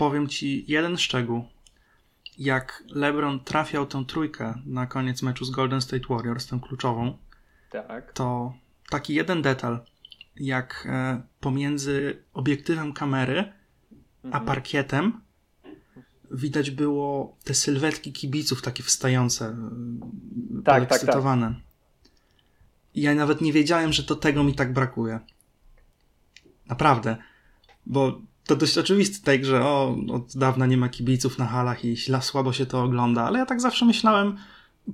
powiem ci jeden szczegół. Jak LeBron trafiał tą trójkę na koniec meczu z Golden State Warriors, tę kluczową, tak. to taki jeden detal, jak e, pomiędzy obiektywem kamery mhm. a parkietem widać było te sylwetki kibiców takie wstające, e, tak, podekscytowane. Tak, tak. Ja nawet nie wiedziałem, że to tego mi tak brakuje. Naprawdę. Bo to dość oczywiste tej że o, od dawna nie ma kibiców na halach i słabo się to ogląda, ale ja tak zawsze myślałem,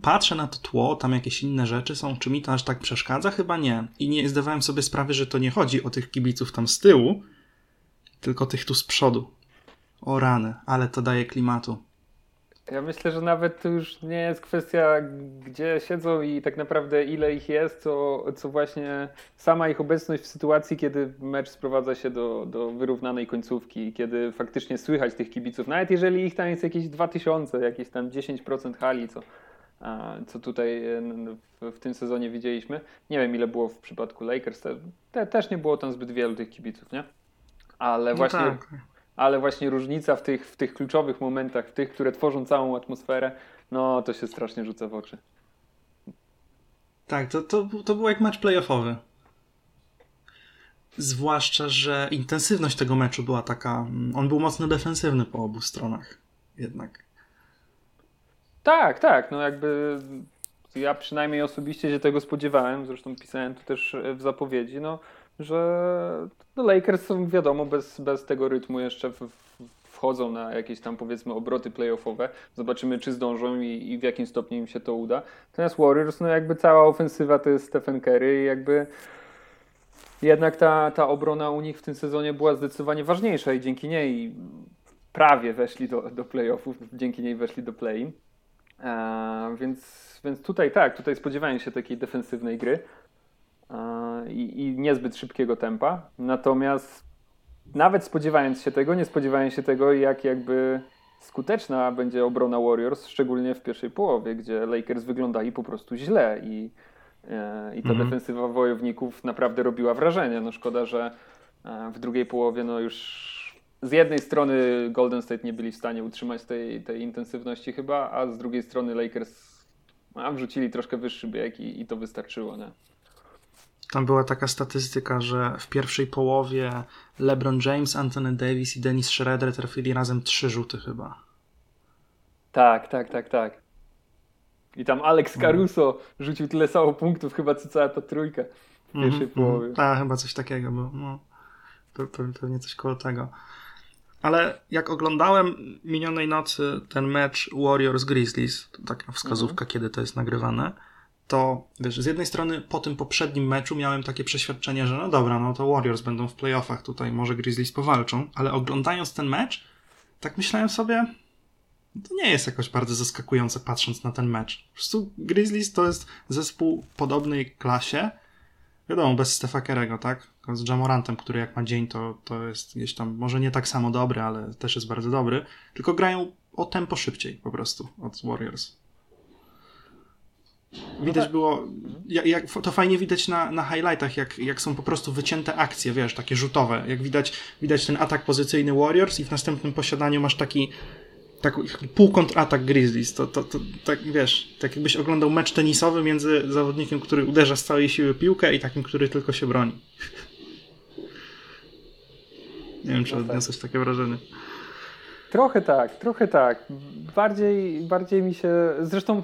patrzę na to tło, tam jakieś inne rzeczy są, czy mi to aż tak przeszkadza? Chyba nie. I nie zdawałem sobie sprawy, że to nie chodzi o tych kibiców tam z tyłu, tylko tych tu z przodu. O rany, ale to daje klimatu. Ja myślę, że nawet to już nie jest kwestia, gdzie siedzą i tak naprawdę ile ich jest, co, co właśnie sama ich obecność w sytuacji, kiedy mecz sprowadza się do, do wyrównanej końcówki, kiedy faktycznie słychać tych kibiców, nawet jeżeli ich tam jest jakieś 2000, jakieś tam 10% hali, co, co tutaj e, w, w tym sezonie widzieliśmy. Nie wiem, ile było w przypadku Lakers, te, te, też nie było tam zbyt wielu tych kibiców, nie? Ale no właśnie. Tak ale właśnie różnica w tych, w tych kluczowych momentach, w tych, które tworzą całą atmosferę, no to się strasznie rzuca w oczy. Tak, to, to, to był jak mecz playoffowy. Zwłaszcza, że intensywność tego meczu była taka. Mm, on był mocno defensywny po obu stronach, jednak. Tak, tak. No jakby ja przynajmniej osobiście się tego spodziewałem. Zresztą pisałem to też w zapowiedzi. No, że no Lakers są wiadomo bez, bez tego rytmu jeszcze w, wchodzą na jakieś tam powiedzmy obroty playoffowe. Zobaczymy czy zdążą i, i, w jakim stopniu im się to uda. Natomiast Warriors, no jakby cała ofensywa to jest Stephen Curry i jakby jednak ta, ta obrona u nich w tym sezonie była zdecydowanie ważniejsza i dzięki niej prawie weszli do, do playoffów, dzięki niej weszli do play-in. Eee, więc, więc tutaj tak, tutaj spodziewałem się takiej defensywnej gry i, i niezbyt szybkiego tempa. Natomiast nawet spodziewając się tego, nie spodziewałem się tego, jak jakby skuteczna będzie obrona Warriors, szczególnie w pierwszej połowie, gdzie Lakers wyglądali po prostu źle i, e, i ta mhm. defensywa wojowników naprawdę robiła wrażenie. No szkoda, że e, w drugiej połowie no już z jednej strony Golden State nie byli w stanie utrzymać tej, tej intensywności chyba, a z drugiej strony Lakers a, wrzucili troszkę wyższy bieg i, i to wystarczyło. Nie? Tam była taka statystyka, że w pierwszej połowie LeBron James, Anthony Davis i Dennis Schroeder trafili razem trzy rzuty chyba. Tak, tak, tak, tak. I tam Alex mhm. Caruso rzucił tyle samo punktów chyba co cała ta trójka w pierwszej mm, połowie. Tak, chyba coś takiego było. No, pewnie coś koło tego. Ale jak oglądałem minionej nocy ten mecz Warriors Grizzlies, to taka wskazówka, mm. kiedy to jest nagrywane, to wiesz, z jednej strony po tym poprzednim meczu miałem takie przeświadczenie, że no dobra, no to Warriors będą w playoffach tutaj, może Grizzlies powalczą, ale oglądając ten mecz, tak myślałem sobie, to nie jest jakoś bardzo zaskakujące patrząc na ten mecz. Po prostu Grizzlies to jest zespół podobnej klasie, wiadomo, bez Stefa Kerego, tak? Z Jamorantem, który jak ma dzień, to, to jest gdzieś tam, może nie tak samo dobry, ale też jest bardzo dobry, tylko grają o tempo szybciej po prostu od Warriors. Widać no było, jak, jak, to fajnie widać na, na highlightach, jak, jak są po prostu wycięte akcje, wiesz, takie rzutowe. Jak widać, widać ten atak pozycyjny Warriors i w następnym posiadaniu masz taki, taki półkontratak Grizzlies. To, to, to tak wiesz, tak jakbyś oglądał mecz tenisowy między zawodnikiem, który uderza z całej siły piłkę i takim, który tylko się broni. Nie wiem, czy no tak. odniosłeś takie wrażenie. Trochę tak, trochę tak. Bardziej, bardziej mi się. Zresztą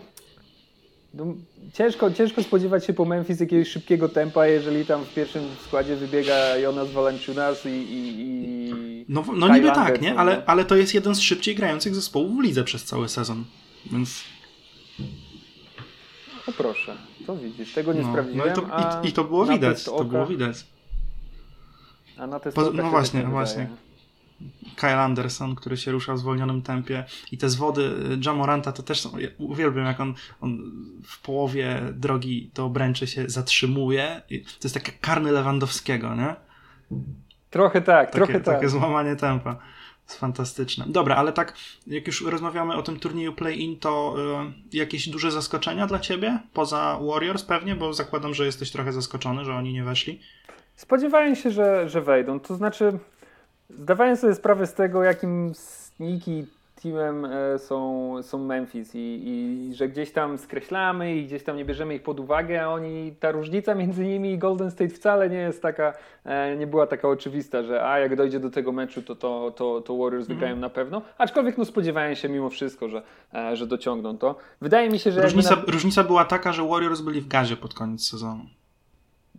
no, ciężko, ciężko spodziewać się po Memphis jakiegoś szybkiego tempa, jeżeli tam w pierwszym składzie wybiega Jonas Valanciunas i, i, i No, no niby tak, nie? Ale, ale to jest jeden z szybciej grających zespołów w lidze przez cały sezon, więc... No proszę, to widzisz, tego nie no, sprawdziłem. No i, to, i, i to było widać, to było widać. A na te No właśnie, właśnie. Kyle Anderson, który się rusza w zwolnionym tempie i te zwody y, Jamoranta to też są, ja uwielbiam jak on, on w połowie drogi do obręczy się zatrzymuje. To jest takie karny Lewandowskiego, nie? Trochę tak, takie, trochę tak. Takie złamanie tempa. Jest fantastyczne. Dobra, ale tak, jak już rozmawiamy o tym turnieju play-in, to y, jakieś duże zaskoczenia dla ciebie? Poza Warriors pewnie, bo zakładam, że jesteś trochę zaskoczony, że oni nie weszli. Spodziewałem się, że, że wejdą. To znaczy, zdawałem sobie sprawę z tego, jakim sneaky teamem e, są, są Memphis i, i że gdzieś tam skreślamy i gdzieś tam nie bierzemy ich pod uwagę, a oni, ta różnica między nimi i Golden State wcale nie jest taka, e, nie była taka oczywista, że a jak dojdzie do tego meczu, to, to, to, to Warriors wygrają na pewno, aczkolwiek no spodziewałem się mimo wszystko, że, e, że dociągną to. Wydaje mi się, że... Różnica, na- różnica była taka, że Warriors byli w gazie pod koniec sezonu.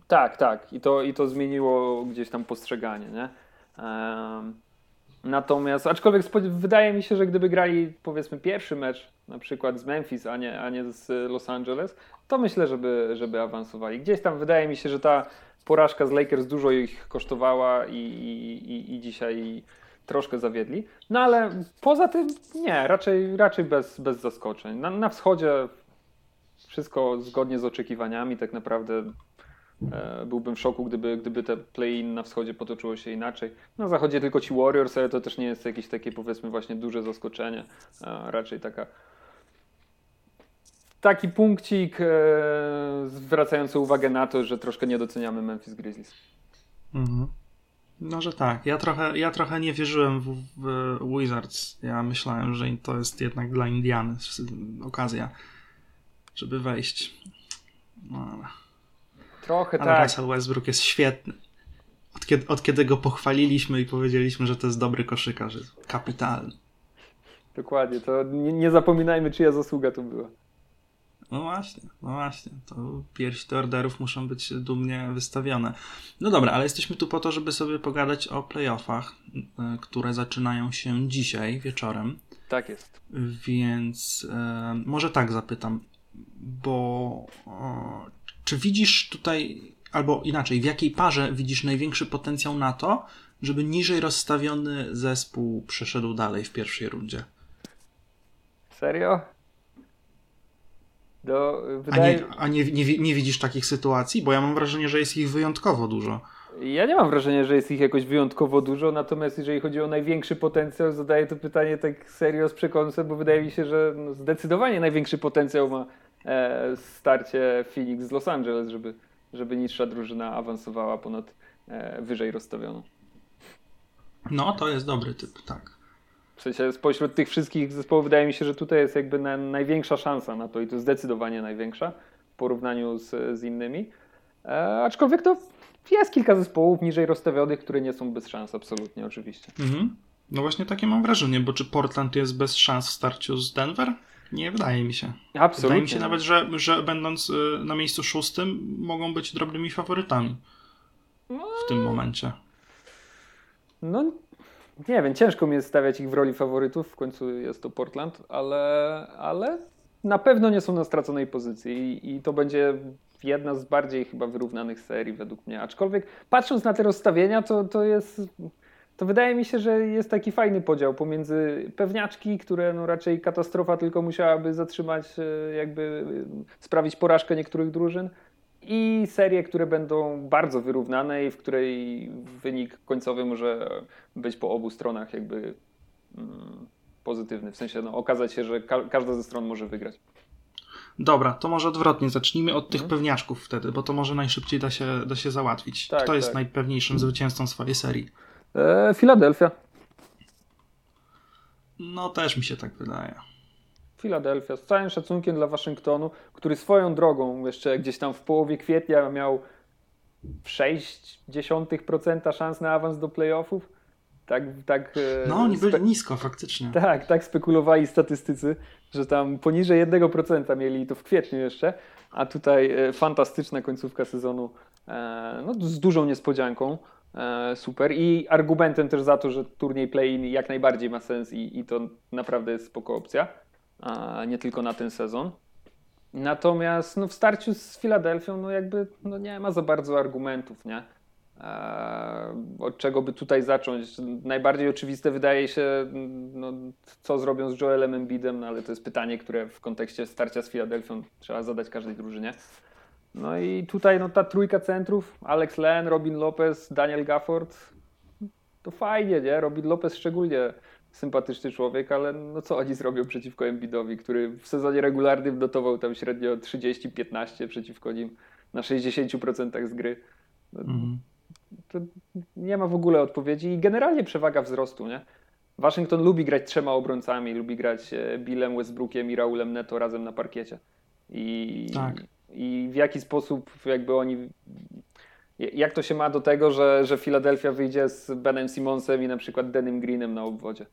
Tak, tak. I to, I to zmieniło gdzieś tam postrzeganie, nie? Natomiast, aczkolwiek wydaje mi się, że gdyby grali powiedzmy pierwszy mecz na przykład z Memphis, a nie, a nie z Los Angeles, to myślę, żeby, żeby awansowali. Gdzieś tam wydaje mi się, że ta porażka z Lakers dużo ich kosztowała i, i, i, dzisiaj troszkę zawiedli. No ale poza tym nie, raczej, raczej bez, bez zaskoczeń. Na, na wschodzie wszystko zgodnie z oczekiwaniami, tak naprawdę Byłbym w szoku, gdyby, gdyby te play-in na wschodzie potoczyło się inaczej. Na zachodzie tylko ci Warriors, ale to też nie jest jakieś takie powiedzmy właśnie duże zaskoczenie. Raczej taka taki punkcik e, zwracający uwagę na to, że troszkę nie doceniamy Memphis Grizzlies. Mhm. No, że tak. Ja trochę, ja trochę nie wierzyłem w, w Wizards. Ja myślałem, że to jest jednak dla Indiany okazja, żeby wejść. No, ale, Trochę ale tak. Russell Westbrook jest świetny. Od kiedy, od kiedy go pochwaliliśmy i powiedzieliśmy, że to jest dobry koszykarz, jest kapitalny. Dokładnie. To nie, nie zapominajmy, czyja zasługa to była. No właśnie, no właśnie. To piersi do orderów muszą być dumnie wystawione. No dobra, ale jesteśmy tu po to, żeby sobie pogadać o playoffach, y, które zaczynają się dzisiaj wieczorem. Tak jest. Więc e, może tak zapytam, bo e, czy widzisz tutaj, albo inaczej, w jakiej parze widzisz największy potencjał na to, żeby niżej rozstawiony zespół przeszedł dalej w pierwszej rundzie? Serio? Do, A, wydaje... nie, a nie, nie, nie widzisz takich sytuacji? Bo ja mam wrażenie, że jest ich wyjątkowo dużo. Ja nie mam wrażenia, że jest ich jakoś wyjątkowo dużo, natomiast jeżeli chodzi o największy potencjał, zadaję to pytanie tak serio z przekąsem, bo wydaje mi się, że no zdecydowanie największy potencjał ma starcie Phoenix z Los Angeles, żeby, żeby niższa drużyna awansowała ponad e, wyżej rozstawioną. No, to jest dobry typ, tak. W sensie spośród tych wszystkich zespołów wydaje mi się, że tutaj jest jakby na, największa szansa na to i to zdecydowanie największa w porównaniu z, z innymi. E, aczkolwiek to jest kilka zespołów niżej rozstawionych, które nie są bez szans, absolutnie, oczywiście. Mhm. No właśnie takie mam wrażenie, bo czy Portland jest bez szans w starciu z Denver? Nie wydaje mi się. Absolutnie. Wydaje mi się nawet, że, że będąc y, na miejscu szóstym mogą być drobnymi faworytami w tym momencie. No, nie wiem, ciężko mi jest stawiać ich w roli faworytów, w końcu jest to Portland, ale, ale na pewno nie są na straconej pozycji i, i to będzie jedna z bardziej chyba wyrównanych serii według mnie. Aczkolwiek patrząc na te rozstawienia, to, to jest. To wydaje mi się, że jest taki fajny podział pomiędzy pewniaczki, które no raczej katastrofa tylko musiałaby zatrzymać, e, jakby e, sprawić porażkę niektórych drużyn, i serie, które będą bardzo wyrównane i w której wynik końcowy może być po obu stronach jakby mm, pozytywny. W sensie no, okazać się, że ka- każda ze stron może wygrać. Dobra, to może odwrotnie. Zacznijmy od tych Mhm. pewniaczków wtedy, bo to może najszybciej da się, da się załatwić. Tak, Kto jest tak. najpewniejszym zwycięzcą swojej serii? E, Filadelfia. No też mi się tak wydaje. Filadelfia. Z całym szacunkiem dla Waszyngtonu, który swoją drogą jeszcze gdzieś tam w połowie kwietnia miał 0,6% szans na awans do playoffów. Tak, tak, e, No oni byli nisko faktycznie. Tak, tak spekulowali statystycy, że tam poniżej 1% mieli to w kwietniu jeszcze, a tutaj e, fantastyczna końcówka sezonu no, z dużą niespodzianką. E, super. I argumentem też za to, że turniej play-in jak najbardziej ma sens i, i to naprawdę jest spoko opcja, a nie tylko na ten sezon. Natomiast no, w starciu z Filadelfią no, jakby no, nie ma za bardzo argumentów, nie? Eee, Od czego by tutaj zacząć? Najbardziej oczywiste wydaje się, no, co zrobią z Joelem Embidem, no, ale to jest pytanie, które w kontekście starcia z Filadelfią trzeba zadać każdej drużynie. No i tutaj no, ta trójka centrów, Alex Len, Robin Lopez, Daniel Gafford, to fajnie, nie? Robin Lopez szczególnie sympatyczny człowiek, ale no co oni zrobią przeciwko Embiidowi, który w sezonie regularnym dotował tam średnio 30-15 przeciwko nim na 60% z gry. No, Mhm. nie ma w ogóle odpowiedzi i generalnie przewaga wzrostu, nie? Waszyngton lubi grać trzema obrońcami, lubi grać e, Billem Westbrookiem i Raulem Neto razem na parkiecie. I, tak. I w jaki sposób jakby oni jak to się ma do tego, że, że Philadelphia wyjdzie z Benem Simonsem i na przykład Denim Greenem na obwodzie?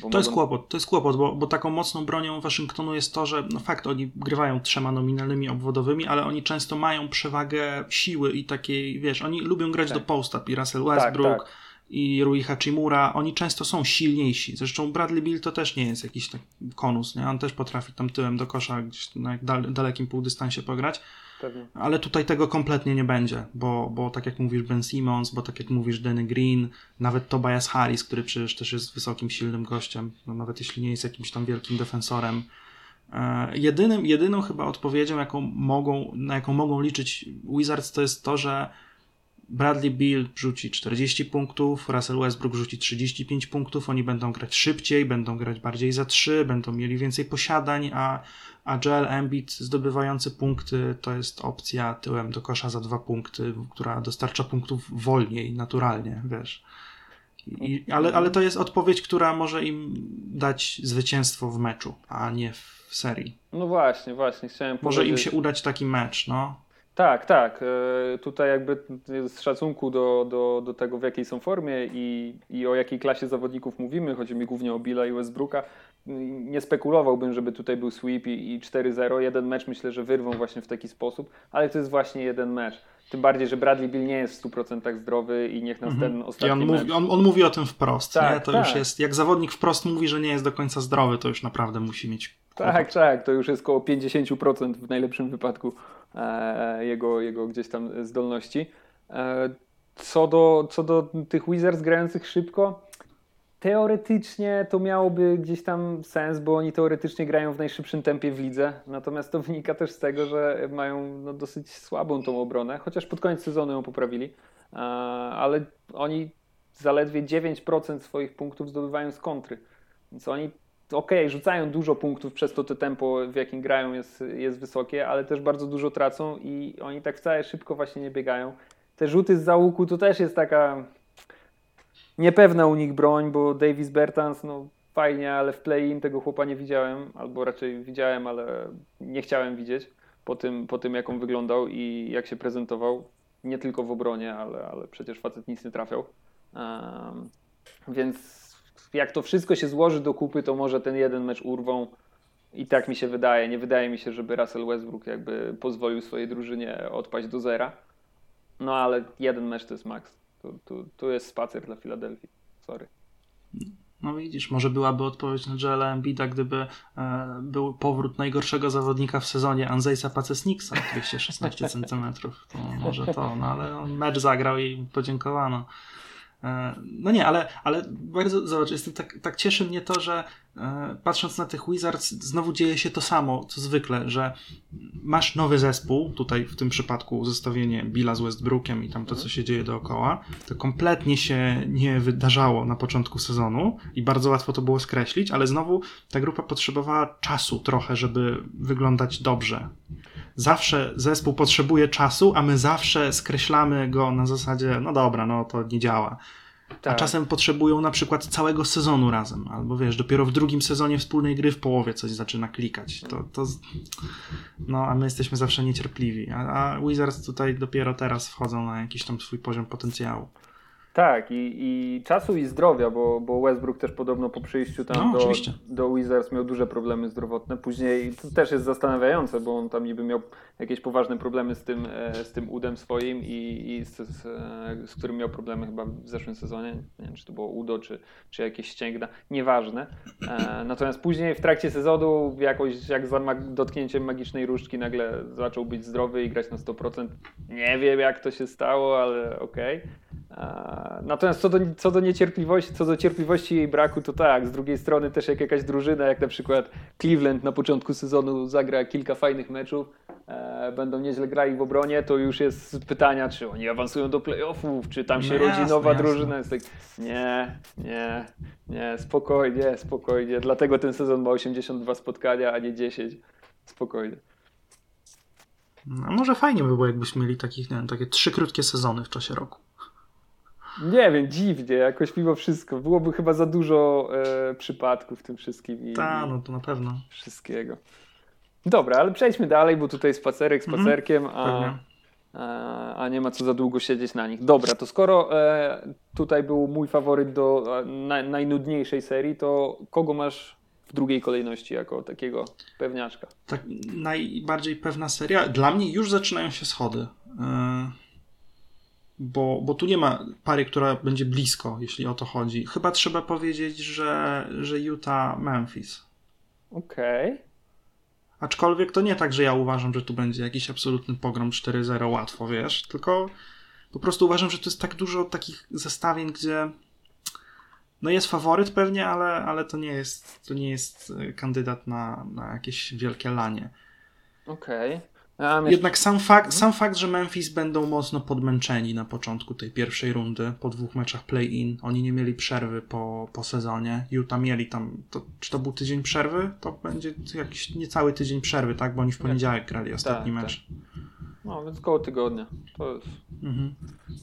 to mogą... jest kłopot, to jest kłopot, bo, bo taką mocną bronią Waszyngtonu jest to, że no fakt, oni grywają trzema nominalnymi obwodowymi, ale oni często mają przewagę siły i takiej, wiesz, oni lubią grać tak. do posta i Russell Westbrook tak, tak. I Rui Hachimura, oni często są silniejsi. Zresztą Bradley Bill to też nie jest jakiś tak konus, nie? On też potrafi tam tyłem do kosza gdzieś na dalekim półdystansie pograć. Pewnie. Ale tutaj tego kompletnie nie będzie, bo, bo tak jak mówisz Ben Simmons, bo tak jak mówisz Danny Green, nawet Tobias Harris, który przecież też jest wysokim, silnym gościem, no nawet jeśli nie jest jakimś tam wielkim defensorem. E, jedynym, jedyną chyba odpowiedzią, jaką mogą, na jaką mogą liczyć Wizards, to jest to, że Bradley Bill rzuci 40 punktów, Russell Westbrook rzuci 35 punktów, oni będą grać szybciej, będą grać bardziej za 3, będą mieli więcej posiadań, a, a Joel Embiid zdobywający punkty to jest opcja tyłem do kosza za dwa punkty, która dostarcza punktów wolniej, naturalnie, wiesz. I, ale, ale to jest odpowiedź, która może im dać zwycięstwo w meczu, a nie w serii. No właśnie, właśnie, chciałem Może powiedzieć... im się udać taki mecz, no. Tak, tak. E, tutaj jakby z szacunku do, do, do tego, w jakiej są formie i, i o jakiej klasie zawodników mówimy, chodzi mi głównie o Billa i Westbrooka, nie spekulowałbym, żeby tutaj był sweep i, i 4-0. Jeden mecz myślę, że wyrwą właśnie w taki sposób, ale to jest właśnie jeden mecz. Tym bardziej, że Bradley Bill nie jest w 100% zdrowy i niech nas mhm. ten ostatni I on, mecz... mówi, on, on, mówi o tym wprost. Tak, nie? To tak. już jest, jak zawodnik wprost mówi, że nie jest do końca zdrowy, to już naprawdę musi mieć kłopot. Tak, tak, to już jest około 50% w najlepszym wypadku jego, jego gdzieś tam zdolności. E, co, do, co do tych Wizards grających szybko, teoretycznie to miałoby gdzieś tam sens, bo oni teoretycznie grają w najszybszym tempie w lidze, natomiast to wynika też z tego, że mają no, dosyć słabą tą obronę, chociaż pod koniec sezonu ją poprawili, ale oni zaledwie 9% swoich punktów zdobywają z kontry, więc oni okay, rzucają dużo punktów, przez to to tempo, w jakim grają jest, jest wysokie, ale też bardzo dużo tracą i oni tak wcale szybko właśnie nie biegają. Te rzuty z załuku to też jest taka niepewna u nich broń, bo Davis Bertans, no fajnie, ale w play-in tego chłopa nie widziałem, albo raczej widziałem, ale nie chciałem widzieć po tym, po tym jak on wyglądał i jak się prezentował. Nie tylko w obronie, ale, ale przecież facet nic nie trafiał. Um, więc jak to wszystko się złoży do kupy, to może ten jeden mecz urwą. I tak mi się wydaje. Nie wydaje mi się, żeby Russell Westbrook jakby pozwolił swojej drużynie odpaść do zera. No ale jeden mecz to jest maks. Tu, tu, tu jest spacer dla Filadelfii. Sorry. No widzisz, może byłaby odpowiedź na Joela Embida, gdyby e, był powrót najgorszego zawodnika w sezonie Anzejsa Pacesniksa, 216 cm. To może to, no ale on mecz zagrał i podziękowano. E, no nie, ale, ale bardzo, zobacz, jestem tak, tak cieszy mnie to, że e, patrząc na tych Wizards, znowu dzieje się to samo, co zwykle, że masz nowy zespół, tutaj w tym przypadku zestawienie Billa z Westbrookiem i tam to, co się dzieje dookoła, to kompletnie się nie wydarzało na początku sezonu i bardzo łatwo to było skreślić, ale znowu ta grupa potrzebowała czasu trochę, żeby wyglądać dobrze. Zawsze zespół potrzebuje czasu, a my zawsze skreślamy go na zasadzie, no dobra, no to nie działa. Tak. A czasem potrzebują na przykład całego sezonu razem, albo wiesz, dopiero w drugim sezonie wspólnej gry w połowie coś zaczyna klikać. To, to no, a my jesteśmy zawsze niecierpliwi. A, a Wizards tutaj dopiero teraz wchodzą na jakiś tam swój poziom potencjału. Tak, i, i czasu i zdrowia, bo, bo Westbrook też podobno po przyjściu tam no, do, do Wizards miał duże problemy zdrowotne. Później to też jest zastanawiające, bo on tam niby miał jakieś poważne problemy z tym, e, z tym udem swoim i, i z, z, e, z, którym miał problemy chyba w zeszłym sezonie. Nie wiem, czy to było udo, czy, czy jakieś ścięgna. Nieważne. E, natomiast później w trakcie sezonu jakoś jak za dotknięciem magicznej różdżki nagle zaczął być zdrowy i grać na 100%. Nie wiem jak to się stało, ale okej. Okay. Natomiast co do, co do niecierpliwości, co do cierpliwości jej braku, to tak. Z drugiej strony też jak jakaś drużyna, jak na przykład Cleveland na początku sezonu zagra kilka fajnych meczów, będą nieźle grali w obronie, to już jest pytania, czy oni awansują do playoffów, czy tam się no rodzi jasne, nowa jasne. drużyna. Jest tak, nie, nie, nie, spokojnie, spokojnie. Dlatego ten sezon ma 82 spotkania, a nie 10. Spokojnie. No, może fajnie by było, jakbyśmy mieli takich, nie wiem, takie trzy krótkie sezony w czasie roku. Nie wiem, dziwnie, jakoś mimo wszystko. Byłoby chyba za dużo e, przypadków w tym wszystkim. I, Ta, no to na pewno. Wszystkiego. Dobra, ale przejdźmy dalej, bo tutaj spacerek Mhm. spacerkiem, a, a, a nie ma co za długo siedzieć na nich. Dobra, to skoro e, tutaj był mój faworyt do e, naj, najnudniejszej serii, to kogo masz w drugiej kolejności jako takiego pewniaczka? Tak najbardziej pewna seria. Dla mnie już zaczynają się schody. Yy, Bo, bo tu nie ma pary, która będzie blisko, jeśli o to chodzi. Chyba trzeba powiedzieć, że, że Utah Memphis. Okej. Aczkolwiek to nie tak, że ja uważam, że tu będzie jakiś absolutny pogrom 4-0 łatwo, wiesz, tylko po prostu uważam, że to jest tak dużo takich zestawień, gdzie no jest faworyt pewnie, ale, ale to nie jest to nie jest e, kandydat na, na jakieś wielkie lanie. Okej. Ja Jednak sam fakt, sam fakt, że Memphis będą mocno podmęczeni na początku tej pierwszej rundy, po dwóch meczach play-in, oni nie mieli przerwy po, po sezonie. Utah mieli tam, to, czy to był tydzień przerwy? To będzie jakiś niecały tydzień przerwy, tak? Bo oni w poniedziałek grali ostatni tak. mecz. No, więc koło tygodnia. To jest Mhm.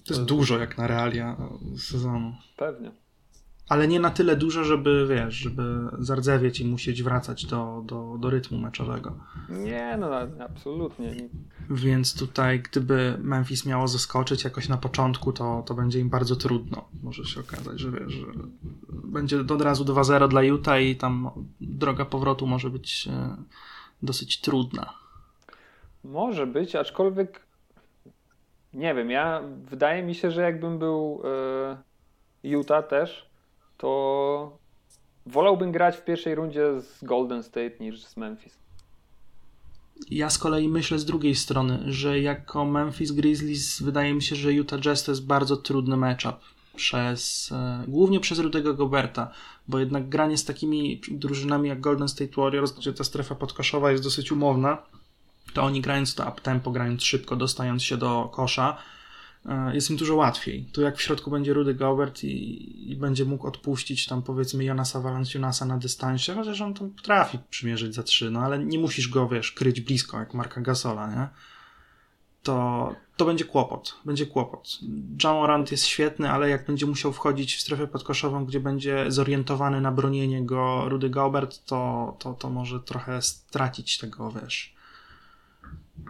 To jest dużo jak na realia e, sezonu. pewnie. Ale nie na tyle dużo, żeby, wiesz, żeby zardzewieć i musieć wracać do, do, do rytmu meczowego. Nie, no absolutnie. Więc tutaj, gdyby Memphis miało zaskoczyć jakoś na początku, to, to będzie im bardzo trudno. Może się okazać, że wiesz, że będzie od razu 2-0 dla Utah i tam droga powrotu może być e, dosyć trudna. Może być, aczkolwiek nie wiem, ja wydaje mi się, że jakbym był e, Utah też, to wolałbym grać w pierwszej rundzie z Golden State niż z Memphis. Ja z kolei myślę z drugiej strony, że jako Memphis Grizzlies wydaje mi się, że Utah Jazz to jest bardzo trudny matchup. Przez, e, głównie przez Rudego Goberta, bo jednak granie z takimi drużynami jak Golden State Warriors, gdzie ta strefa podkoszowa jest dosyć umowna, to oni grając to up-tempo, grając szybko, dostając się do kosza, jest im dużo łatwiej. Tu jak w środku będzie Rudy Gobert i, i będzie mógł odpuścić tam powiedzmy Jonasa Valanciunasa na dystansie, chociaż on tam potrafi przymierzyć za trzy, no ale nie musisz go, wiesz, kryć blisko jak Marka Gasola, nie? To, to będzie kłopot. Będzie kłopot. Jamorant jest świetny, ale jak będzie musiał wchodzić w strefę podkoszową, gdzie będzie zorientowany na bronienie go Rudy Gobert, to, to, to może trochę stracić tego, wiesz,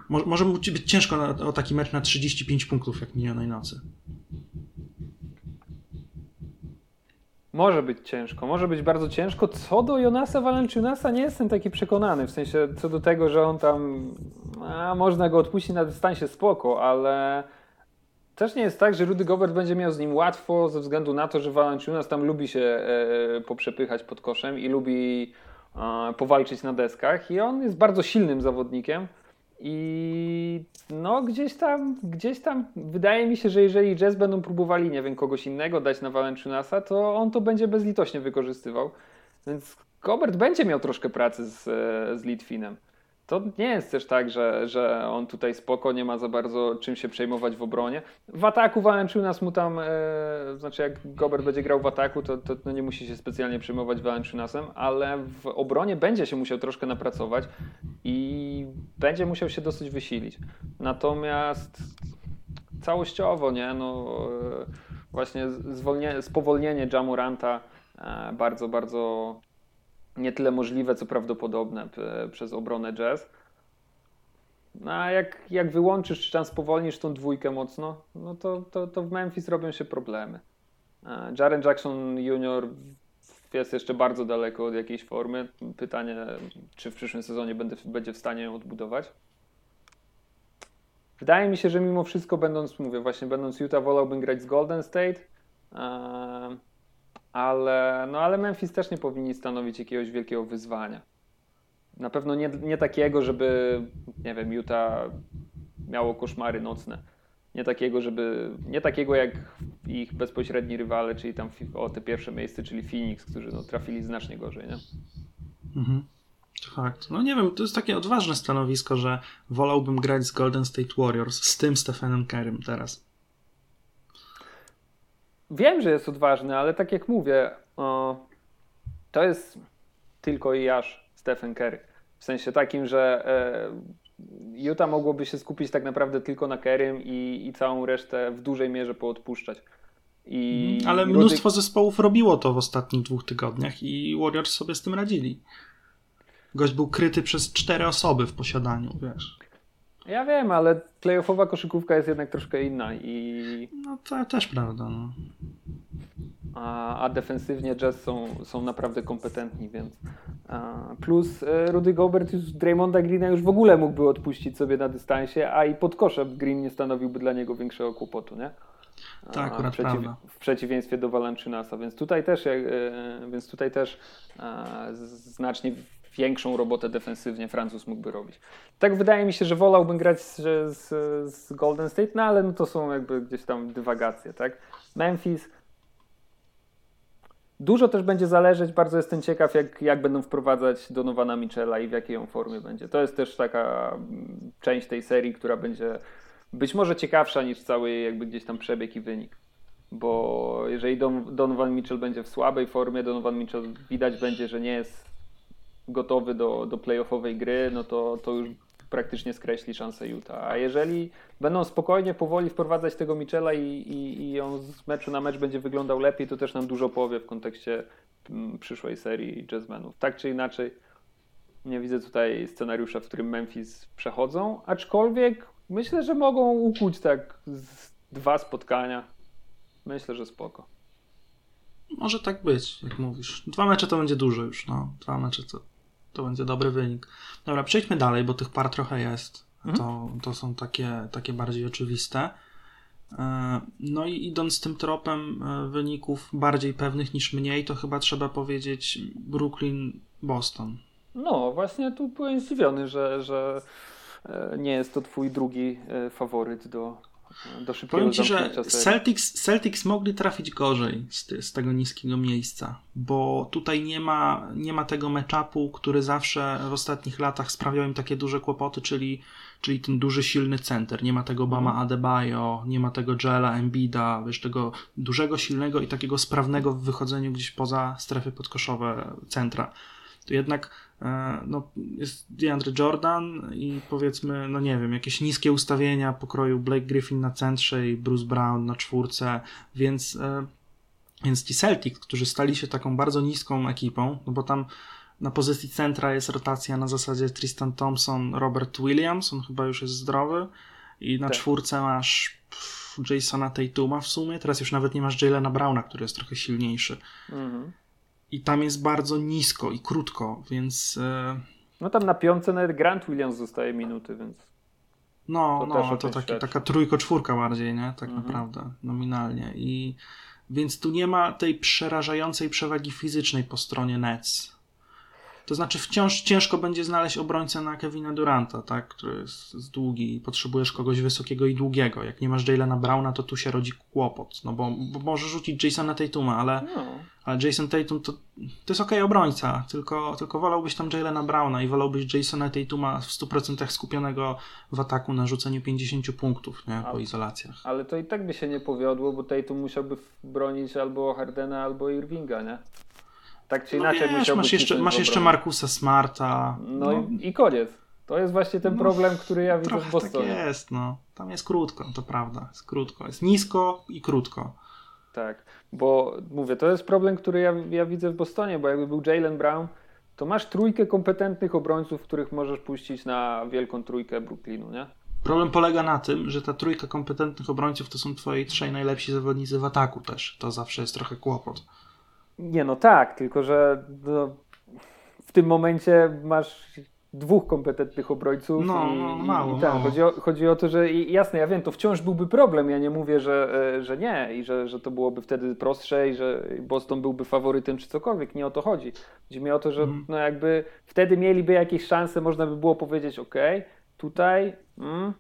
Mo- Może być ciężko na, o taki mecz na 35 punktów jak minionej nocy. Może być ciężko, może być bardzo ciężko. Co do Jonasa Valanciunasa nie jestem taki przekonany, w sensie co do tego, że on tam, a, można go odpuścić na dystansie spoko, ale też nie jest tak, że Rudy Gobert będzie miał z nim łatwo ze względu na to, że Valanciunas tam lubi się e, poprzepychać pod koszem i lubi e, powalczyć na deskach i on jest bardzo silnym zawodnikiem. I no gdzieś tam, gdzieś tam wydaje mi się, że jeżeli Jazz będą próbowali, nie wiem, kogoś innego dać na Valanciunasa, to on to będzie bezlitośnie wykorzystywał. Więc Gobert będzie miał troszkę pracy z, e, z Litwinem. To nie jest też tak, że, że on tutaj spoko, nie ma za bardzo czym się przejmować w obronie. W ataku Valanciunas mu tam, e, znaczy jak Gobert będzie grał w ataku, to, to, to nie musi się specjalnie przejmować Valanciunasem, ale w obronie będzie się musiał troszkę napracować i będzie musiał się dosyć wysilić. Natomiast całościowo, nie, no e, właśnie zwolnie, spowolnienie Jamoranta e, bardzo, bardzo nie tyle możliwe, co prawdopodobne przez obronę Jazz. No a jak, jak wyłączysz, czy tam spowolnisz tą dwójkę mocno, no to, to, to w Memphis robią się problemy. Jaren Jackson Jr. jest jeszcze bardzo daleko od jakiejś formy. Pytanie, czy w przyszłym sezonie będę, będzie w stanie ją odbudować. Wydaje mi się, że mimo wszystko, będąc, mówię, właśnie będąc Utah, wolałbym grać z Golden State. Ale, no ale Memphis też nie powinni stanowić jakiegoś wielkiego wyzwania. Na pewno nie, nie takiego, żeby, nie wiem, Utah miało koszmary nocne. Nie takiego, żeby, nie takiego jak ich bezpośredni rywale, czyli tam o te pierwsze miejsce, czyli Phoenix, którzy no, trafili znacznie gorzej, nie? Mhm. Fakt. No nie wiem, to jest takie odważne stanowisko, że wolałbym grać z Golden State Warriors, z tym Stephenem Kerrym teraz. Wiem, że jest odważny, ale tak jak mówię, to jest tylko i aż Stephen Curry. W sensie takim, że e, Utah mogłoby się skupić tak naprawdę tylko na Kerrym i, i całą resztę w dużej mierze poodpuszczać. I Mhm. Ale Rudy- mnóstwo zespołów robiło to w ostatnich dwóch tygodniach i Warriors sobie z tym radzili. Gość był kryty przez cztery osoby w posiadaniu, wiesz. Ja wiem, ale playoffowa koszykówka jest jednak troszkę inna i No to też prawda, no. a, a defensywnie Jazz są, są naprawdę kompetentni, więc a, plus e, Rudy Gobert już Draymonda Greena już w ogóle mógłby odpuścić sobie na dystansie, a i pod koszem Green nie stanowiłby dla niego większego kłopotu, nie? Tak, akurat w, przeciw, w przeciwieństwie do Valanciunasa, więc tutaj też, jak, e, więc tutaj też e, znacznie większą robotę defensywnie Francuz mógłby robić. Tak wydaje mi się, że wolałbym grać z, z, z Golden State, no ale no to są jakby gdzieś tam dywagacje, tak? Memphis Dużo też będzie zależeć, bardzo jestem ciekaw, jak, jak będą wprowadzać Donowana Michela i w jakiej on formie będzie. To jest też taka mm, część tej serii, która będzie być może ciekawsza niż cały jakby gdzieś tam przebieg i wynik. Bo jeżeli Don, Donovan Mitchell będzie w słabej formie, Donovan Mitchell widać będzie, że nie jest gotowy do, do playoffowej gry, no to, to już praktycznie skreśli szansę Utah. A jeżeli będą spokojnie, powoli wprowadzać tego Michela i, i, i on z meczu na mecz będzie wyglądał lepiej, to też nam dużo powie w kontekście mm, przyszłej serii jazzmenów. Tak czy inaczej, nie widzę tutaj scenariusza, w którym Memphis przechodzą, aczkolwiek myślę, że mogą ukuć tak dwa spotkania. Myślę, że spoko. Może tak być, jak mówisz. Dwa mecze to będzie dużo już, no. Dwa mecze to, to będzie dobry wynik. Dobra, przejdźmy dalej, bo tych par trochę jest. To, to są takie, takie bardziej oczywiste. E, No i idąc tym tropem e, wyników bardziej pewnych niż mniej, to chyba trzeba powiedzieć Brooklyn-Boston. No, właśnie tu byłem zdziwiony, że, że e, nie jest to twój drugi faworyt do, do szybkiego Powiem ci, że. Celtics, Celtics mogli trafić gorzej z, z tego niskiego miejsca, bo tutaj nie ma, nie ma tego matchupu, który zawsze w ostatnich latach sprawiał im takie duże kłopoty, czyli, czyli ten duży, silny center. Nie ma tego Bama Mhm. Adebayo, nie ma tego Joela Embida, wiesz, tego dużego, silnego i takiego sprawnego w wychodzeniu gdzieś poza strefy podkoszowe centra. To jednak no, jest DeAndre Jordan i powiedzmy, no nie wiem, jakieś niskie ustawienia pokroju Blake Griffin na centrze i Bruce Brown na czwórce, więc, e, więc ci Celtics, którzy stali się taką bardzo niską ekipą, no bo tam na pozycji centra jest rotacja na zasadzie Tristan Thompson, Robert Williams, on chyba już jest zdrowy i na Tak. czwórce masz pff, Jasona Tatuma w sumie, teraz już nawet nie masz Jalena Browna, który jest trochę silniejszy. Mhm. I tam jest bardzo nisko i krótko, więc e, No tam na piątce nawet Grant Williams zostaje minuty, więc no, To no to taki, taka trójko-czwórka bardziej, nie? Tak Mhm. naprawdę, nominalnie. I więc tu nie ma tej przerażającej przewagi fizycznej po stronie Nets. To znaczy wciąż ciężko będzie znaleźć obrońcę na Kevina Duranta, tak? który jest, długi i potrzebujesz kogoś wysokiego i długiego. Jak nie masz Jalena Browna, to tu się rodzi kłopot, no bo, bo możesz rzucić Jasona Tatuma, ale no. ale Jason Tatum to, to jest okej obrońca, tylko, tylko wolałbyś tam Jalena Browna i wolałbyś Jasona Tatuma w 100% skupionego w ataku na rzuceniu 50 punktów nie, po Ale- izolacjach. Ale to i tak by się nie powiodło, bo Tatum musiałby bronić albo Hardena, albo Irvinga, nie? Tak czy No inaczej wiesz, musiałby masz jeszcze, masz jeszcze. Markusa Smarta. No, i, i koniec. To jest właśnie ten No, problem, który ja widzę w tak Bostonie. jest, no. Tam jest krótko, to prawda, jest krótko. Jest nisko i krótko. Tak, bo mówię, to jest problem, który ja, ja widzę w Bostonie, bo jakby był Jalen Brown, to masz trójkę kompetentnych obrońców, których możesz puścić na wielką trójkę Brooklynu, nie? Problem polega na tym, że ta trójka kompetentnych obrońców to są twoi trzej najlepsi zawodnicy w ataku też. To zawsze jest trochę kłopot. Nie, no tak, tylko że no, w tym momencie masz dwóch kompetentnych obrońców. No, i, no, i- mało, i tak, mało. Chodzi, o, chodzi o to, że i jasne, ja wiem, to wciąż byłby problem. Ja nie mówię, że, e, że nie i że, że to byłoby wtedy prostsze i że Boston byłby faworytem czy cokolwiek. Nie o to chodzi. Chodzi mi o to, że Mhm. no jakby wtedy mieliby jakieś szanse, można by było powiedzieć, ok, tutaj mm,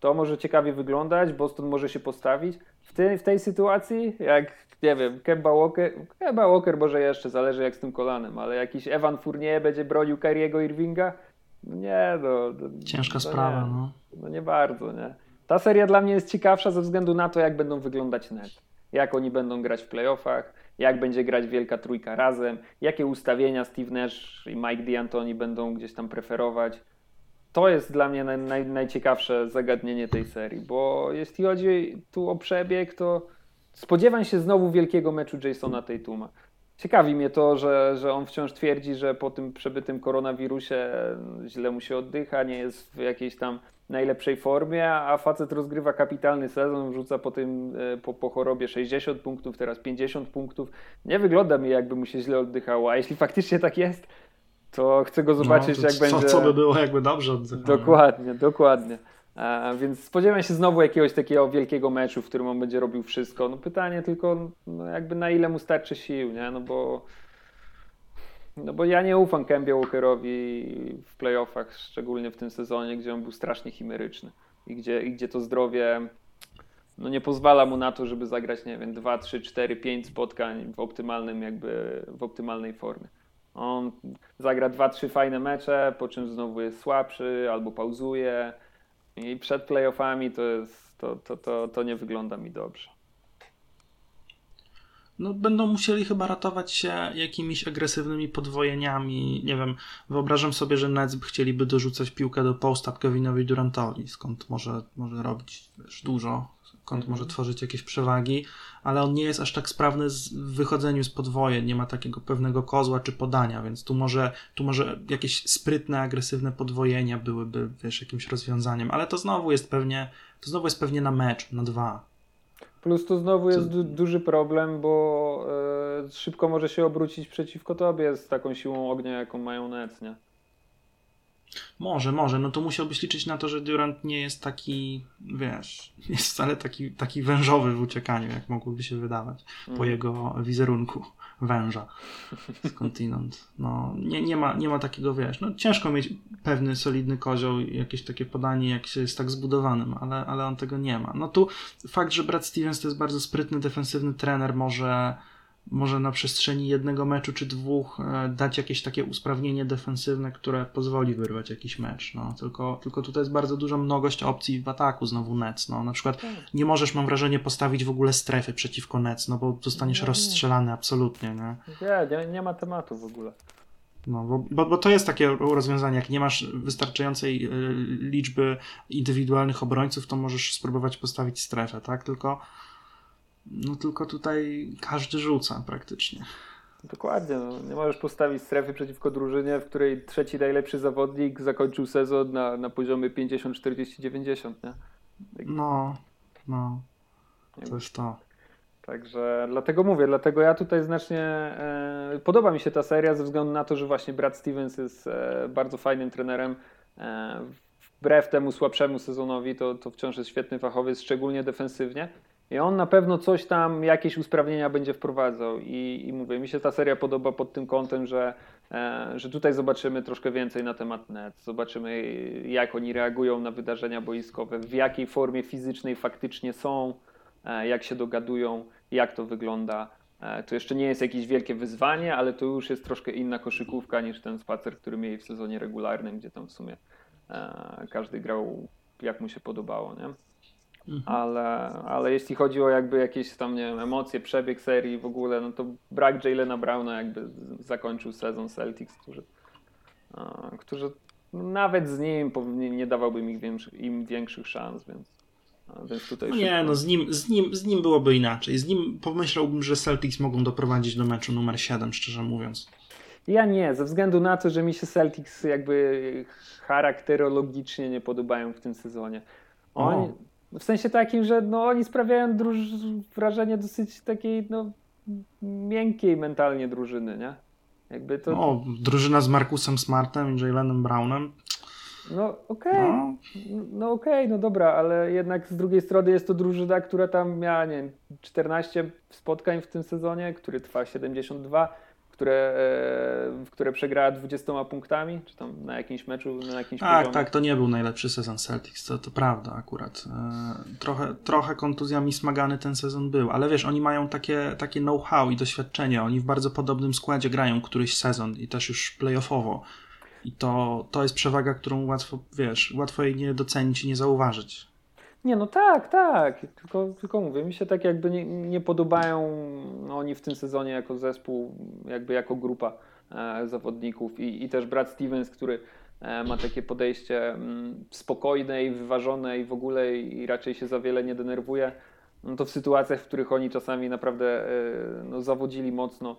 to może ciekawie wyglądać, Boston może się postawić. W, tej w tej sytuacji, jak nie wiem, Kemba Walker, Kemba Walker może jeszcze, zależy jak z tym kolanem, ale jakiś Evan Fournier będzie bronił Kyriego Irvinga? No nie, no. Ciężka sprawa, nie, no. No nie bardzo, nie. Ta seria dla mnie jest ciekawsza ze względu na to, jak będą wyglądać net. Jak oni będą grać w playoffach, jak będzie grać wielka trójka razem, jakie ustawienia Steve Nash i Mike D'Antoni będą gdzieś tam preferować. To jest dla mnie naj, naj, najciekawsze zagadnienie tej serii, bo jeśli chodzi tu o przebieg, to spodziewam się znowu wielkiego meczu Jasona Tatuma. Ciekawi mnie to, że, że on wciąż twierdzi, że po tym przebytym koronawirusie źle mu się oddycha, nie jest w jakiejś tam najlepszej formie, a facet rozgrywa kapitalny sezon, rzuca po tym e, po, po chorobie 60 punktów, teraz 50 punktów. Nie wygląda mi jakby mu się źle oddychało, a jeśli faktycznie tak jest, to chcę go zobaczyć no, jak co, będzie. Co by było jakby dobrze oddychał. Dokładnie, dokładnie. A, więc spodziewam się znowu jakiegoś takiego wielkiego meczu, w którym on będzie robił wszystko. No pytanie tylko, no jakby na ile mu starczy sił, nie? No bo, no bo ja nie ufam Kembie Walkerowi w playoffach, szczególnie w tym sezonie, gdzie on był strasznie chimeryczny i gdzie, i gdzie to zdrowie no nie pozwala mu na to, żeby zagrać, nie wiem, 2, 3, 4, 5 spotkań w optymalnym jakby, w optymalnej formie. On zagra 2-3 fajne mecze, po czym znowu jest słabszy albo pauzuje, i przed playoffami to, jest, to, to, to, to nie wygląda mi dobrze. No, będą musieli chyba ratować się jakimiś agresywnymi podwojeniami. Nie wiem, wyobrażam sobie, że Nets chcieliby dorzucać piłkę do posta Kevinowi Durantowi, skąd może, może robić wiesz, dużo, skąd może tworzyć jakieś przewagi, ale on nie jest aż tak sprawny w wychodzeniu z podwoje, nie ma takiego pewnego kozła czy podania, więc tu może, tu może jakieś sprytne, agresywne podwojenia byłyby, wiesz, jakimś rozwiązaniem, ale to znowu jest pewnie, to znowu jest pewnie na mecz, na dwa. Plus tu znowu jest du duży problem, bo e, szybko może się obrócić przeciwko tobie z taką siłą ognia, jaką mają Nets, nie? Może, może. No to musiałbyś liczyć na to, że Durant nie jest taki, wiesz, nie jest wcale taki, taki wężowy w uciekaniu, jak mogłoby się wydawać mm. po jego wizerunku węża skądinąd. No, nie, nie, ma, nie ma takiego, wiesz, no ciężko mieć pewny, solidny kozioł, jakieś takie podanie, jak się jest tak zbudowanym, ale, ale on tego nie ma. No tu fakt, że Brad Stevens to jest bardzo sprytny, defensywny trener, może może na przestrzeni jednego meczu czy dwóch e, dać jakieś takie usprawnienie defensywne, które pozwoli wyrwać jakiś mecz. No. Tylko, tylko tutaj jest bardzo duża mnogość opcji w ataku znowu Nets. No. Na przykład tak. nie możesz, mam wrażenie, postawić w ogóle strefy przeciwko Nets, no bo zostaniesz nie, rozstrzelany absolutnie. Nie? Nie, nie, nie ma tematu w ogóle. No, bo, bo, bo, to jest takie rozwiązanie, jak nie masz wystarczającej e, liczby indywidualnych obrońców, to możesz spróbować postawić strefę, tak? Tylko no tylko tutaj każdy rzuca praktycznie. Dokładnie. No. Nie możesz postawić strefy przeciwko drużynie, w której trzeci najlepszy zawodnik zakończył sezon na, na poziomie 50, 40, 90, nie? No, no. To jest to. Także dlatego mówię, dlatego ja tutaj znacznie e, podoba mi się ta seria ze względu na to, że właśnie Brad Stevens jest e, bardzo fajnym trenerem. E, wbrew temu słabszemu sezonowi, to, to wciąż jest świetny fachowiec, szczególnie defensywnie. I on na pewno coś tam, jakieś usprawnienia będzie wprowadzał. I, i mówię, mi się ta seria podoba pod tym kątem, że, e, że tutaj zobaczymy troszkę więcej na temat net. Zobaczymy, jak oni reagują na wydarzenia boiskowe, w jakiej formie fizycznej faktycznie są, e, jak się dogadują, jak to wygląda. E, to jeszcze nie jest jakieś wielkie wyzwanie, ale to już jest troszkę inna koszykówka niż ten spacer, który mieli w sezonie regularnym, gdzie tam w sumie każdy grał jak mu się podobało. Nie? Mhm. Ale, ale jeśli chodzi o jakby jakieś tam, nie wiem, emocje, przebieg serii w ogóle, no to brak Jalena Browna jakby zakończył sezon Celtics, którzy, którzy nawet z nim nie dawałbym im, większych, im większych szans, więc. No nie, no z nim, z, nim, z nim byłoby inaczej. Z nim pomyślałbym, że Celtics mogą doprowadzić do meczu numer 7, szczerze mówiąc. Ja nie, ze względu na to, że mi się Celtics jakby charakterologicznie nie podobają w tym sezonie. Oni, w sensie takim, że no, oni sprawiają druż- wrażenie dosyć takiej no, miękkiej mentalnie drużyny, nie? Jakby to... No, drużyna z Markusem Smartem i Jalenem Brownem. No okej, okay. no, no okej, okay, no dobra, ale jednak z drugiej strony jest to drużyna, która tam miała, nie wiem, 14 spotkań w tym sezonie, który trwa 72 które, e, które przegrała 20 punktami, czy tam na jakimś meczu, na jakimś Tak, poziomie. tak, to nie był najlepszy sezon Celtics, to, to prawda akurat. E, trochę, trochę kontuzjami smagany ten sezon był, ale wiesz, oni mają takie, takie know-how i doświadczenie, oni w bardzo podobnym składzie grają któryś sezon i też już playoffowo. I to, to jest przewaga, którą łatwo, wiesz, łatwo jej nie docenić i nie zauważyć. Nie, no tak, tak. Tylko, tylko mówię, mi się tak jakby nie, nie podobają no, oni w tym sezonie jako zespół, jakby jako grupa e, zawodników i, i też Brad Stevens, który e, ma takie podejście m, mm, spokojne i wyważone i w ogóle i raczej się za wiele nie denerwuje. no to w sytuacjach, w których oni czasami naprawdę e, no, zawodzili mocno,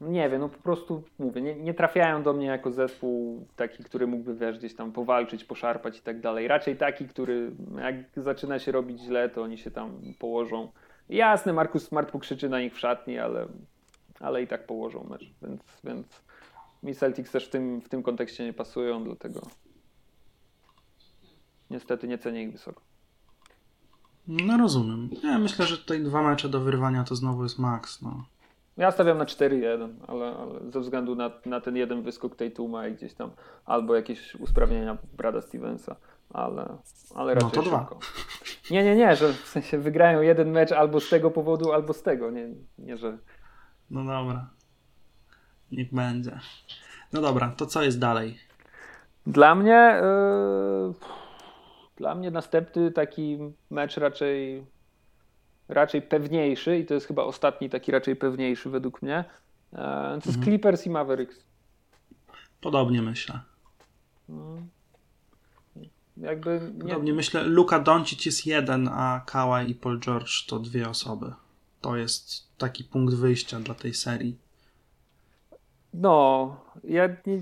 nie wiem, no po prostu mówię, nie, nie, trafiają do mnie jako zespół taki, który mógłby wiesz, gdzieś tam powalczyć, poszarpać i tak dalej. Raczej taki, który jak zaczyna się robić źle, to oni się tam położą. Jasne, Markus Smart pokrzyczy na nich w szatni, ale, ale i tak położą mecz, więc, więc mi Celtics też w tym, w tym kontekście nie pasują, dlatego niestety nie cenię ich wysoko. No rozumiem. Ja myślę, że tutaj dwa mecze do wyrwania to znowu jest maks. No. Ja stawiam na 4-1, ale, ale, ze względu na, na ten jeden wyskok tej Tuma i gdzieś tam albo jakieś usprawnienia Brada Stevensa, ale, ale raczej no to szybko. dwa. Nie, nie, nie, że w sensie wygrają jeden mecz albo z tego powodu, albo z tego, nie, nie że... No dobra. Niech będzie. No dobra, to co jest dalej? Dla mnie yy, dla mnie następny taki mecz raczej raczej pewniejszy i to jest chyba ostatni taki raczej pewniejszy według mnie. Yy, to jest mhm. Clippers i Mavericks. Podobnie myślę. Yy, jakby nie... Podobnie myślę, Luka Doncic jest jeden, a Kawhi i Paul George to dwie osoby. To jest taki punkt wyjścia dla tej serii. No, ja nie...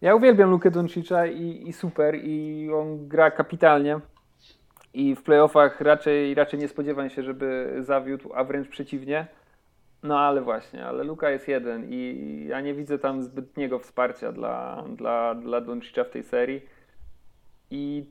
Ja uwielbiam Lukę Doncicza i, i super i on gra kapitalnie i w playoffach raczej, raczej nie spodziewam się, żeby zawiódł, a wręcz przeciwnie. No ale właśnie, ale Luka jest jeden i ja nie widzę tam zbytniego wsparcia dla, dla, dla Doncicza w tej serii. I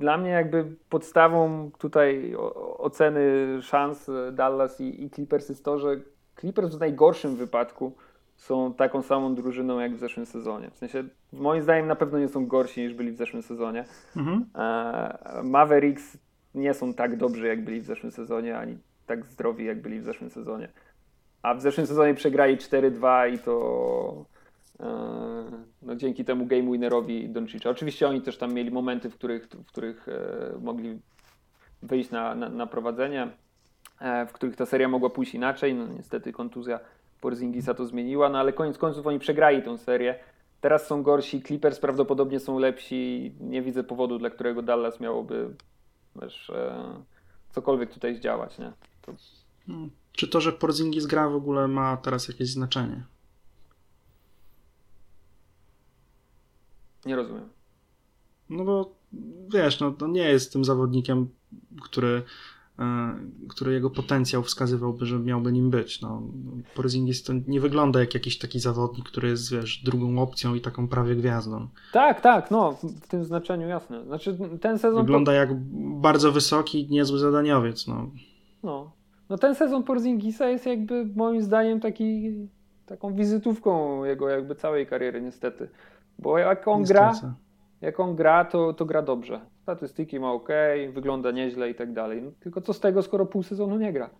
dla mnie jakby podstawą tutaj oceny szans Dallas i, i Clippers jest to, że Clippers w najgorszym wypadku są taką samą drużyną jak w zeszłym sezonie. W sensie, moim zdaniem, na pewno nie są gorsi niż byli w zeszłym sezonie. Mhm. E, Mavericks nie są tak dobrzy, jak byli w zeszłym sezonie, ani tak zdrowi, jak byli w zeszłym sezonie. A w zeszłym sezonie przegrali 4-2 i to e, no, dzięki temu game winnerowi Doncicza. Oczywiście oni też tam mieli momenty, w których, w których e, mogli wyjść na, na, na prowadzenie, w których ta seria mogła pójść inaczej. No niestety kontuzja Porzingisa to zmieniła, no ale koniec końców oni przegrali tą serię. Teraz są gorsi, Clippers prawdopodobnie są lepsi. Nie widzę powodu, dla którego Dallas miałoby wiesz, e, cokolwiek tutaj zdziałać. Nie? To... Hmm. Czy to, że Porzingis gra w ogóle ma teraz jakieś znaczenie? Nie rozumiem. No bo wiesz, no to nie jest tym zawodnikiem, który który jego potencjał wskazywałby, że miałby nim być. No, Porzingis to nie wygląda jak jakiś taki zawodnik, który jest, wiesz, drugą opcją i taką prawie gwiazdą. Tak, tak, no, w tym znaczeniu jasne. Znaczy ten sezon... Wygląda jak bardzo wysoki, niezły zadaniowiec, no. No, no ten sezon Porzingisa jest jakby moim zdaniem taki, taką wizytówką jego jakby całej kariery niestety. Bo jak on gra, jak on gra, to, to gra dobrze. Statystyki ma ok, wygląda nieźle i tak dalej. Tylko co z tego, skoro pół sezonu nie gra?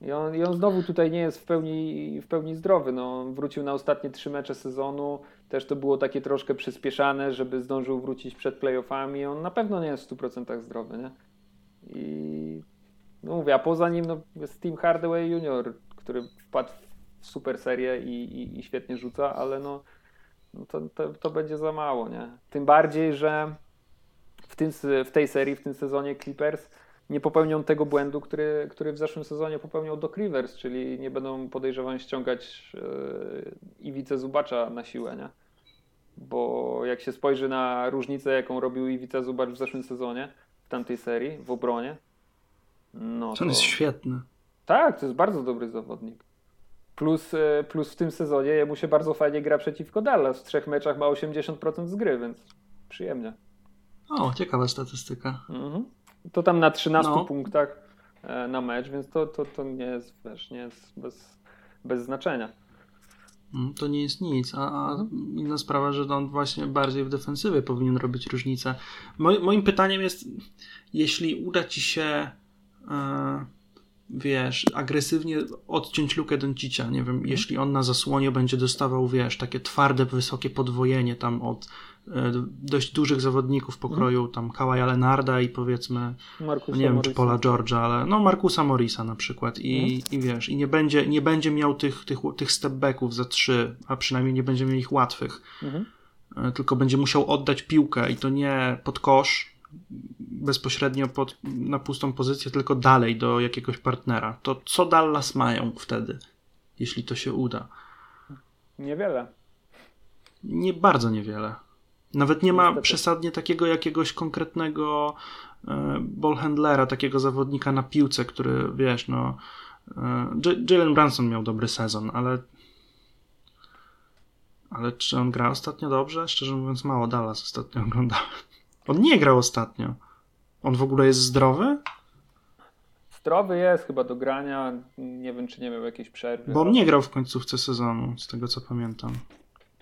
I on, I on znowu tutaj nie jest w pełni, w pełni zdrowy. No, wrócił na ostatnie trzy mecze sezonu. Też to było takie troszkę przyspieszane, żeby zdążył wrócić przed playoffami. On na pewno nie jest w 100% zdrowy. Nie? I no mówię, a poza nim no, jest Tim Hardaway Jr., który wpadł w super serię i, i, i świetnie rzuca, ale no no to, to, to, będzie za mało, nie? Tym bardziej, że w, tym, w tej serii, w tym sezonie Clippers nie popełnią tego błędu, który, który w zeszłym sezonie popełnił Doc Rivers, czyli nie będą podejrzewam ściągać yy, Iwice Zubacza na siłę, nie? Bo jak się spojrzy na różnicę, jaką robił Iwica Zubacz w zeszłym sezonie, w tamtej serii, w obronie, no to... On jest świetny. Tak, to jest bardzo dobry zawodnik. Plus, e, plus w tym sezonie jemu się bardzo fajnie gra przeciwko Dallas. W trzech meczach ma 80% z gry, więc przyjemnie. O, ciekawa statystyka. Mhm. To tam na 13 no. punktach e, na mecz, więc to, to, to nie jest, wiesz, nie jest bez, bez znaczenia. Mm, to nie jest nic, a, a mhm. inna sprawa, że on właśnie bardziej w defensywie powinien robić różnicę. moim pytaniem jest, jeśli uda ci się. Yy wiesz, agresywnie odciąć lukę Doncicia, nie wiem, jeśli on na zasłonie będzie dostawał, wiesz, takie twarde, wysokie podwojenie tam od e, dość dużych zawodników pokroju, mm. tam Kawaja Lenarda i powiedzmy, no nie wiem, Morrisa. czy Paula George'a, ale no Markusa Morrisa na przykład i, mm. i wiesz, i nie będzie, nie będzie miał tych, tych, tych stepbacków za trzy, a przynajmniej nie będzie miał ich łatwych, mm. tylko będzie musiał oddać piłkę i to nie pod kosz, bezpośrednio pod, na pustą pozycję, tylko dalej do jakiegoś partnera. To co Dallas mają wtedy, jeśli to się uda? Niewiele. Nie bardzo niewiele. Nawet nie ma Niestety. przesadnie takiego jakiegoś konkretnego e, ballhandlera, takiego zawodnika na piłce, który wiesz, no. E, Jalen Branson miał dobry sezon, ale. Ale czy on gra ostatnio dobrze? Szczerze mówiąc, mało Dallas ostatnio oglądałem. On nie grał ostatnio. On w ogóle jest zdrowy? Zdrowy jest chyba do grania. Nie wiem, czy nie miał jakiejś przerwy. Bo on nie grał w końcówce sezonu, z tego co pamiętam.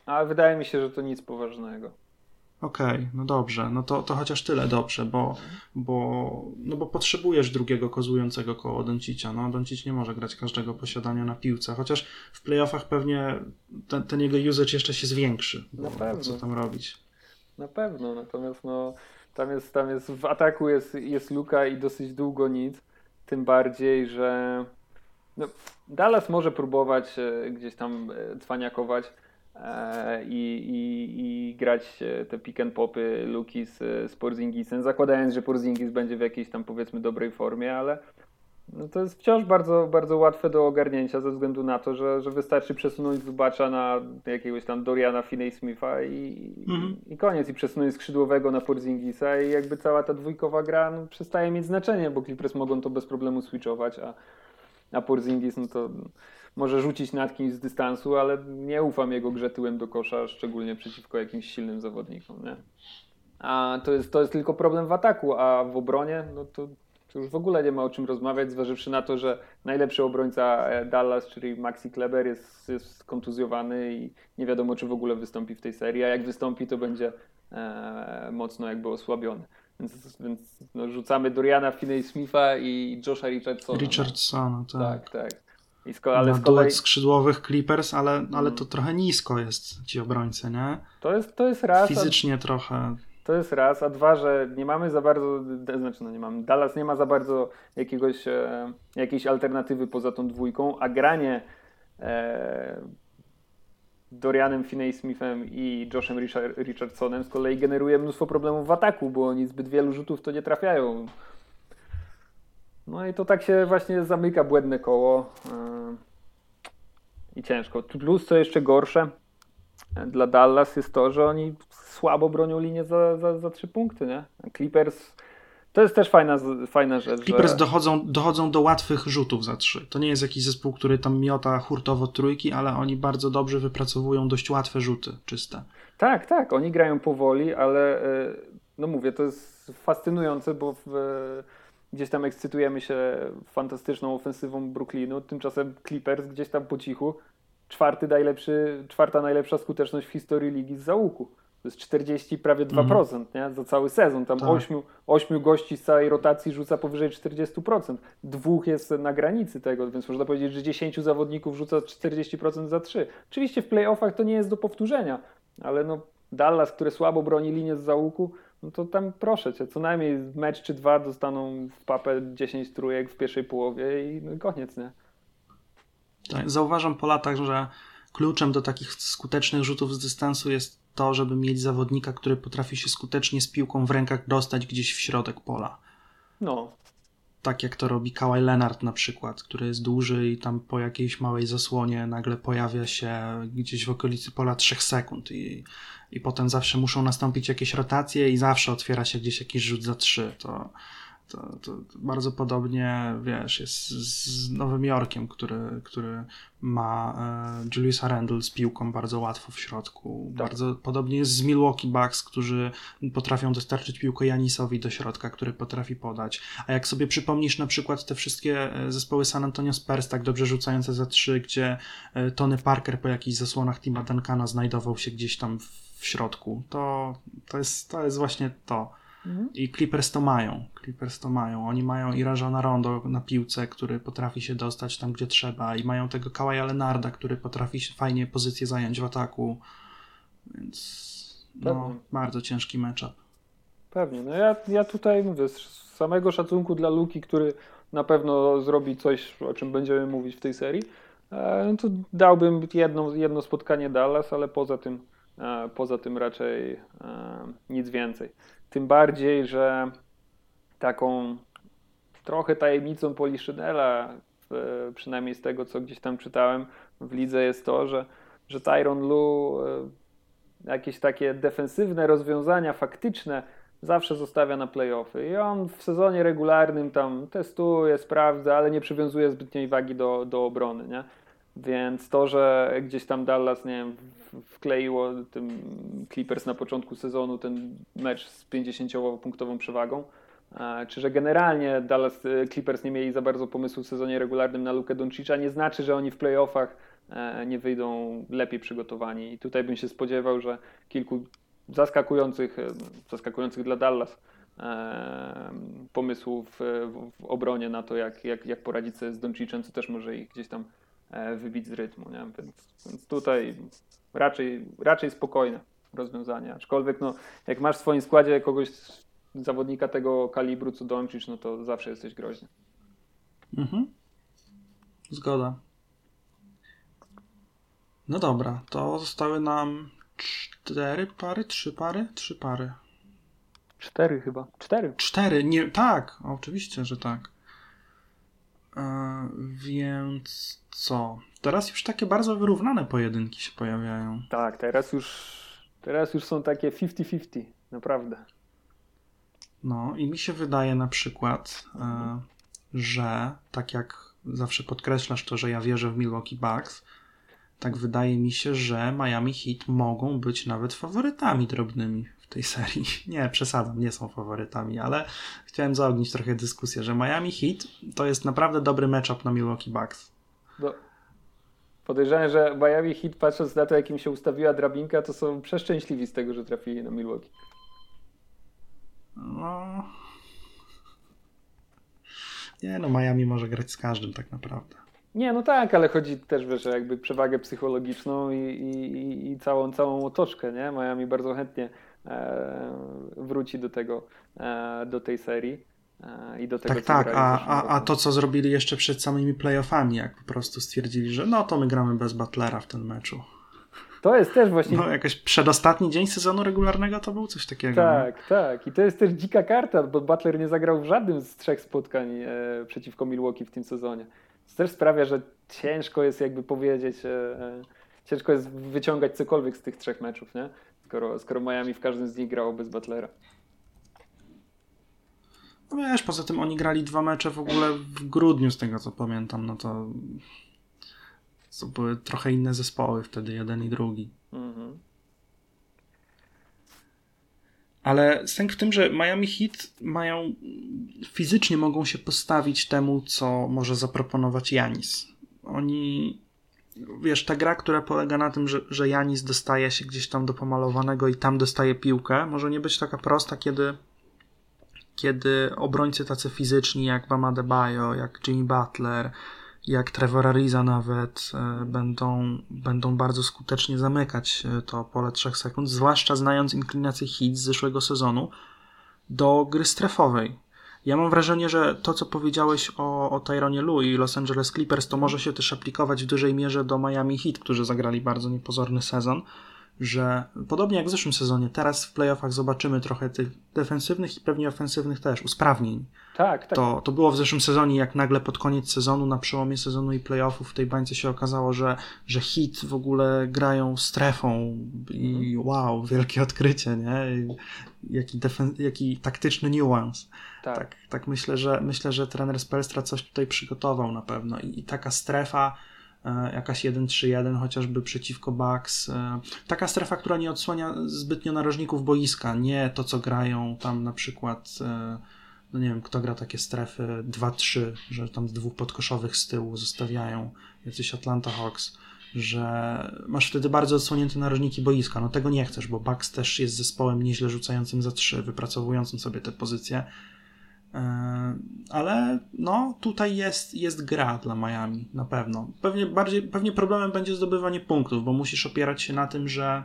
Ale wydaje mi się, że to nic poważnego. Okej, no dobrze, no to, to chociaż tyle dobrze, bo, bo, no bo potrzebujesz drugiego kozującego koło Doncicia. No, Doncic nie może grać każdego posiadania na piłce, chociaż w playoffach pewnie ten, ten jego usage jeszcze się zwiększy. Bo, Na pewno. co tam robić? Na pewno, natomiast no, tam jest, tam jest w ataku jest, jest luka i dosyć długo nic. Tym bardziej, że no, Dallas może próbować e, gdzieś tam e, cwaniakować e, i, i, i grać te pick and popy luki z, z Porzingisem, zakładając, że Porzingis będzie w jakiejś tam powiedzmy dobrej formie, ale no to jest wciąż bardzo, bardzo łatwe do ogarnięcia ze względu na to, że, że wystarczy przesunąć Zubacza na jakiegoś tam Doriana Finney-Smitha i, Mhm. i koniec. I przesunąć skrzydłowego na Porzingisa i jakby cała ta dwójkowa gra no, przestaje mieć znaczenie, bo Clippers mogą to bez problemu switchować, a, a Porzingis no to może rzucić nad kimś z dystansu, ale nie ufam jego grze tyłem do kosza, szczególnie przeciwko jakimś silnym zawodnikom. Nie? A to jest, to jest tylko problem w ataku, a w obronie no to, to już w ogóle nie ma o czym rozmawiać, zważywszy na to, że najlepszy obrońca e, Dallas, czyli Maxi Kleber jest, jest kontuzjowany i nie wiadomo, czy w ogóle wystąpi w tej serii, a jak wystąpi, to będzie e, mocno jakby osłabiony. Więc, więc no, rzucamy Doriana Finney-Smitha i Josha Richardsona. Richardsona, tak. Tak, tak. I sko- ale na z kolei duet skrzydłowych Clippers, ale, ale Mm. to trochę nisko jest ci obrońcy, nie? to jest, to jest raz, Fizycznie trochę. To jest raz, a dwa, że nie mamy za bardzo, znaczy no nie mamy, Dallas nie ma za bardzo jakiegoś, e, jakiejś alternatywy poza tą dwójką, a granie e, Dorianem Finney-Smithem i Joshem Richard, Richardsonem z kolei generuje mnóstwo problemów w ataku, bo oni zbyt wielu rzutów to nie trafiają. No i to tak się właśnie zamyka błędne koło e, i ciężko. Plus co jeszcze gorsze, dla Dallas jest to, że oni słabo bronią linię za, za, za trzy punkty, nie? Clippers to jest też fajna, fajna rzecz. Clippers że... dochodzą, dochodzą do łatwych rzutów za trzy. To nie jest jakiś zespół, który tam miota hurtowo trójki, ale oni bardzo dobrze wypracowują dość łatwe rzuty, czyste. Tak, tak, oni grają powoli, ale e, no mówię, to jest fascynujące, bo w, gdzieś tam ekscytujemy się fantastyczną ofensywą Brooklynu, tymczasem Clippers gdzieś tam po cichu, czwarty najlepszy, czwarta najlepsza skuteczność w historii ligi z załuku. To jest 40, prawie 2% nie? za cały sezon. Tam Tak. ośmiu, ośmiu gości z całej rotacji rzuca powyżej 40%. Dwóch jest na granicy tego, więc można powiedzieć, że 10 zawodników rzuca 40% za 3. Oczywiście w playoffach to nie jest do powtórzenia, ale no Dallas, które słabo broni linię z załuku, no to tam proszę cię, co najmniej mecz czy dwa dostaną w papę 10 trójek w pierwszej połowie i no i koniec, nie? Tak, Zauważam po latach, że kluczem do takich skutecznych rzutów z dystansu jest to, żeby mieć zawodnika, który potrafi się skutecznie z piłką w rękach dostać gdzieś w środek pola. No, Tak jak to robi Kawhi Leonard na przykład, który jest duży i tam po jakiejś małej zasłonie nagle pojawia się gdzieś w okolicy pola 3 sekund i, i potem zawsze muszą nastąpić jakieś rotacje i zawsze otwiera się gdzieś jakiś rzut za 3. To, to, to bardzo podobnie, wiesz, jest z Nowym Jorkiem, który, który ma e, Juliusa Randle z piłką bardzo łatwo w środku. Tak. Bardzo podobnie jest z Milwaukee Bucks, którzy potrafią dostarczyć piłkę Janisowi do środka, który potrafi podać. A jak sobie przypomnisz na przykład te wszystkie e, zespoły San Antonio Spurs, tak dobrze rzucające za trzy, gdzie e, Tony Parker po jakichś zasłonach Tima Duncana znajdował się gdzieś tam w w środku, to, to, jest, to jest właśnie to. Mhm. I Clippers to mają. Clippers to mają. Oni mają i Rajona Rondo na piłce, który potrafi się dostać tam, gdzie trzeba. I mają tego Kawaja Lenarda, który potrafi się fajnie pozycję zająć w ataku. Więc no, Pewnie. bardzo ciężki matchup. Pewnie. No ja, ja tutaj mówię, z samego szacunku dla Luki, który na pewno zrobi coś, o czym będziemy mówić w tej serii, e, no to dałbym jedno, jedno spotkanie Dallas, ale poza tym, e, poza tym raczej e, nic więcej. Tym bardziej, że taką trochę tajemnicą Poliszynela, przynajmniej z tego, co gdzieś tam czytałem w lidze, jest to, że, że Tyron Lu e, jakieś takie defensywne rozwiązania faktyczne zawsze zostawia na playoffy. I on w sezonie regularnym tam testuje, sprawdza, ale nie przywiązuje zbytniej wagi do, do obrony, nie? Więc to, że gdzieś tam Dallas, nie wiem, wkleiło tym Clippers na początku sezonu ten mecz z 50-punktową przewagą, e, czy że generalnie Dallas e, Clippers nie mieli za bardzo pomysłu w sezonie regularnym na Lukę Doncicza, nie znaczy, że oni w playoffach e, nie wyjdą lepiej przygotowani. I tutaj bym się spodziewał, że kilku zaskakujących, zaskakujących dla Dallas pomysłów w obronie na to, jak, jak, jak poradzić sobie z Doncicem, co też może ich gdzieś tam wybić z rytmu. Nie? Więc, więc tutaj raczej, raczej spokojne rozwiązanie. Aczkolwiek no, jak masz w swoim składzie kogoś zawodnika tego kalibru co Doncic, no to zawsze jesteś groźny. Mhm. Zgoda. No dobra, to zostały nam cztery pary, trzy pary, trzy pary. Cztery chyba. Cztery. Cztery, nie, tak, oczywiście, że tak. E, więc co? Teraz już takie bardzo wyrównane pojedynki się pojawiają. Tak, teraz już, teraz już są takie 50-50, naprawdę. No i mi się wydaje na przykład, e, że tak jak zawsze podkreślasz to, że ja wierzę w Milwaukee Bucks, tak wydaje mi się, że Miami Heat mogą być nawet faworytami drobnymi tej serii. Nie, przesadzam, nie są faworytami, ale chciałem zaognić trochę dyskusję, że Miami Heat to jest naprawdę dobry matchup na Milwaukee Bucks. No, podejrzewam, że Miami Heat patrząc na to, jakim się ustawiła drabinka, to są przeszczęśliwi z tego, że trafili na Milwaukee. No... Nie no, Miami może grać z każdym tak naprawdę. Nie, no tak, ale chodzi też, wiesz, jakby przewagę psychologiczną i, i, i całą, całą otoczkę, nie? Miami bardzo chętnie wróci do tego, e, do tej serii e, i do tego, Tak, tak, a, a, a to, co zrobili jeszcze przed samymi playoffami, jak po prostu stwierdzili, że no to my gramy bez Butlera w tym meczu. To jest też właśnie. No, jakoś przedostatni dzień sezonu regularnego to był coś takiego. Tak, nie? tak. I to jest też dzika karta, bo Butler nie zagrał w żadnym z trzech spotkań e, przeciwko Milwaukee w tym sezonie. To też sprawia, że ciężko jest jakby powiedzieć, e, e, ciężko jest wyciągać cokolwiek z tych trzech meczów, nie? Skoro, skoro Miami w każdym z nich grało bez Butlera. No wiesz, poza tym oni grali dwa mecze w ogóle w grudniu, z tego co pamiętam, no to, to były trochę inne zespoły wtedy, jeden i drugi. Mhm. Ale sęk w tym, że Miami Heat mają fizycznie mogą się postawić temu, co może zaproponować Janis. Oni wiesz, ta gra, która polega na tym, że, że Janis dostaje się gdzieś tam do pomalowanego i tam dostaje piłkę, może nie być taka prosta, kiedy kiedy obrońcy tacy fizyczni jak Bama Debajo, jak Jimmy Butler, jak Trevor Ariza nawet e, będą, będą bardzo skutecznie zamykać e, to pole 3 sekund, zwłaszcza znając inklinację hit z zeszłego sezonu do gry strefowej. Ja mam wrażenie, że to, co powiedziałeś o, o Tyronie Lu i Los Angeles Clippers, to może się też aplikować w dużej mierze do Miami Heat, którzy zagrali bardzo niepozorny sezon że podobnie jak w zeszłym sezonie, teraz w playoffach zobaczymy trochę tych defensywnych i pewnie ofensywnych też usprawnień. Tak, tak. To, to było w zeszłym sezonie, jak nagle pod koniec sezonu, na przełomie sezonu i playoffów w tej bańce się okazało, że, że hit w ogóle grają strefą i mhm. wow, wielkie odkrycie, nie? Jaki, defen- jaki taktyczny niuans. Tak. tak. Tak, myślę, że myślę, że trener Spelstra coś tutaj przygotował na pewno i, i taka strefa jakaś 1-3-1 chociażby przeciwko Bucks. E, taka strefa, która nie odsłania zbytnio narożników boiska, nie to co grają tam na przykład e, no nie wiem, kto gra takie strefy 2-3, że tam dwóch podkoszowych z tyłu zostawiają jacyś Atlanta Hawks, że masz wtedy bardzo odsłonięte narożniki boiska. No tego nie chcesz, bo Bucks też jest zespołem nieźle rzucającym za 3, wypracowującym sobie te pozycje E, ale no, tutaj jest, jest gra dla Miami, na pewno. Pewnie, bardziej, pewnie problemem będzie zdobywanie punktów, bo musisz opierać się na tym, że,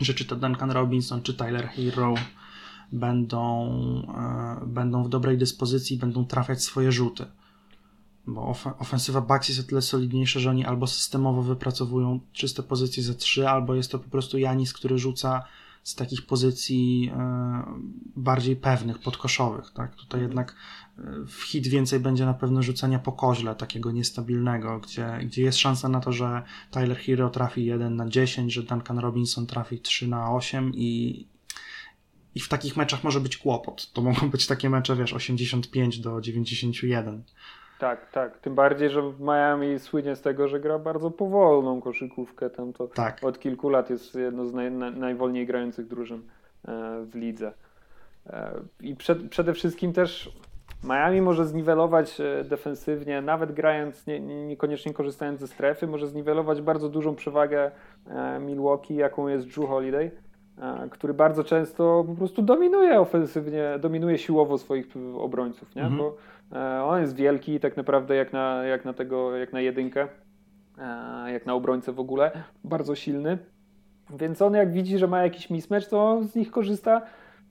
że czy to Duncan Robinson, czy Tyler Hero będą, e, będą w dobrej dyspozycji, będą trafiać swoje rzuty. Bo of ofensywa Bucks jest o tyle solidniejsza, że oni albo systemowo wypracowują czyste pozycje za trzy, albo jest to po prostu Janis, który rzuca z takich pozycji e, bardziej pewnych, podkoszowych. Tak? Tutaj Mhm. jednak e, w hit więcej będzie na pewno rzucenia po koźle, takiego niestabilnego, gdzie, gdzie jest szansa na to, że Tyler Hero trafi 1 na 10, że Duncan Robinson trafi 3 na 8 i, i w takich meczach może być kłopot. To mogą być takie mecze, wiesz, 85 do 91. Tak, tak. Tym bardziej, że w Miami słynie z tego, że gra bardzo powolną koszykówkę. Tam to Tak. od kilku lat jest jedno z naj, na, najwolniej grających drużyn e, w lidze. E, I przed, przede wszystkim też Miami może zniwelować e, defensywnie, nawet grając, nie, nie, niekoniecznie korzystając ze strefy, może zniwelować bardzo dużą przewagę Milwaukee, jaką jest Drew Holiday, który bardzo często po prostu dominuje ofensywnie, dominuje siłowo swoich obrońców, nie? Mhm. Bo e, on jest wielki tak naprawdę jak na, jak na tego, jak na jedynkę, e, jak na obrońcę w ogóle, bardzo silny. Więc on jak widzi, że ma jakiś mismatch, to z nich korzysta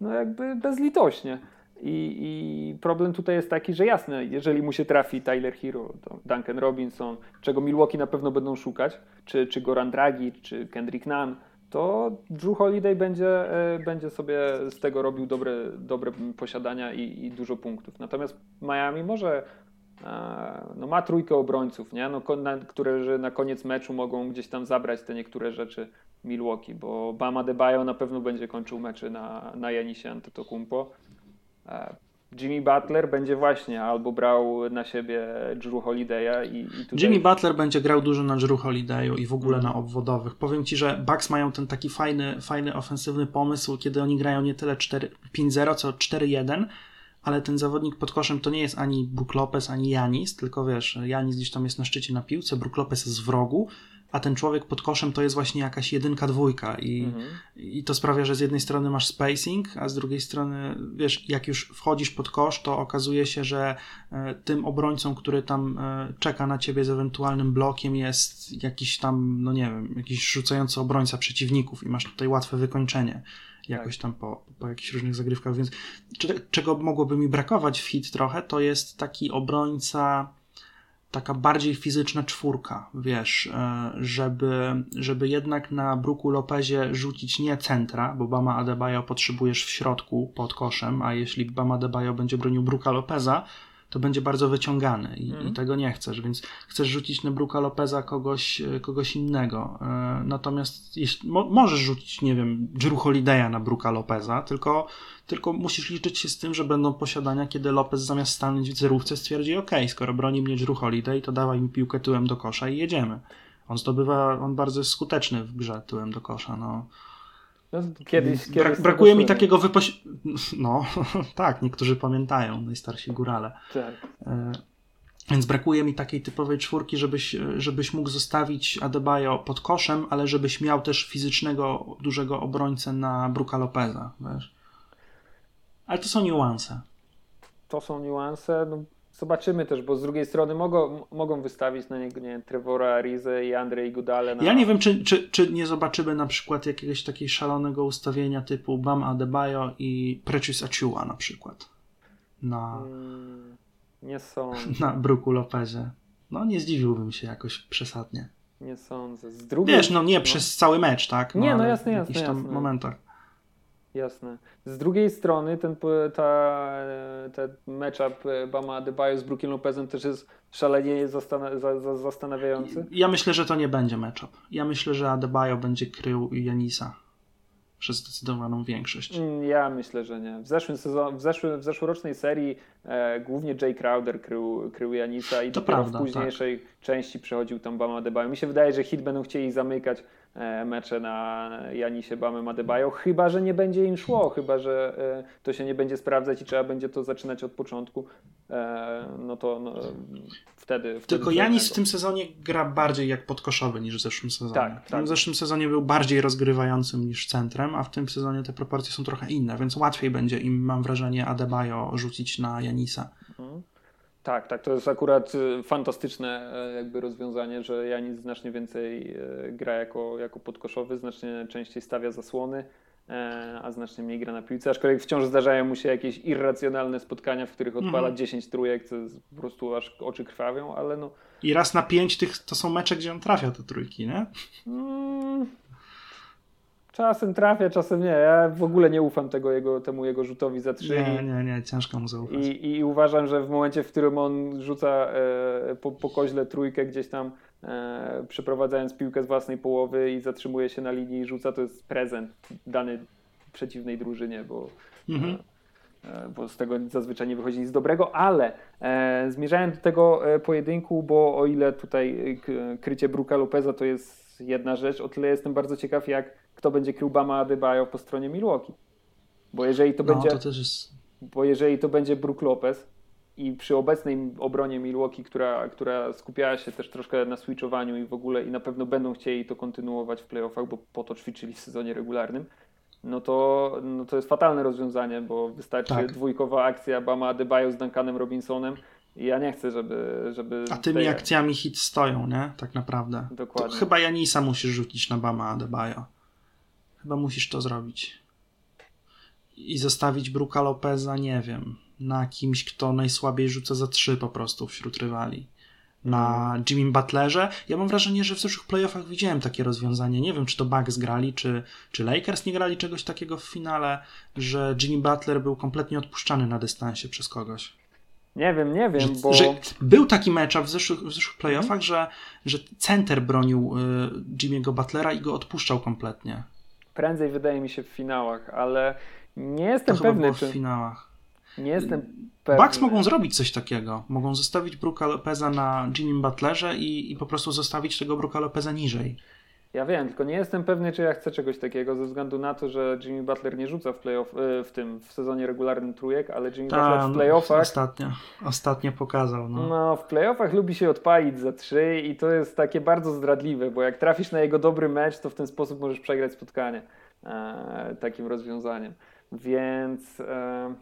no jakby bezlitośnie. I, I problem tutaj jest taki, że jasne, jeżeli mu się trafi Tyler Hero, Duncan Robinson, czego Milwaukee na pewno będą szukać, czy, czy Goran Dragic, czy Kendrick Nunn, to Drew Holiday będzie, e, będzie sobie z tego robił dobre, dobre posiadania i, i dużo punktów. Natomiast Miami może e, no ma trójkę obrońców, nie? No, na, które na koniec meczu mogą gdzieś tam zabrać te niektóre rzeczy Milwaukee, bo Bama Debajo na pewno będzie kończył mecze na, na Janisie Antetokounmpo. Jimmy Butler będzie właśnie albo brał na siebie Drew Holiday'a i, i tutaj... Jimmy Butler będzie grał dużo na Drew Holiday'u i w ogóle Mhm. na obwodowych. Powiem ci, że Bucks mają ten taki fajny, fajny ofensywny pomysł, kiedy oni grają nie tyle 4 5-0, co 4-1, ale ten zawodnik pod koszem to nie jest ani Brook Lopez, ani Janis, tylko wiesz, Janis gdzieś tam jest na szczycie na piłce, Brook Lopez jest w rogu, a ten człowiek pod koszem to jest właśnie jakaś jedynka, dwójka i, Mhm. i to sprawia, że z jednej strony masz spacing, a z drugiej strony, wiesz, jak już wchodzisz pod kosz, to okazuje się, że e, tym obrońcą, który tam e, czeka na ciebie z ewentualnym blokiem jest jakiś tam, no nie wiem, jakiś rzucający obrońca przeciwników i masz tutaj łatwe wykończenie jakoś tam po, po jakichś różnych zagrywkach, więc cze- czego mogłoby mi brakować w hit trochę, to jest taki obrońca taka bardziej fizyczna czwórka, wiesz, e, żeby, żeby jednak na Bruku Lopezie rzucić nie centra, bo Bama Adebayo potrzebujesz w środku pod koszem, a jeśli Bama Adebayo będzie bronił Bruka Lopeza, to będzie bardzo wyciągany i, Mhm. i tego nie chcesz, więc chcesz rzucić na Bruka Lopeza kogoś, e, kogoś innego. E, Natomiast jeśli, mo, możesz rzucić, nie wiem, Drew Holiday'a na Bruka Lopeza, tylko, tylko musisz liczyć się z tym, że będą posiadania, kiedy Lopez zamiast stanąć w zerówce stwierdzi, ok, skoro broni mnie Drew Holiday, to dawaj mi piłkę tyłem do kosza i jedziemy. On zdobywa, on bardzo jest skuteczny w grze tyłem do kosza, no. No, kiedyś, kiedyś brakuje mi takiego wypoś... No, tak, niektórzy pamiętają, najstarsi górale. Tak. E, Więc brakuje mi takiej typowej czwórki, żebyś, żebyś mógł zostawić Adebayo pod koszem, ale żebyś miał też fizycznego, dużego obrońcę na Bruka Lopeza, wiesz. Ale to są niuanse. To są niuanse. No, zobaczymy też, bo z drugiej strony mogą, mogą wystawić na niego nie, Trevora Arizę i Andrzej Gudale. Na... Ja nie wiem, czy, czy, czy nie zobaczymy na przykład jakiegoś takiego szalonego ustawienia typu Bam Adebayo i Precious Achua na przykład na, Mm, Nie sądzę. na Bruku Lopezie. No nie zdziwiłbym się jakoś przesadnie. Nie sądzę. Z drugiej Wiesz, no nie przez cały mecz, tak? Nie, no jasne, w jasne, jakichś tam jasne. momentach. Jasne. Z drugiej strony ten, ta, ten matchup Bama Adebayo z Brookiem Lopezem też jest szalenie zastana- za, za, zastanawiający. Ja myślę, że to nie będzie matchup. Ja myślę, że Adebayo będzie krył Janisa przez zdecydowaną większość. Mm, Ja myślę, że nie. W zeszłym sezon, w, zeszły, w zeszłorocznej serii e, głównie Jay Crowder krył, krył Janisa i To dopiero prawda, w późniejszej części przechodził tam Bama Adebayo. Mi się wydaje, że Hit będą chcieli zamykać e, mecze na Janisie Bamem Adebayo, chyba, że nie będzie im szło, chyba, że e, to się nie będzie sprawdzać i trzeba będzie to zaczynać od początku. E, no to no, wtedy, wtedy. Tylko Janis w tym sezonie gra bardziej jak podkoszowy niż w zeszłym sezonie. Tak, tak. W zeszłym sezonie był bardziej rozgrywającym niż centrem, a w tym sezonie te proporcje są trochę inne, więc łatwiej będzie im, mam wrażenie, Adebayo rzucić na Janisa. Mhm. Tak, tak, to jest akurat y, fantastyczne e, jakby rozwiązanie, że Janis znacznie więcej e, gra jako, jako podkoszowy, znacznie częściej stawia zasłony, e, a znacznie mniej gra na piłce, aczkolwiek wciąż zdarzają mu się jakieś irracjonalne spotkania, w których odpala Mhm. 10 trójek, co jest po prostu aż oczy krwawią, ale no I raz na pięć tych to są mecze, gdzie on trafia te trójki, nie? mm, czasem trafia, czasem nie. Ja w ogóle nie ufam tego jego, temu jego rzutowi za trzy. Nie, nie, nie, ciężko mu zaufać. I, I uważam, że w momencie, w którym on rzuca e, po, po koźle trójkę gdzieś tam, e, przeprowadzając piłkę z własnej połowy i zatrzymuje się na linii i rzuca, to jest prezent dany przeciwnej drużynie, bo, Mhm. e, bo z tego zazwyczaj nie wychodzi nic dobrego, ale e, zmierzałem do tego e, pojedynku, bo o ile tutaj e, krycie Bruka Lopeza to jest jedna rzecz, o tyle jestem bardzo ciekaw, jak kto będzie krył Bama Adebayo po stronie Milwaukee. Bo jeżeli to No, będzie to jest... bo jeżeli to będzie Brook Lopez i przy obecnej obronie Milwaukee, która, która skupiała się też troszkę na switchowaniu i w ogóle i na pewno będą chcieli to kontynuować w playoffach, bo po to ćwiczyli w sezonie regularnym, no to, no to jest fatalne rozwiązanie, bo wystarczy Tak. dwójkowa akcja Bama Adebayo z Duncanem Robinsonem i ja nie chcę, żeby... żeby A tymi tej- akcjami hit stoją, nie? Tak naprawdę. Dokładnie. To chyba Janisa musisz rzucić na Bama Adebayo. Chyba musisz to zrobić. I zostawić Bruka Lopeza, nie wiem, na kimś, kto najsłabiej rzuca za trzy po prostu wśród rywali. Na Jimmy Butlerze. Ja mam wrażenie, że w zeszłych playoffach widziałem takie rozwiązanie. Nie wiem, czy to Bucks grali, czy, czy Lakers nie grali czegoś takiego w finale, że Jimmy Butler był kompletnie odpuszczany na dystansie przez kogoś. Nie wiem, nie wiem, Że, bo... że był taki matchup w zeszłych, w zeszłych playoffach, że, że center bronił y, Jimmy'ego Butlera i go odpuszczał kompletnie. Prędzej wydaje mi się w finałach, ale nie To jestem chyba pewny, było w czy... finałach. Nie jestem pewny. Bucks mogą zrobić coś takiego. Mogą zostawić Brooka Lopeza na Jimmy Butlerze i, i po prostu zostawić tego Brooka Lopeza niżej. Ja wiem, tylko nie jestem pewny, czy ja chcę czegoś takiego, ze względu na to, że Jimmy Butler nie rzuca w playoff, y, w tym, w sezonie regularnym trójek, ale Jimmy Butler Tam w playoffach, ostatnio, ostatnio pokazał. No. no w playoffach lubi się odpalić za trzy i to jest takie bardzo zdradliwe, bo jak trafisz na jego dobry mecz, to w ten sposób możesz przegrać spotkanie e, takim rozwiązaniem. Więc e,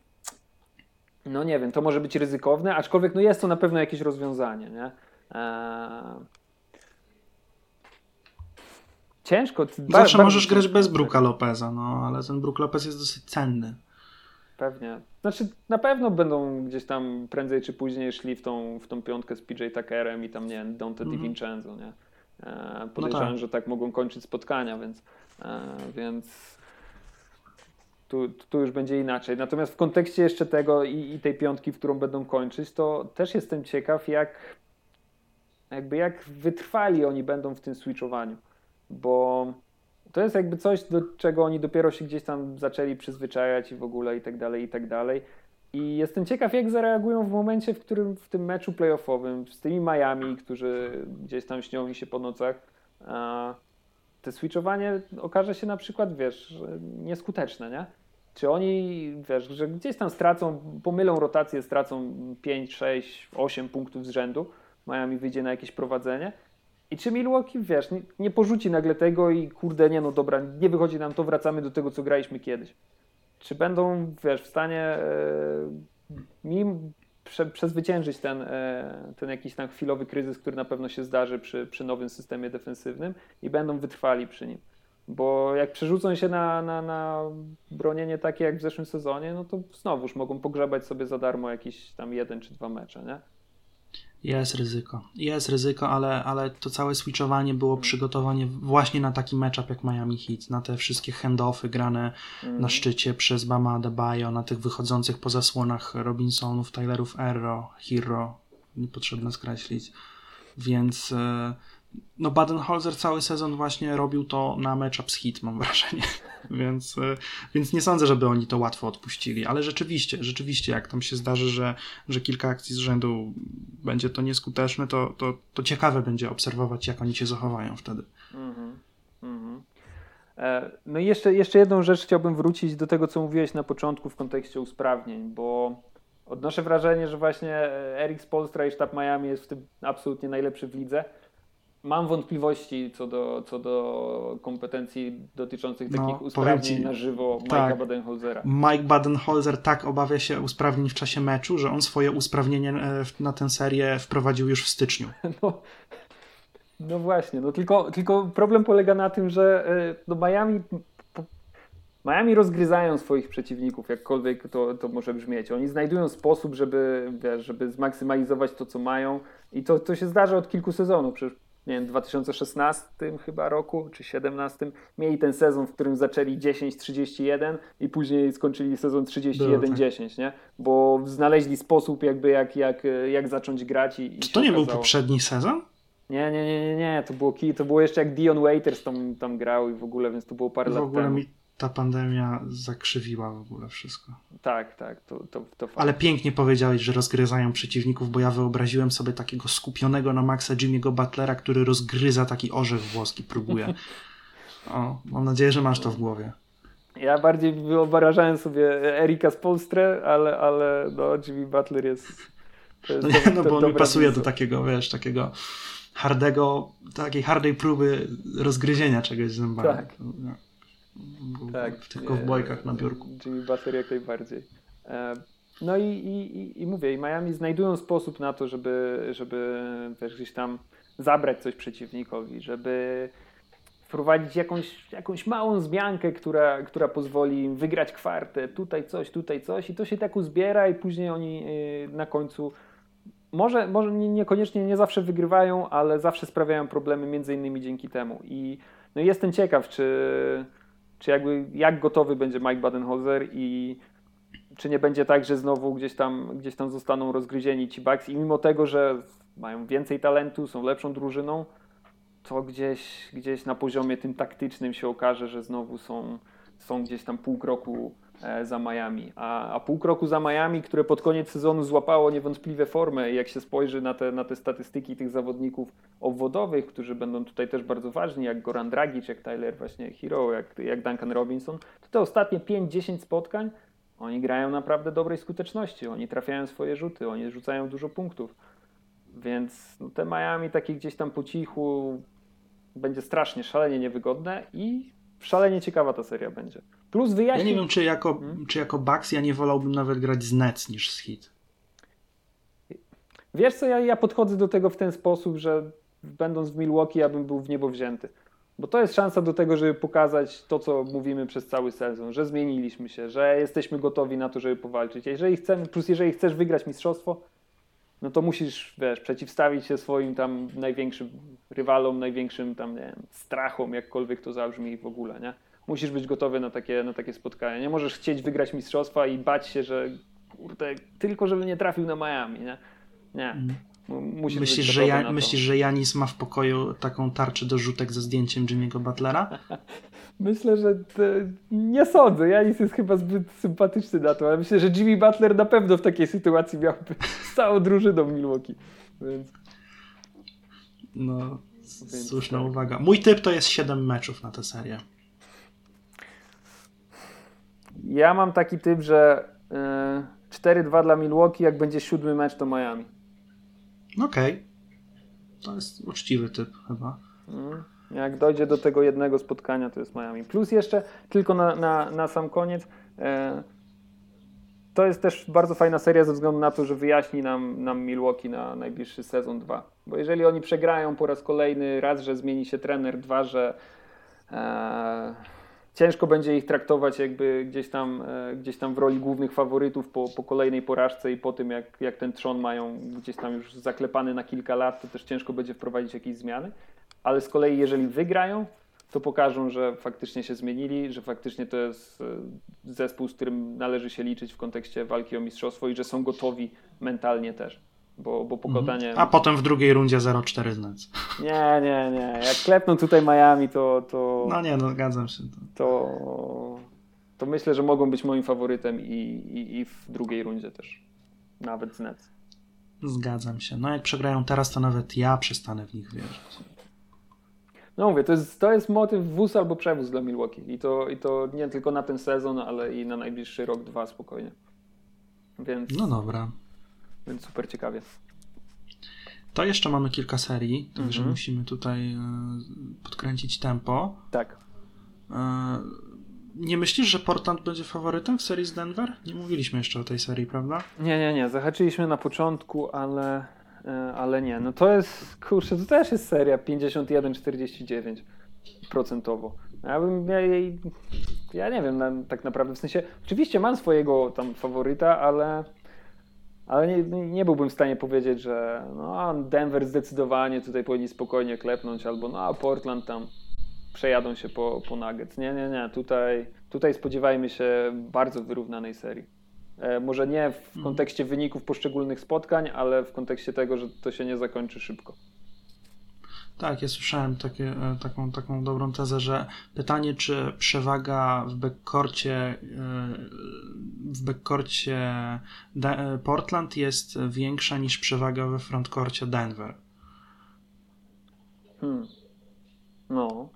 no nie wiem, to może być ryzykowne, aczkolwiek no jest to na pewno jakieś rozwiązanie, nie? E, Ciężko. Zawsze ba- bardzo możesz grać ciężko. bez Brooka Lopeza, no ale ten Brook Lopez jest dosyć cenny. Pewnie. Znaczy, na pewno będą gdzieś tam prędzej czy później szli w tą, w tą piątkę z PJ Tuckerem i tam, nie wiem, Dante Mhm. DiVincenzo, nie? E, podejrzewam, tak. że tak mogą kończyć spotkania, więc, e, więc tu, tu już będzie inaczej. Natomiast w kontekście jeszcze tego i, i tej piątki, w którą będą kończyć, to też jestem ciekaw, jak jakby jak wytrwali oni będą w tym switchowaniu, bo to jest jakby coś, do czego oni dopiero się gdzieś tam zaczęli przyzwyczajać i w ogóle i tak dalej, i tak dalej. I jestem ciekaw, jak zareagują w momencie, w którym w tym meczu playoffowym z tymi Miami, którzy gdzieś tam śnią mi się po nocach, te switchowanie okaże się na przykład, wiesz, nieskuteczne, nie? Czy oni, wiesz, że gdzieś tam stracą, pomylą rotację, stracą 5, 6, 8 punktów z rzędu, Miami wyjdzie na jakieś prowadzenie, i czy Milwaukee, wiesz, nie, nie porzuci nagle tego i kurde, nie no dobra, nie wychodzi nam to, wracamy do tego, co graliśmy kiedyś. Czy będą, wiesz, w stanie e, mim prze, przezwyciężyć ten, e, ten jakiś tam chwilowy kryzys, który na pewno się zdarzy przy, przy nowym systemie defensywnym i będą wytrwali przy nim. Bo jak przerzucą się na, na, na bronienie takie jak w zeszłym sezonie, no to znowuż mogą pogrzebać sobie za darmo jakiś tam jeden czy dwa mecze, nie? Jest ryzyko. Jest ryzyko, ale, ale to całe switchowanie było przygotowanie właśnie na taki matchup jak Miami Heat, na te wszystkie handoffy grane na szczycie przez Bama Adebayo, na tych wychodzących po zasłonach Robinsonów, Tylerów Erro, Hero, niepotrzebne skreślić. Więc e, no Baden-Holzer cały sezon właśnie robił to na matchup z Heat, mam wrażenie. więc, e, więc nie sądzę, żeby oni to łatwo odpuścili, ale rzeczywiście, rzeczywiście jak tam się zdarzy, że, że kilka akcji z rzędu będzie to nieskuteczne, to, to, to ciekawe będzie obserwować, jak oni się zachowają wtedy. Mhm, mhm. E, No i jeszcze, jeszcze jedną rzecz chciałbym wrócić do tego, co mówiłeś na początku w kontekście usprawnień, bo odnoszę wrażenie, że właśnie Eric Spolstra i sztab Miami jest w tym absolutnie najlepszy w lidze. Mam wątpliwości co do, co do kompetencji dotyczących No, takich powiem usprawnień ci, na żywo Mike'a tak. Badenholzera. Mike Baden-Holzer tak obawia się usprawnień w czasie meczu, że on swoje usprawnienie e, na tę serię wprowadził już w styczniu. No, no właśnie, no tylko, tylko problem polega na tym, że e, no Miami, Miami rozgryzają swoich przeciwników, jakkolwiek to, to może brzmieć. Oni znajdują sposób, żeby, wiesz, żeby zmaksymalizować to, co mają i to, to się zdarza od kilku sezonów. Przecież nie wiem, 2016 chyba roku, czy 17, mieli ten sezon, w którym zaczęli 10-31 i później skończyli sezon 31-10, nie? Bo znaleźli sposób jakby jak, jak, jak zacząć grać i, i Czy to nie okazało. był poprzedni sezon? Nie, nie, nie, nie, nie, to było to było jeszcze jak Dion Waiters tam, tam grał i w ogóle, więc to było parę w lat ogóle temu. Mi ta pandemia zakrzywiła w ogóle wszystko. Tak, tak, to, to, to. Ale pięknie powiedziałeś, że rozgryzają przeciwników, bo ja wyobraziłem sobie takiego skupionego na maksa Jimmy'ego Butlera, który rozgryza taki orzech włoski, próbuje. O, mam nadzieję, że masz to w głowie. Ja bardziej wyobrażałem sobie Erika z Polstre, ale, ale no, Jimmy Butler jest... jest no, nie, no bo on mi pasuje miejsce. do takiego, wiesz, takiego hardego, takiej hardej próby rozgryzienia czegoś zębami. Tak. No tak, w tych kowbojkach na biurku. Jimmy Butler jak najbardziej. E, no i, i, i mówię, i Miami znajdują sposób na to, żeby, żeby też gdzieś tam zabrać coś przeciwnikowi, żeby wprowadzić jakąś, jakąś małą zmiankę, która, która pozwoli im wygrać kwartę, tutaj coś, tutaj coś i to się tak uzbiera i później oni y, na końcu może, może niekoniecznie nie zawsze wygrywają, ale zawsze sprawiają problemy między innymi dzięki temu i no jestem ciekaw, czy, czy jakby jak gotowy będzie Mike Badenholzer i czy nie będzie tak, że znowu gdzieś tam, gdzieś tam zostaną rozgryzieni ci Bucks? I mimo tego, że mają więcej talentu, są lepszą drużyną, to gdzieś, gdzieś na poziomie tym taktycznym się okaże, że znowu są, są gdzieś tam pół kroku za Miami. A, a pół kroku za Miami, które pod koniec sezonu złapało niewątpliwie formę, jak się spojrzy na te, na te statystyki tych zawodników obwodowych, którzy będą tutaj też bardzo ważni, jak Goran Dragic, jak Tyler właśnie Hero, jak, jak Duncan Robinson, to te ostatnie 5-10 spotkań oni grają naprawdę dobrej skuteczności, oni trafiają swoje rzuty, oni rzucają dużo punktów. Więc no, te Miami takie gdzieś tam po cichu będzie strasznie, szalenie niewygodne i szalenie ciekawa ta seria będzie. Plus wyjaśnię... Ja nie wiem, czy jako, hmm? czy jako Bucks ja nie wolałbym nawet grać z Nets niż z Hit. Wiesz co, ja, ja podchodzę do tego w ten sposób, że będąc w Milwaukee, ja bym był w niebo wzięty. Bo to jest szansa do tego, żeby pokazać to, co mówimy przez cały sezon, że zmieniliśmy się, że jesteśmy gotowi na to, żeby powalczyć. Jeżeli chcemy, plus jeżeli chcesz wygrać mistrzostwo, no to musisz, wiesz, przeciwstawić się swoim tam największym rywalom, największym tam, nie wiem, strachom, jakkolwiek to zabrzmi w ogóle, nie? Musisz być gotowy na takie, na takie spotkania. Nie możesz chcieć wygrać mistrzostwa i bać się, że kurde, tylko żeby nie trafił na Miami, nie? Nie. Mm. Musisz myślisz, że ja, myślisz, że Janis ma w pokoju taką tarczę do rzutek ze zdjęciem Jimmy'ego Butlera? Myślę, że nie sądzę. Janis jest chyba zbyt sympatyczny na to, ale myślę, że Jimmy Butler na pewno w takiej sytuacji miałby z całą drużyną Milwaukee. Więc... No, Więc słuszna tak. uwaga. Mój typ to jest 7 meczów na tę serię. Ja mam taki typ, że yy, 4-2 dla Milwaukee, jak będzie siódmy mecz to Miami. Okej. Okay. To jest uczciwy typ chyba. Mm. Jak dojdzie do tego jednego spotkania, to jest Miami. Plus jeszcze, tylko na, na, na sam koniec, e, to jest też bardzo fajna seria ze względu na to, że wyjaśni nam, nam Milwaukee na najbliższy sezon 2. Bo jeżeli oni przegrają po raz kolejny, raz, że zmieni się trener, dwa, że e, ciężko będzie ich traktować jakby gdzieś tam, e, gdzieś tam w roli głównych faworytów po, po kolejnej porażce i po tym, jak, jak ten trzon mają gdzieś tam już zaklepany na kilka lat, to też ciężko będzie wprowadzić jakieś zmiany. Ale z kolei, jeżeli wygrają, to pokażą, że faktycznie się zmienili, że faktycznie to jest e, zespół, z którym należy się liczyć w kontekście walki o mistrzostwo i że są gotowi mentalnie też bo, bo pokonanie... Mhm. A potem w drugiej rundzie 0-4 z Nets. Nie, nie, nie. Jak klepną tutaj Miami, to... to no nie, no zgadzam się. To, to myślę, że mogą być moim faworytem i, i, i w drugiej rundzie też. Nawet z Nets. Zgadzam się. No jak przegrają teraz, to nawet ja przestanę w nich wierzyć. No mówię, to jest, to jest motyw wóz albo przewóz dla Milwaukee. I to, I to nie tylko na ten sezon, ale i na najbliższy rok, dwa spokojnie. Więc... No dobra. Więc super ciekawie. To jeszcze mamy kilka serii, także mhm. musimy tutaj e, podkręcić tempo. Tak. E, nie myślisz, że Portland będzie faworytem w serii z Denver? Nie mówiliśmy jeszcze o tej serii, prawda? Nie, nie, nie. Zahaczyliśmy na początku, ale, e, ale nie. No to jest, kurczę, to też jest seria 51-49 procentowo. Ja bym, ja, ja nie wiem, tak naprawdę, w sensie, oczywiście mam swojego tam faworyta, ale ale nie, nie byłbym w stanie powiedzieć, że no, Denver zdecydowanie tutaj powinni spokojnie klepnąć, albo no, a Portland tam przejadą się po, po Nuggets. Nie, nie, nie. Tutaj, tutaj spodziewajmy się bardzo wyrównanej serii. E, może nie w mhm. kontekście wyników poszczególnych spotkań, ale w kontekście tego, że to się nie zakończy szybko. Tak, ja słyszałem takie, e, taką, taką dobrą tezę, że pytanie, czy przewaga w backcourcie, e, w backcourcie e, Portland jest większa niż przewaga we frontcourcie Denver. Hmm. No.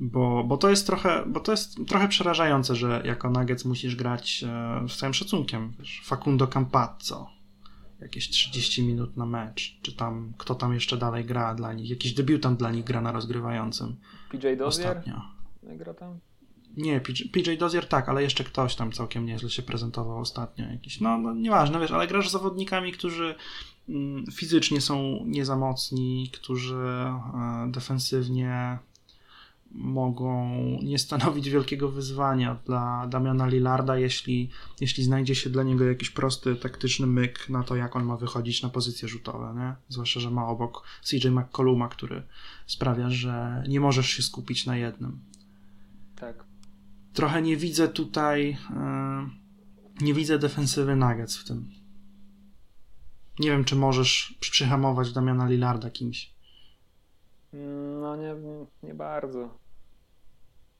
Bo, bo to jest trochę, bo to jest trochę przerażające, że jako Nuggets musisz grać z całym szacunkiem. Facundo Campazzo jakieś 30 minut na mecz, czy tam kto tam jeszcze dalej gra dla nich, jakiś debiutant dla nich gra na rozgrywającym. PJ Dozier? Ostatnio. Nie gra tam? Nie, PJ, PJ Dozier tak, ale jeszcze ktoś tam całkiem nieźle się prezentował ostatnio. Jakiś, no, no nieważne, wiesz, ale grasz z zawodnikami, którzy mm, fizycznie są nie za mocni, którzy e, defensywnie mogą nie stanowić wielkiego wyzwania dla Damiana Lillarda, jeśli, jeśli znajdzie się dla niego jakiś prosty, taktyczny myk na to, jak on ma wychodzić na pozycje rzutowe, nie? Zwłaszcza, że ma obok CJ McColluma, który sprawia, że nie możesz się skupić na jednym. Tak. Trochę nie widzę tutaj, yy, nie widzę defensywy Nuggets w tym. Nie wiem, czy możesz przyhamować Damiana Lillarda kimś. No nie, nie bardzo.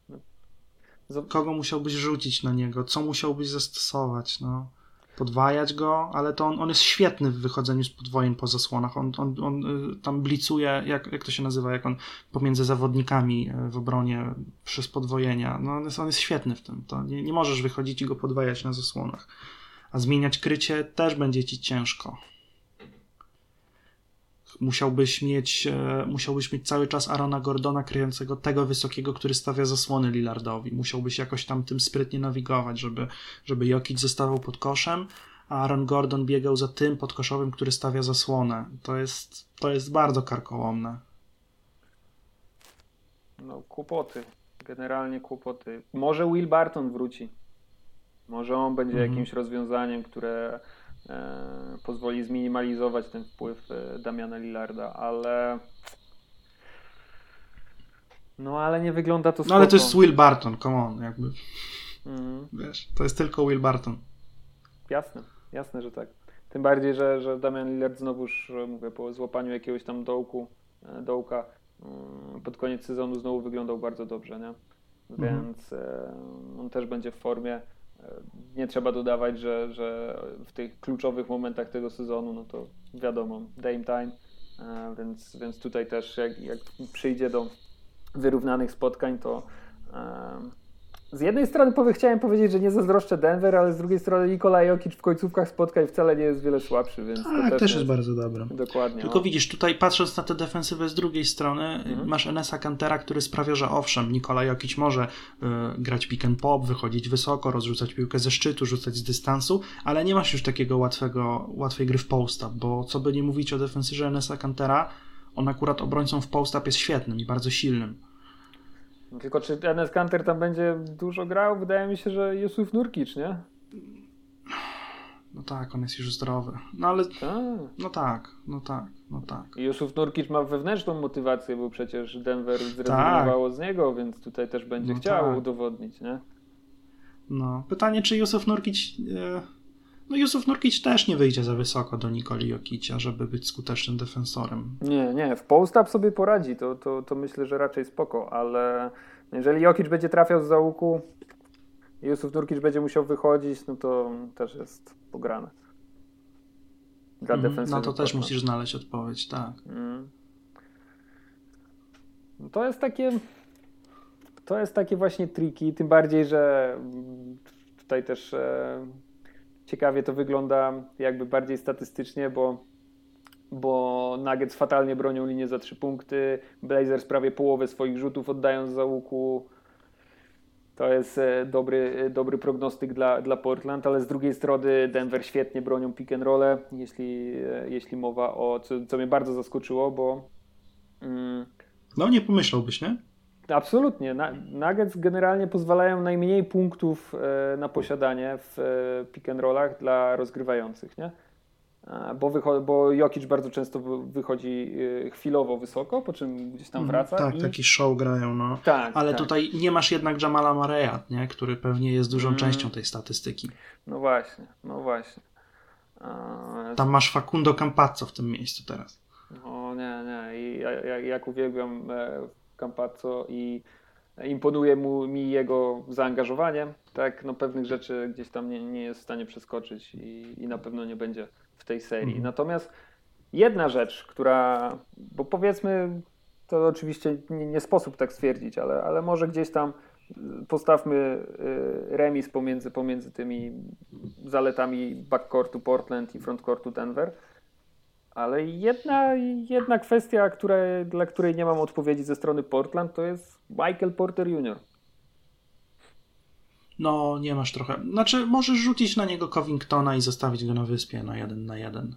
No. Kogo musiałbyś rzucić na niego? Co musiałbyś zastosować? No, podwajać go, ale to on, on jest świetny w wychodzeniu z podwojen po zasłonach. On, on, on y, tam blicuje, jak, jak to się nazywa, jak on pomiędzy zawodnikami y, w obronie przez podwojenia. No, on, jest, on jest świetny w tym. To nie, nie możesz wychodzić i go podwajać na zasłonach. A zmieniać krycie też będzie ci ciężko musiałbyś mieć, e, musiałbyś mieć cały czas Arona Gordona kryjącego tego wysokiego, który stawia zasłony Lillardowi. Musiałbyś jakoś tam tym sprytnie nawigować, żeby, żeby Jokic zostawał pod koszem, a Aaron Gordon biegał za tym podkoszowym, który stawia zasłonę. To jest, to jest bardzo karkołomne. No, kłopoty. Generalnie kłopoty. Może Will Barton wróci. Może on będzie mhm. jakimś rozwiązaniem, które pozwoli zminimalizować ten wpływ e, Damiana Lillarda, ale no ale nie wygląda to No ale to jest Will Barton, come on, jakby. Mhm. Wiesz, to jest tylko Will Barton. Jasne, jasne, że tak. Tym bardziej, że, że Damian Lillard znowuż, mówię, po złapaniu jakiegoś tam dołku, e, dołka mm, pod koniec sezonu znowu wyglądał bardzo dobrze, nie? Mhm. Więc mhm. on też będzie w formie nie trzeba dodawać, że, że w tych kluczowych momentach tego sezonu, no to wiadomo, Dame Time, e, więc, więc tutaj też jak, jak przyjdzie do wyrównanych spotkań, to z jednej strony powie, chciałem powiedzieć, że nie zazdroszczę Denver, ale z drugiej strony Nikola Jokic w końcówkach spotkań wcale nie jest wiele słabszy, więc tak, to też, też jest, bardzo dobre. Dokładnie. Tylko no. widzisz, tutaj patrząc na tę defensywę z drugiej strony, mhm. masz Enesa Cantera, który sprawia, że owszem, Nikola Jokic może y, grać pick and pop, wychodzić wysoko, rozrzucać piłkę ze szczytu, rzucać z dystansu, ale nie masz już takiego łatwego, łatwej gry w post bo co by nie mówić o defensywze Enesa Cantera, on akurat obrońcą w post jest świetnym i bardzo silnym. Tylko czy Enes Kanter tam będzie dużo grał? Wydaje mi się, że Jusuf Nurkic, nie? No tak, on jest już zdrowy. No ale. Tak. No tak, no tak, no tak. Jusuf Nurkic ma wewnętrzną motywację, bo przecież Denver zrezygnowało tak. z niego, więc tutaj też będzie no chciał tak. udowodnić, nie? No. Pytanie, czy Jusuf Nurkic. E, no Jusuf Nurkic też nie wyjdzie za wysoko do Nikoli Jokicia, żeby być skutecznym defensorem. Nie, nie, w post-up sobie poradzi, to, to, to myślę, że raczej spoko, ale jeżeli Jokic będzie trafiał z załuku Jusuf Nurkic będzie musiał wychodzić, no to też jest pograne. Dla mm, defensywy. No to też musisz znaleźć odpowiedź, tak. Mm. To jest takie to jest takie właśnie triki, tym bardziej, że tutaj też e, ciekawie to wygląda jakby bardziej statystycznie, bo, bo Nuggets fatalnie bronią linię za trzy punkty, Blazers prawie połowę swoich rzutów oddają z załuku. To jest e, dobry, e, dobry prognostyk dla, dla Portland, ale z drugiej strony Denver świetnie bronią pick and roll, jeśli, e, jeśli mowa o, co, co mnie bardzo zaskoczyło, bo... Mm, no nie pomyślałbyś, nie? Absolutnie. Nuggets generalnie pozwalają najmniej punktów e, na posiadanie w e, pick and rollach dla rozgrywających, nie? Bo, wycho- bo Jokic bardzo często wychodzi e, chwilowo wysoko, po czym gdzieś tam mhm, wraca. Tak, i... taki show grają, no. Tak, Ale tak. tutaj nie masz jednak Jamala Mareya, nie? który pewnie jest dużą mm. częścią tej statystyki. No właśnie, no właśnie. Tam masz Facundo Campazzo w tym miejscu teraz. No nie, nie. I ja, ja, jak uwielbiam Campazzo i imponuje mu, mi jego zaangażowanie, tak, no pewnych rzeczy gdzieś tam nie, nie jest w stanie przeskoczyć i, i na pewno nie będzie w tej serii. Mhm. Natomiast jedna rzecz, która, bo powiedzmy, to oczywiście nie, nie, sposób tak stwierdzić, ale, ale może gdzieś tam postawmy y, remis pomiędzy, pomiędzy tymi zaletami backcourtu Portland i frontcourtu Denver. Ale jedna, jedna kwestia, które, dla której nie mam odpowiedzi ze strony Portland, to jest Michael Porter Jr. No, nie masz trochę. Znaczy, możesz rzucić na niego Covingtona i zostawić go na wyspie na jeden na jeden.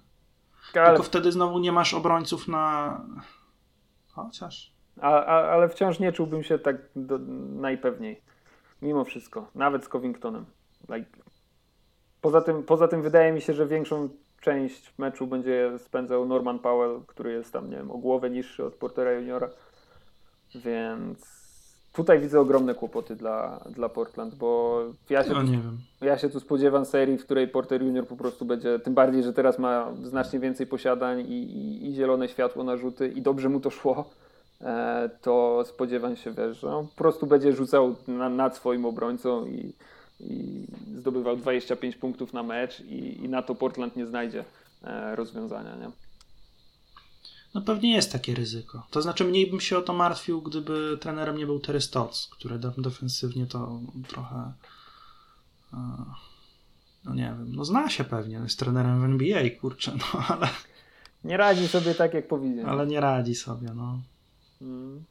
Ale... Tylko wtedy znowu nie masz obrońców na. Chociaż. A, a, ale wciąż nie czułbym się tak do, najpewniej. Mimo wszystko. Nawet z Covingtonem. Like. Poza, tym, poza tym wydaje mi się, że większą część meczu będzie spędzał Norman Powell, który jest tam, nie wiem, o głowę niższy od Portera Juniora. Więc tutaj widzę ogromne kłopoty dla, dla Portland, bo ja się, no, tu, ja się tu spodziewam serii, w której Porter Junior po prostu będzie, tym bardziej, że teraz ma znacznie więcej posiadań i, i, i zielone światło na rzuty i dobrze mu to szło, e, to spodziewam się, wiesz, że po prostu będzie rzucał na, nad swoim obrońcą i, i zdobywał 25 punktów na mecz i, i na to Portland nie znajdzie e, rozwiązania, nie? No pewnie jest takie ryzyko. To znaczy mniej bym się o to martwił, gdyby trenerem nie był Terry Stotts, który defensywnie to trochę e, no nie wiem, no zna się pewnie, jest trenerem w NBA, kurczę, no ale... Nie radzi sobie tak, jak powinien. Ale nie radzi sobie, no. Hmm.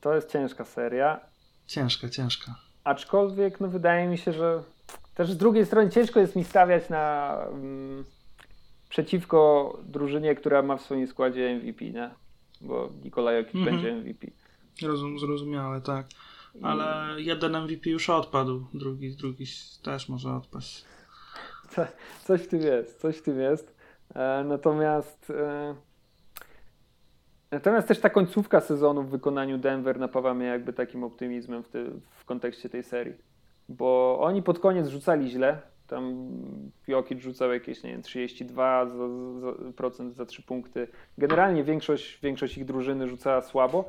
To jest ciężka seria. Ciężka, ciężka. Aczkolwiek, no wydaje mi się, że też z drugiej strony ciężko jest mi stawiać na... Mm, przeciwko drużynie, która ma w swoim składzie MVP, nie? Bo Nikolaj Jokic mhm. będzie MVP. Rozum, zrozumiałe, tak. Ale I... jeden MVP już odpadł, drugi, drugi też może odpaść. Co, coś w tym jest, coś w tym jest. E, natomiast e, natomiast też ta końcówka sezonu w wykonaniu Denver napawa mnie jakby takim optymizmem w, ty, w kontekście tej serii. Bo oni pod koniec rzucali źle, tam Jokic rzucał jakieś, nie wiem, 32% za, za, za 3 punkty. Generalnie większość, większość ich drużyny rzucała słabo,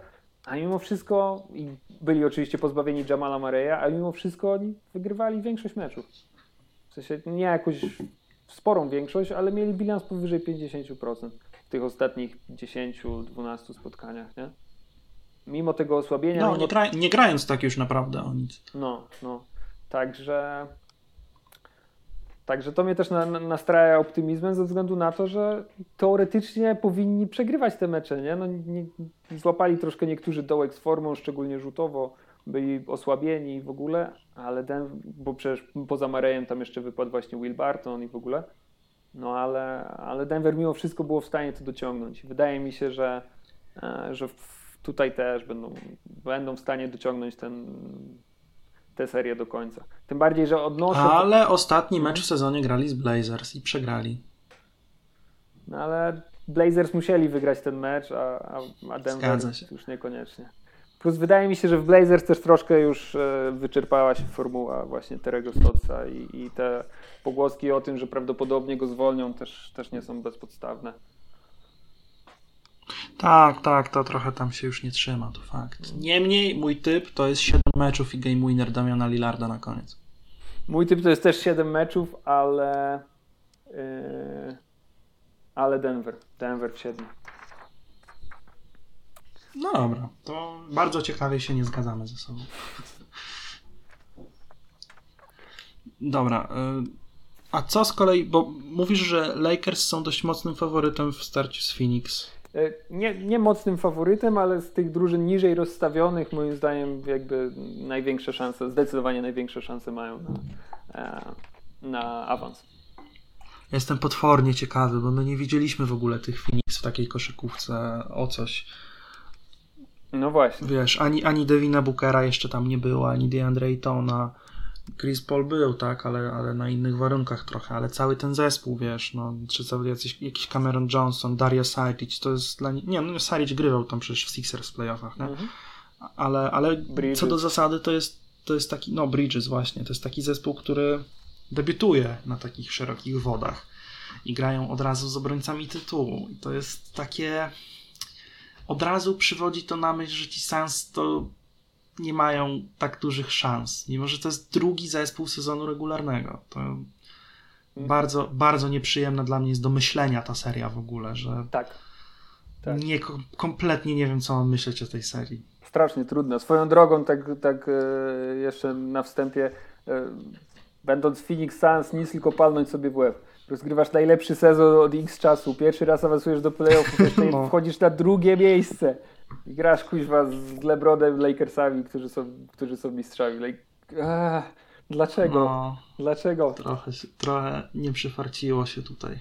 a mimo wszystko, i byli oczywiście pozbawieni Jamala Mareya, a mimo wszystko oni wygrywali większość meczów. W sensie nie jakąś sporą większość, ale mieli bilans powyżej 50% w tych ostatnich 10-12 spotkaniach, nie? Mimo tego osłabienia. No, mimo... nie, gra, nie grając tak już naprawdę o nic. No, no. Także Także to mnie też na, na, nastraja optymizmem ze względu na to, że teoretycznie powinni przegrywać te mecze, nie? No, nie, złapali troszkę niektórzy dołek z formą, szczególnie rzutowo, byli osłabieni w ogóle, ale Den, bo przecież poza Marejem tam jeszcze wypadł właśnie Will Barton i w ogóle, no ale, ale Denver mimo wszystko było w stanie to dociągnąć. Wydaje mi się, że, e, że tutaj też będą, będą w stanie dociągnąć ten tę serię do końca. Tym bardziej, że odnoszę. Ale ostatni mecz w sezonie grali z Blazers i przegrali. No ale Blazers musieli wygrać ten mecz, a, a Denver już niekoniecznie. Plus wydaje mi się, że w Blazers też troszkę już e, wyczerpała się formuła właśnie Terego Stotsa i, i te pogłoski o tym, że prawdopodobnie go zwolnią też, też nie są bezpodstawne. Tak, tak, to trochę tam się już nie trzyma, to fakt. Niemniej mój typ to jest 7 meczów i game winner Damiana Lillarda na koniec. Mój typ to jest też 7 meczów, ale yy, ale Denver. Denver w 7. No dobra, to bardzo ciekawie się nie zgadzamy ze sobą. Dobra. Yy, a co z kolei, bo mówisz, że Lakers są dość mocnym faworytem w starciu z Phoenix. E, nie, nie mocnym faworytem, ale z tych drużyn niżej rozstawionych, moim zdaniem, jakby największe szanse, zdecydowanie największe szanse mają na, e, na awans. Jestem potwornie ciekawy, bo my nie widzieliśmy w ogóle tych Phoenix w takiej koszykówce o coś. No właśnie. Wiesz, ani, ani Devina Bookera jeszcze tam nie było, ani DeAndre Aytona. Chris Paul był, tak, ale, ale na innych warunkach trochę, ale cały ten zespół, wiesz, no, czy cały jakiś, jakiś Cameron Johnson, Dario Saric, to jest dla nich, nie, no Saric grywał tam przecież w Sixers w playoffach, nie? Mhm. ale, ale Bridges. co do zasady to jest, to jest taki, no Bridges właśnie, to jest taki zespół, który debiutuje na takich szerokich wodach i grają od razu z obrońcami tytułu i to jest takie od razu przywodzi to na myśl, że ci Suns to nie mają tak dużych szans, mimo że to jest drugi zespół sezonu regularnego. To bardzo, bardzo nieprzyjemna dla mnie jest do myślenia ta seria w ogóle, że Tak. Tak. nie, kompletnie nie wiem, co mam myśleć o tej serii. Strasznie trudno. Swoją drogą, tak, tak e, jeszcze na wstępie, e, będąc Phoenix Suns, nic tylko palnąć sobie w łeb. Rozgrywasz najlepszy sezon od X czasu, pierwszy raz awansujesz do playoffów, jeszcze No. wchodzisz na drugie miejsce i grasz kuźwa z LeBronem, Lakersami, którzy są, którzy są mistrzami. Like, ah, dlaczego? No, Dlaczego? trochę, trochę nie przyfarciło się tutaj.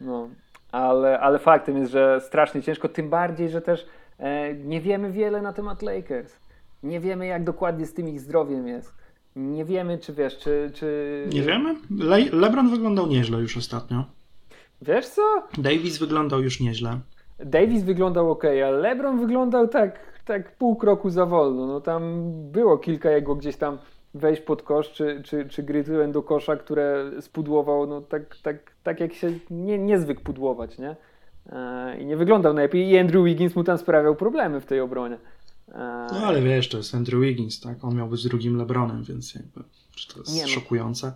No, ale, ale faktem jest, że strasznie ciężko, tym bardziej, że też e, nie wiemy wiele na temat Lakers. Nie wiemy, jak dokładnie z tym ich zdrowiem jest. Nie wiemy, czy wiesz, czy. czy... Nie wiemy? Le LeBron wyglądał nieźle już ostatnio. Wiesz co? Davis wyglądał już nieźle. Davis wyglądał ok, ale LeBron wyglądał tak, tak pół kroku za wolno. No tam było kilka jego gdzieś tam wejść pod kosz, czy, czy, czy gry tyłem do kosza, które spudłował, no tak, tak, tak jak się nie, nie zwykł pudłować, nie? E, I nie wyglądał najlepiej. I Andrew Wiggins mu tam sprawiał problemy w tej obronie. E, No ale wiesz, to jest Andrew Wiggins, tak? On miał być drugim LeBronem, więc jakby, czy to jest Nie no. szokujące?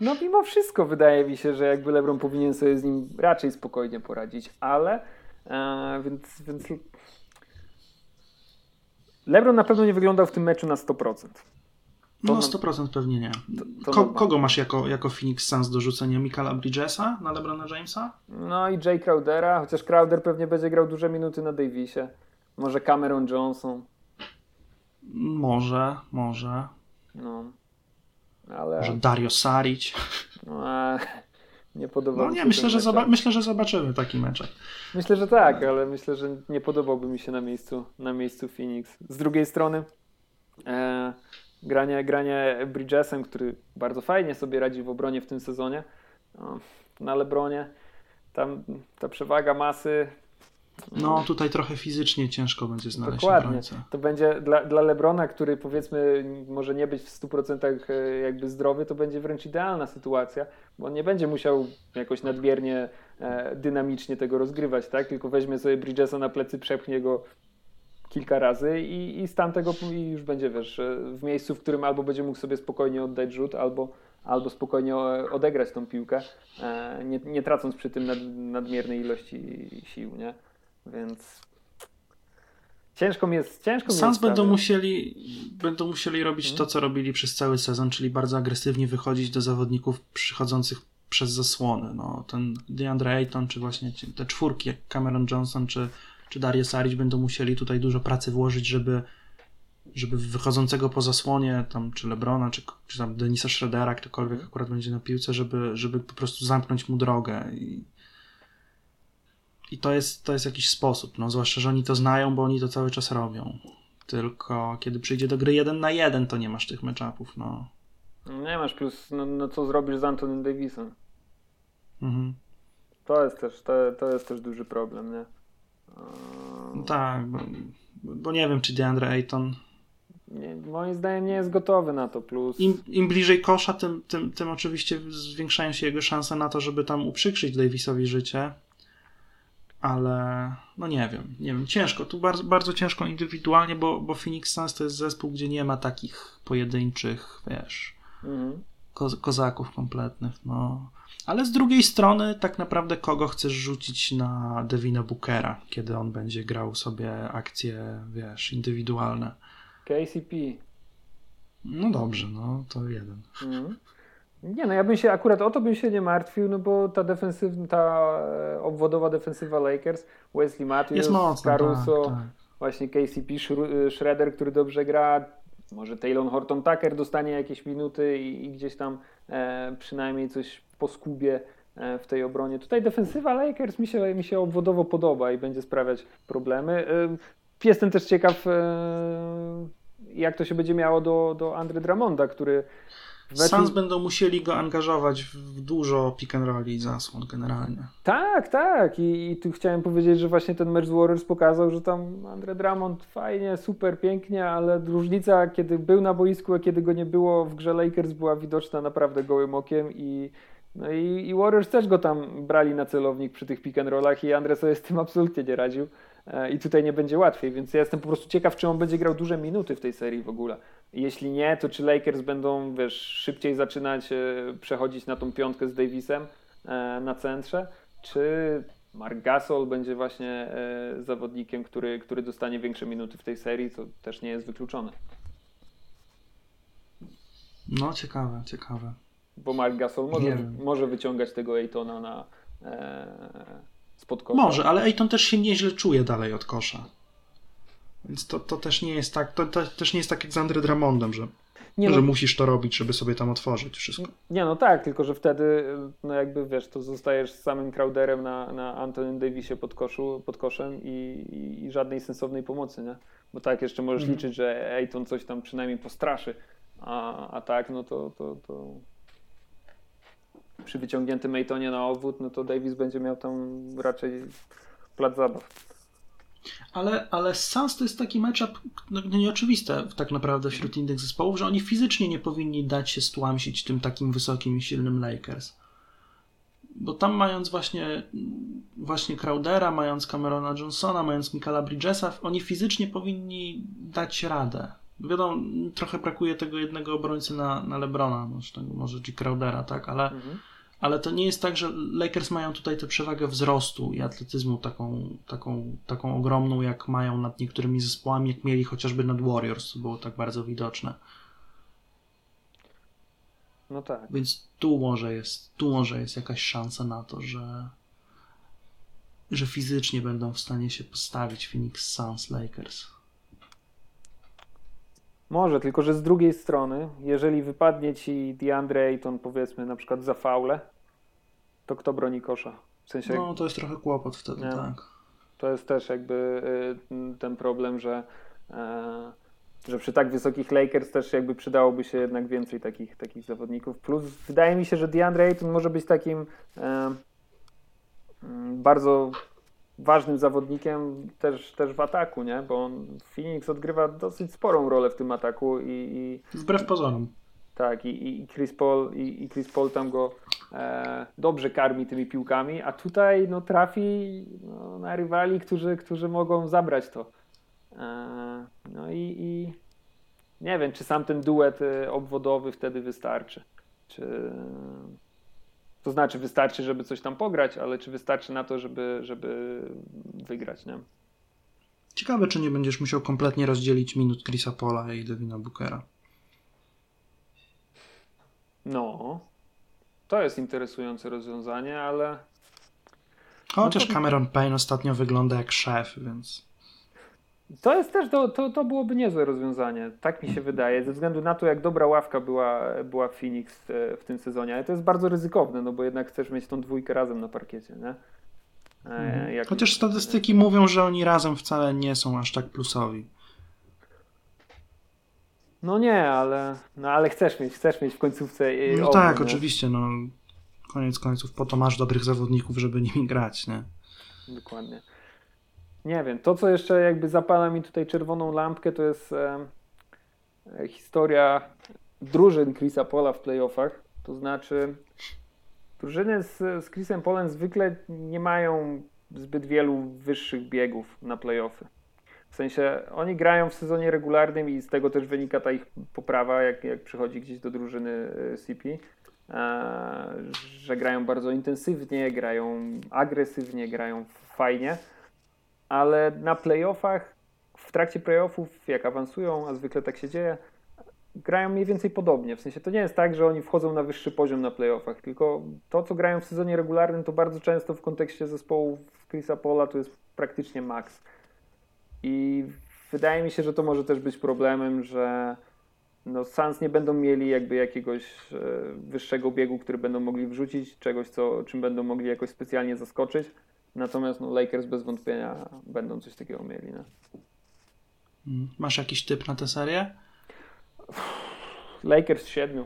No mimo wszystko wydaje mi się, że jakby LeBron powinien sobie z nim raczej spokojnie poradzić, ale e, więc, więc LeBron na pewno nie wyglądał w tym meczu na 100%. No na- 100% pewnie nie. to norma. kogo masz jako, jako Phoenix Suns do rzucenia? Michaela Bridgesa na LeBrona Jamesa? No i Jay Crowdera, chociaż Crowder pewnie będzie grał duże minuty na Davisie. Może Cameron Johnson. Może, może. No. Ale Może Dario Saric. no, e, nie podoba No mi nie, się myślę że, zoba myślę, że zobaczymy taki meczek. Myślę, że tak, ale myślę, że nie podobałby mi się na miejscu, na miejscu Phoenix. Z drugiej strony e, granie, granie Bridgesem, który bardzo fajnie sobie radzi w obronie w tym sezonie, o, na Lebronie, tam ta przewaga masy, No tutaj trochę fizycznie ciężko będzie znaleźć Dokładnie. obrońcę. To będzie dla, dla Lebrona, który powiedzmy może nie być w 100% e, jakby zdrowy, to będzie wręcz idealna sytuacja, bo on nie będzie musiał jakoś nadmiernie e, dynamicznie tego rozgrywać, tak? Tylko weźmie sobie Bridgesa na plecy, przepchnie go kilka razy i, i z tamtego i już będzie, wiesz, e, w miejscu, w którym albo będzie mógł sobie spokojnie oddać rzut, albo, albo spokojnie odegrać tą piłkę, nie, nie tracąc przy tym nad, nadmiernej ilości sił, nie? Więc ciężko mi jest, ciężko jest będą musieli, będą musieli robić Mhm. to, co robili przez cały sezon, czyli bardzo agresywnie wychodzić do zawodników przychodzących przez zasłony. No, ten DeAndre Ayton, czy właśnie te czwórki, jak Cameron Johnson, czy, czy Darius Saric będą musieli tutaj dużo pracy włożyć, żeby, żeby wychodzącego po zasłonie, tam, czy Lebrona, czy, czy tam Denisa Schroedera, ktokolwiek Mhm. akurat będzie na piłce, żeby, żeby po prostu zamknąć mu drogę i i to jest, to jest jakiś sposób, no, zwłaszcza, że oni to znają, bo oni to cały czas robią. Tylko kiedy przyjdzie do gry jeden na jeden, to nie masz tych matchupów, no. Nie masz plus, no, no co zrobisz z Antonym Davisem? Mhm. To jest też, to, to jest też duży problem, nie? No tak, bo, bo nie wiem, czy DeAndre Ayton. nie? Moim zdaniem nie jest gotowy na to, plus Im, im bliżej kosza, tym, tym, tym oczywiście zwiększają się jego szanse na to, żeby tam uprzykrzyć Davisowi życie. Ale no nie wiem, nie wiem, ciężko, tu bardzo, bardzo ciężko indywidualnie, bo, bo Phoenix Suns to jest zespół, gdzie nie ma takich pojedynczych, wiesz, mhm. ko kozaków kompletnych, no. Ale z drugiej strony, tak naprawdę, kogo chcesz rzucić na Devina Bookera, kiedy on będzie grał sobie akcje, wiesz, indywidualne? KCP. No dobrze, no to jeden. Mhm. Nie, no ja bym się akurat o to bym się nie martwił, no bo ta defensywna, ta e, obwodowa defensywa Lakers, Wesley Matthews, mocno, Caruso, tak, tak. właśnie KCP, Shru- Schroeder, który dobrze gra, może Taylor Horton Tucker dostanie jakieś minuty i, i gdzieś tam e, przynajmniej coś poskubie e, w tej obronie. Tutaj defensywa Lakers mi się, mi się obwodowo podoba i będzie sprawiać problemy. E, jestem też ciekaw, e, jak to się będzie miało do, do Andre Drummonda, który meczu... Suns będą musieli go angażować w dużo pick and roll i zasłon generalnie. Tak, tak. I, I, tu chciałem powiedzieć, że właśnie ten mecz z Warriors pokazał, że tam Andre Drummond fajnie, super, pięknie, ale różnica, kiedy był na boisku, a kiedy go nie było w grze Lakers była widoczna naprawdę gołym okiem i no i, i Warriors też go tam brali na celownik przy tych pick and rollach i Andre sobie z tym absolutnie nie radził. E, i tutaj nie będzie łatwiej, więc ja jestem po prostu ciekaw, czy on będzie grał duże minuty w tej serii w ogóle. Jeśli nie, to czy Lakers będą, wiesz, szybciej zaczynać e, przechodzić na tą piątkę z Davisem e, na centrze, czy Mark Gasol będzie właśnie zawodnikiem, który, który dostanie większe minuty w tej serii, co też nie jest wykluczone. No, ciekawe, ciekawe. Bo Mark Gasol może, może wyciągać tego Ejtona na, spod kosza. Może, ale Ejton też się nieźle czuje dalej od kosza. Więc to, to też nie jest tak, to, to też nie jest tak jak z Andre Drummondem, że, nie, no, że musisz to robić, żeby sobie tam otworzyć wszystko. Nie, no tak, tylko że wtedy, no jakby wiesz, to zostajesz samym Crowderem na, na Antonym Davisie pod, koszu, pod koszem i, i, i żadnej sensownej pomocy, nie? Bo tak, jeszcze możesz mhm. liczyć, że Ejton coś tam przynajmniej postraszy, a, a tak, no to, to, to przy wyciągniętym Maytonie na obwód, no to Davis będzie miał tam raczej plac zabaw. Ale, ale Suns to jest taki matchup no, nieoczywiste tak naprawdę wśród innych zespołów, że oni fizycznie nie powinni dać się stłamsić tym takim wysokim i silnym Lakers. Bo tam mając właśnie, właśnie Crowdera, mając Camerona Johnsona, mając Michaela Bridgesa, oni fizycznie powinni dać radę. Wiadomo, trochę brakuje tego jednego obrońcy na, na Lebrona, no, może G. Crowdera, tak, ale, mhm. ale to nie jest tak, że Lakers mają tutaj tę przewagę wzrostu i atletyzmu taką, taką, taką ogromną, jak mają nad niektórymi zespołami, jak mieli chociażby nad Warriors, co było tak bardzo widoczne. No tak. Więc tu może jest, tu może jest jakaś szansa na to, że, że fizycznie będą w stanie się postawić Phoenix Suns Lakers. Może, tylko że z drugiej strony, jeżeli wypadnie ci DeAndre Ayton powiedzmy na przykład za faule, to kto broni kosza? W sensie, no to jest trochę kłopot wtedy, nie? tak. To jest też jakby y, ten problem, że, e, że przy tak wysokich Lakers też jakby przydałoby się jednak więcej takich, takich zawodników. Plus wydaje mi się, że DeAndre Ayton może być takim e, mm, bardzo ważnym zawodnikiem też, też w ataku, nie? Bo on, Phoenix odgrywa dosyć sporą rolę w tym ataku i... i Wbrew pozorom. Tak, i, i, Chris Paul, i, i Chris Paul tam go e, dobrze karmi tymi piłkami, a tutaj no, trafi no, na rywali, którzy, którzy mogą zabrać to. E, no i, i nie wiem, czy sam ten duet e, obwodowy wtedy wystarczy. Czy to znaczy, wystarczy, żeby coś tam pograć, ale czy wystarczy na to, żeby, żeby wygrać, nie? Ciekawe, czy nie będziesz musiał kompletnie rozdzielić minut Chrisa Pola i Devina Bookera. No, to jest interesujące rozwiązanie, ale. Chociaż no to... Cameron Payne ostatnio wygląda jak szef, więc. To jest też, to, to, to byłoby niezłe rozwiązanie, tak mi się wydaje, ze względu na to, jak dobra ławka była, była Phoenix e, w tym sezonie, ale to jest bardzo ryzykowne, no bo jednak chcesz mieć tą dwójkę razem na parkiecie, nie? E, mhm. Chociaż statystyki nie? mówią, że oni razem wcale nie są aż tak plusowi. No nie, ale, no ale chcesz mieć, chcesz mieć w końcówce. E, no tak, oczywiście, no koniec końców po to masz dobrych zawodników, żeby nimi grać, nie? Dokładnie. Nie wiem, to co jeszcze jakby zapala mi tutaj czerwoną lampkę, to jest e, historia drużyn Chrisa Pola w playoffach. To znaczy, drużyny z, z Chrisem Polem zwykle nie mają zbyt wielu wyższych biegów na playoffy. W sensie oni grają w sezonie regularnym i z tego też wynika ta ich poprawa, jak, jak przychodzi gdzieś do drużyny e, CP, e, że grają bardzo intensywnie, grają agresywnie, grają fajnie ale na playoffach, w trakcie playoffów, jak awansują, a zwykle tak się dzieje, grają mniej więcej podobnie. W sensie to nie jest tak, że oni wchodzą na wyższy poziom na playoffach, tylko to, co grają w sezonie regularnym, to bardzo często w kontekście zespołu Chrisa Pola to jest praktycznie maks. I wydaje mi się, że to może też być problemem, że no Suns nie będą mieli jakby jakiegoś e, wyższego biegu, który będą mogli wrzucić, czegoś, co, czym będą mogli jakoś specjalnie zaskoczyć. Natomiast no, Lakers bez wątpienia będą coś takiego mieli. No. Mm. Masz jakiś typ na tę serię? Lakers 7.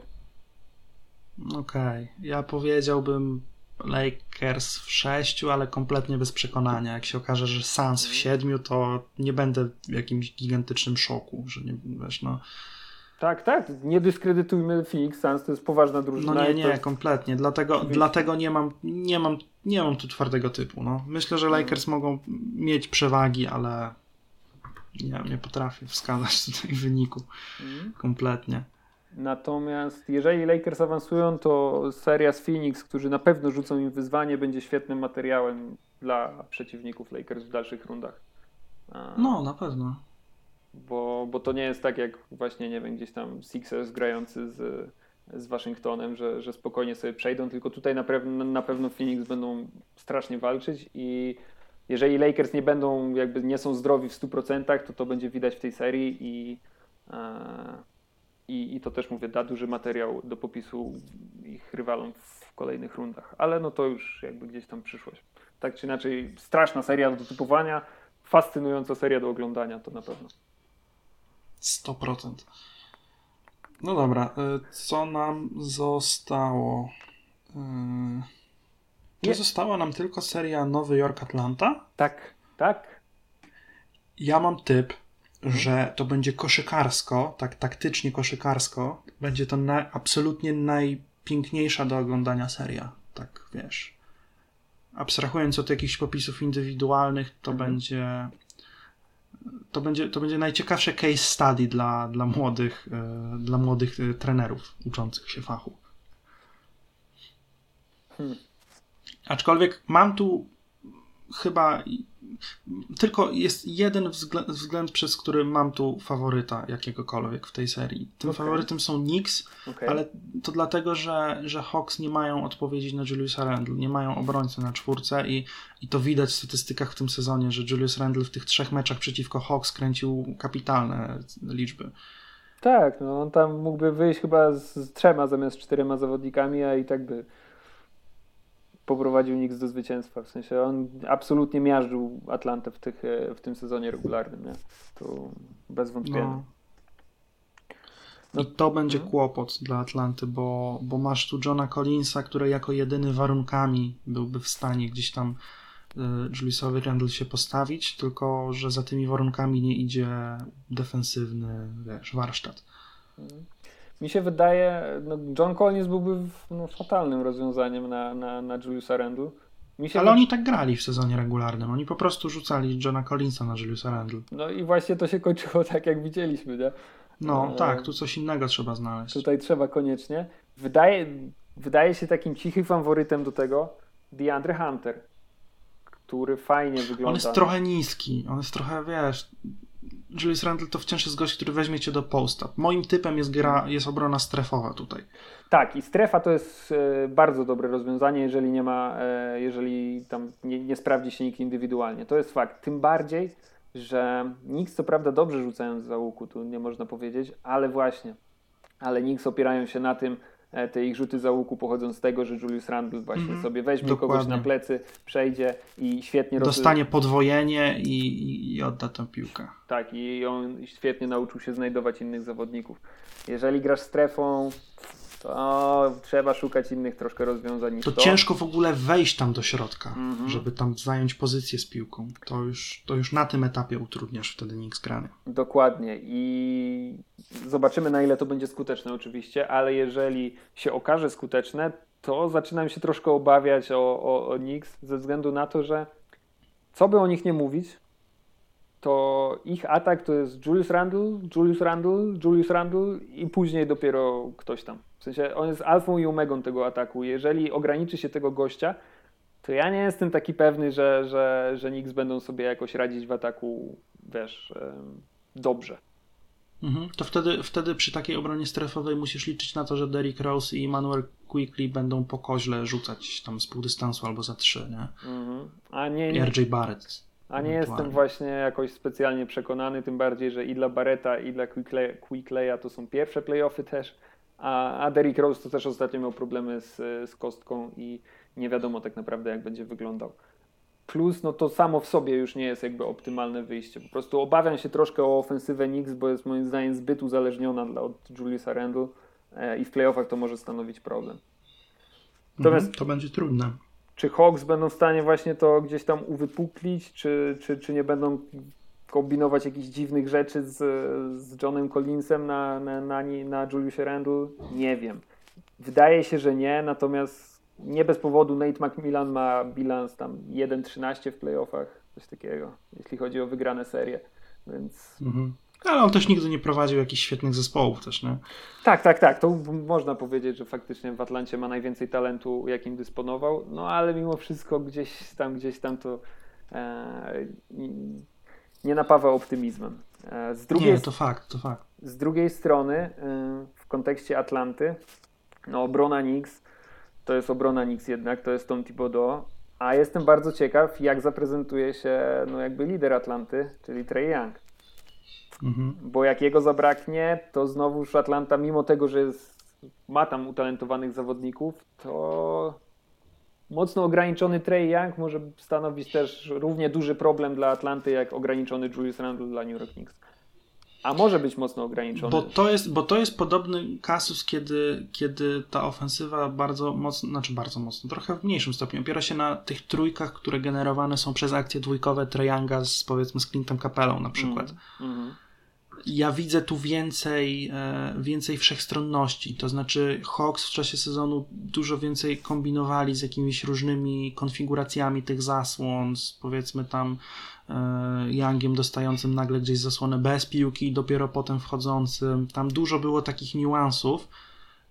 Okej, okay. ja powiedziałbym Lakers w 6, ale kompletnie bez przekonania. Jak się okaże, że Suns w 7, to nie będę w jakimś gigantycznym szoku, że nie wiesz, no. Tak, tak. Nie dyskredytujmy Phoenix Suns, to jest poważna drużyna. No nie, nie, kompletnie. Dlatego, dlatego nie, mam, nie, mam, nie mam tu twardego typu. No. Myślę, że Lakers hmm. mogą mieć przewagi, ale nie, nie potrafię wskazać tutaj wyniku hmm. kompletnie. Natomiast jeżeli Lakers awansują, to seria z Phoenix, którzy na pewno rzucą im wyzwanie, będzie świetnym materiałem dla przeciwników Lakers w dalszych rundach. No, na pewno. Bo, bo to nie jest tak jak właśnie, nie wiem, gdzieś tam Sixers grający z, z Waszyngtonem, że, że spokojnie sobie przejdą, tylko tutaj na, pewno, na pewno Phoenix będą strasznie walczyć i jeżeli Lakers nie będą, jakby nie są zdrowi w 100%, to to będzie widać w tej serii i e, i, i to też mówię, da duży materiał do popisu ich rywalom w kolejnych rundach. Ale no to już jakby gdzieś tam przyszłość. Tak czy inaczej, straszna seria do typowania, fascynująca seria do oglądania, to na pewno. 100%. No dobra, y, co nam zostało? Czy Nie. została nam tylko seria Nowy Jork Atlanta? Tak, tak. Ja mam typ że to będzie koszykarsko, tak taktycznie koszykarsko, będzie to na, absolutnie najpiękniejsza do oglądania seria. Tak, wiesz. Abstrahując od jakichś popisów indywidualnych, to mhm. będzie to będzie, to będzie najciekawsze case study dla, dla młodych, e, dla młodych e, trenerów uczących się fachu. Hmm. Aczkolwiek mam tu chyba tylko jest jeden względ, względ, przez który mam tu faworyta jakiegokolwiek w tej serii. Tym okay. faworytem są Knicks, okay. ale to dlatego, że, że Hawks nie mają odpowiedzi na Juliusa Randle, nie mają obrońcy na czwórce i, i to widać w statystykach w tym sezonie, że Julius Randle w tych trzech meczach przeciwko Hawks kręcił kapitalne liczby. Tak, no on tam mógłby wyjść chyba z, z trzema zamiast czterema zawodnikami, a i tak by poprowadził Knicks do zwycięstwa. W sensie on absolutnie miażdżył Atlantę w, tych, e, w tym sezonie regularnym. Nie? To bez wątpienia. No. No. To będzie hmm. kłopot dla Atlanty, bo, bo masz tu Johna Collinsa, który jako jedyny warunkami byłby w stanie gdzieś tam y, Juliusowi Randle się postawić, tylko że za tymi warunkami nie idzie defensywny wiesz, warsztat. Mi się wydaje, no John Collins byłby no, fatalnym rozwiązaniem na, na, na Juliusa Randle. Ale oni tak grali w sezonie regularnym. Oni po prostu rzucali Johna Collinsa na Juliusa Randle. No i właśnie to się kończyło tak, jak widzieliśmy, nie? No e... tak, tu coś innego trzeba znaleźć. Tutaj trzeba koniecznie. Wydaje, wydaje się takim cichym faworytem do tego DeAndre Hunter, który fajnie wygląda. On jest trochę niski, on jest trochę, wiesz, Julius Randle to wciąż jest gość, który weźmie cię do posta. Moim typem jest gra, jest obrona strefowa tutaj. Tak, i strefa to jest e, bardzo dobre rozwiązanie, jeżeli nie ma, e, jeżeli tam nie, nie sprawdzi się nikt indywidualnie. To jest fakt. Tym bardziej, że Knicks co prawda dobrze rzucając za łuku, tu nie można powiedzieć, ale właśnie, ale Knicks opierają się na tym, te ich rzuty za łuku pochodzą z tego, że Julius Randle właśnie mm sobie weźmie Dokładnie. kogoś na plecy, przejdzie i świetnie Dostanie podwojenie i, i odda tę piłkę. Tak, i on świetnie nauczył się znajdować innych zawodników. Jeżeli grasz strefą, to trzeba szukać innych troszkę rozwiązań niż to. To ciężko w ogóle wejść tam do środka, mm -hmm. żeby tam zająć pozycję z piłką. To już, to już na tym etapie utrudniasz wtedy Knicks granie. Dokładnie i zobaczymy na ile to będzie skuteczne oczywiście, ale jeżeli się okaże skuteczne, to zaczynam się troszkę obawiać o, o, o Knicks ze względu na to, że co by o nich nie mówić, to ich atak to jest Julius Randle, Julius Randle, Julius Randle i później dopiero ktoś tam. W sensie on jest alfą i omegą tego ataku. Jeżeli ograniczy się tego gościa, to ja nie jestem taki pewny, że, że, że Knicks będą sobie jakoś radzić w ataku, wiesz, dobrze. Mhm. To wtedy, wtedy przy takiej obronie strefowej musisz liczyć na to, że Derrick Rose i Manuel Quickly będą po koźle rzucać tam z pół dystansu albo za trzy, nie? Mhm. A nie, nie... RJ Barrett. A nie jestem właśnie jakoś specjalnie przekonany, tym bardziej, że i dla Barreta, i dla Quickleya to są pierwsze playoffy też, a, a Derrick Rose to też ostatnio miał problemy z, z kostką i nie wiadomo tak naprawdę jak będzie wyglądał. plus no to samo w sobie już nie jest jakby optymalne wyjście. Po prostu obawiam się troszkę o ofensywę Knicks, bo jest moim zdaniem zbyt uzależniona dla, od Juliusa Randle e, i w playoffach to może stanowić problem. Natomiast mhm, to będzie trudne. Czy Hawks będą w stanie właśnie to gdzieś tam uwypuklić, czy, czy, czy nie będą kombinować jakichś dziwnych rzeczy z, z Johnem Collinsem na, na, na, na Juliusie Randle? Nie wiem. Wydaje się, że nie, natomiast nie bez powodu Nate McMillan ma bilans tam 1-13 w playoffach, coś takiego, jeśli chodzi o wygrane serie, więc... Mhm. Ale on też nigdy nie prowadził jakichś świetnych zespołów też, nie? Tak, tak, tak. To można powiedzieć, że faktycznie w Atlancie ma najwięcej talentu, jakim dysponował, no ale mimo wszystko gdzieś tam, gdzieś tam to e, nie napawa optymizmem. E, z drugiej, nie, to fakt, to fakt. Z drugiej strony, e, w kontekście Atlanty, no obrona Knicks to jest obrona Knicks jednak, to jest Tom Thibodeau, a jestem bardzo ciekaw, jak zaprezentuje się no jakby lider Atlanty, czyli Trey Young. Mhm. Bo jak jego zabraknie, to znowuż Atlanta, mimo tego, że jest, ma tam utalentowanych zawodników, to mocno ograniczony Trey Young może stanowić też równie duży problem dla Atlanty, jak ograniczony Julius Randle dla New York Knicks. A może być mocno ograniczony. Bo to jest, bo to jest podobny kasus, kiedy, kiedy ta ofensywa bardzo mocno, znaczy bardzo mocno, trochę w mniejszym stopniu opiera się na tych trójkach, które generowane są przez akcje dwójkowe Treyanga z powiedzmy z Clintem Capelą na przykład. Mm, mm ja widzę tu więcej, e, więcej wszechstronności. To znaczy, Hawks w czasie sezonu dużo więcej kombinowali z jakimiś różnymi konfiguracjami tych zasłon, z powiedzmy tam e, Youngiem dostającym nagle gdzieś zasłonę bez piłki i dopiero potem wchodzącym. Tam dużo było takich niuansów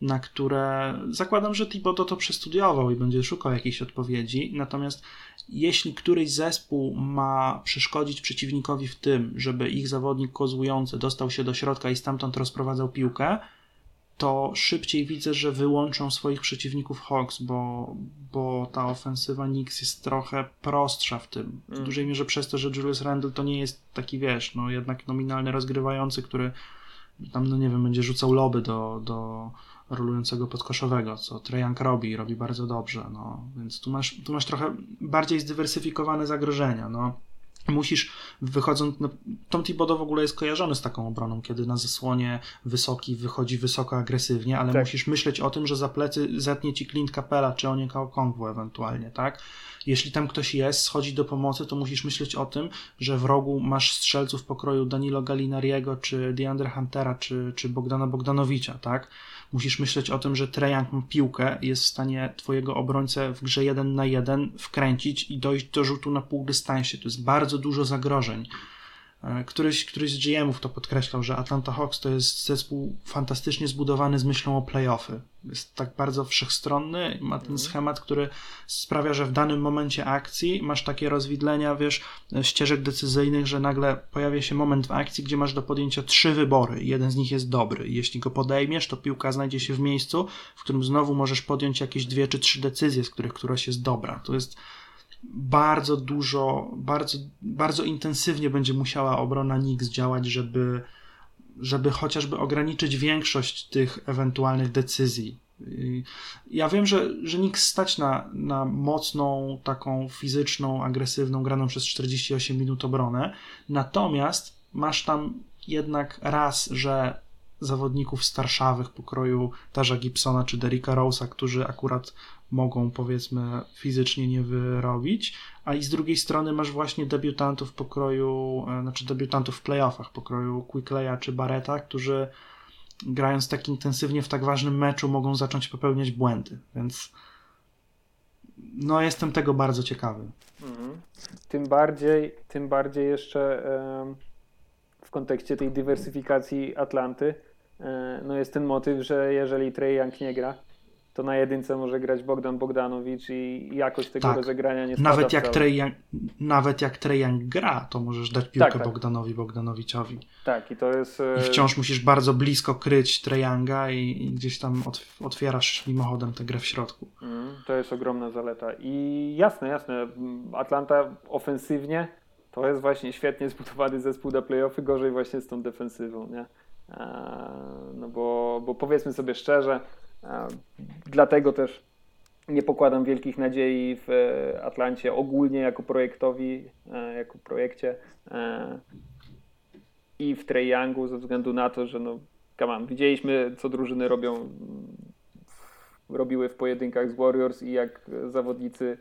na które zakładam, że Thibodeau to przestudiował i będzie szukał jakiejś odpowiedzi. Natomiast jeśli któryś zespół ma przeszkodzić przeciwnikowi w tym, żeby ich zawodnik kozłujący dostał się do środka i stamtąd rozprowadzał piłkę, to szybciej widzę, że wyłączą swoich przeciwników Hawks, bo, bo ta ofensywa Knicks jest trochę prostsza w tym. W mm. dużej mierze przez to, że Julius Randle to nie jest taki, wiesz, no jednak nominalny rozgrywający, który tam, no nie wiem, będzie rzucał loby do, do, rolującego podkoszowego, co Trajank robi i robi bardzo dobrze, no, więc tu masz, tu masz trochę bardziej zdywersyfikowane zagrożenia, no. Musisz, wychodząc, no, Tom Thibodeau w ogóle jest kojarzony z taką obroną, kiedy na zasłonie wysoki wychodzi wysoko agresywnie, ale tak. musisz myśleć o tym, że za plecy zetnie ci Clint Capella, czy Onieka Okongwu ewentualnie, tak? Jeśli tam ktoś jest, schodzi do pomocy, to musisz myśleć o tym, że w rogu masz strzelców pokroju Danilo Galinariego, czy DeAndre Huntera, czy, czy Bogdana Bogdanowicza, tak? Musisz myśleć o tym, że Trejang ma piłkę jest w stanie twojego obrońcę w grze 1 na 1 wkręcić i dojść do rzutu na pół dystansie. To jest bardzo dużo zagrożeń. E, któryś, któryś z GM-ów to podkreślał, że Atlanta Hawks to jest zespół fantastycznie zbudowany z myślą o playoffy. Jest tak bardzo wszechstronny, ma ten mhm. schemat, który sprawia, że w danym momencie akcji masz takie rozwidlenia, wiesz, ścieżek decyzyjnych, że nagle pojawia się moment w akcji, gdzie masz do podjęcia trzy wybory. Jeden z nich jest dobry. Jeśli go podejmiesz, to piłka znajdzie się w miejscu, w którym znowu możesz podjąć jakieś dwie czy trzy decyzje, z których któraś jest dobra. To jest bardzo dużo, bardzo, bardzo intensywnie będzie musiała obrona Knicks działać, żeby, żeby chociażby ograniczyć większość tych ewentualnych decyzji. Ja wiem, że, że Knicks stać na, na mocną, taką fizyczną, agresywną, graną przez 48 minut obronę, natomiast masz tam jednak raz, że zawodników starszawych pokroju Tarza Gibsona czy Derricka Rose'a, którzy akurat mogą powiedzmy fizycznie nie wyrobić, a i z drugiej strony masz właśnie debiutantów pokroju, e, znaczy debiutantów w playoffach pokroju Quickleya czy Barreta, którzy grając tak intensywnie w tak ważnym meczu mogą zacząć popełniać błędy, więc no jestem tego bardzo ciekawy. Mhm. Tym bardziej, tym bardziej jeszcze w kontekście tej dywersyfikacji Atlanty e, no jest ten motyw, że jeżeli Trey Young nie gra, to na jedynce może grać Bogdan Bogdanowicz i jakość tego tak. rozegrania nie nawet jak, Trey, nawet jak Trejan gra, to możesz dać piłkę tak, tak. Bogdanowi Bogdanowiczowi. Tak, i to jest... I e, wciąż musisz bardzo blisko kryć Trejanga i, i, gdzieś tam otwierasz mimochodem tę grę w środku. Mm, to jest ogromna zaleta. I jasne, jasne, Atlanta ofensywnie to jest właśnie świetnie zbudowany zespół do playoffy, gorzej właśnie z tą defensywą, nie? E, no bo, bo powiedzmy sobie szczerze, Dlatego też nie pokładam wielkich nadziei w e, Atlancie ogólnie jako projektowi, e, jako projekcie e, i w Trae Youngu ze względu na to, że no, come on, widzieliśmy co drużyny robią robiły w pojedynkach z Warriors i jak zawodnicy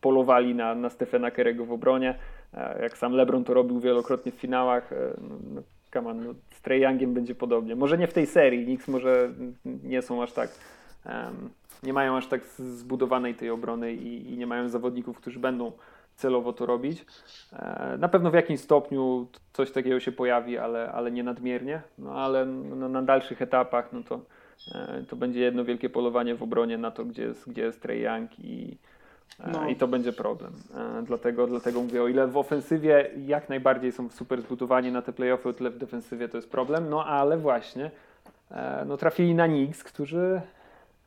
polowali na, na Stefana Kerego w obronie, jak sam LeBron to robił wielokrotnie w finałach, no, come on, no, z Trae Youngiem będzie podobnie. Może nie w tej serii, Knicks może nie są aż tak um, nie mają aż tak zbudowanej tej obrony i, i, nie mają zawodników, którzy będą celowo to robić. E, na pewno w jakimś stopniu coś takiego się pojawi, ale, ale nie nadmiernie. No ale no, na dalszych etapach no to, e, to będzie jedno wielkie polowanie w obronie na to, gdzie jest, gdzie jest Trey Young i, no. i to będzie problem. Dlatego, dlatego mówię, o ile w ofensywie jak najbardziej są super zbudowani na te playoffy, o tyle w defensywie to jest problem. No ale właśnie no, trafili na Knicks, którzy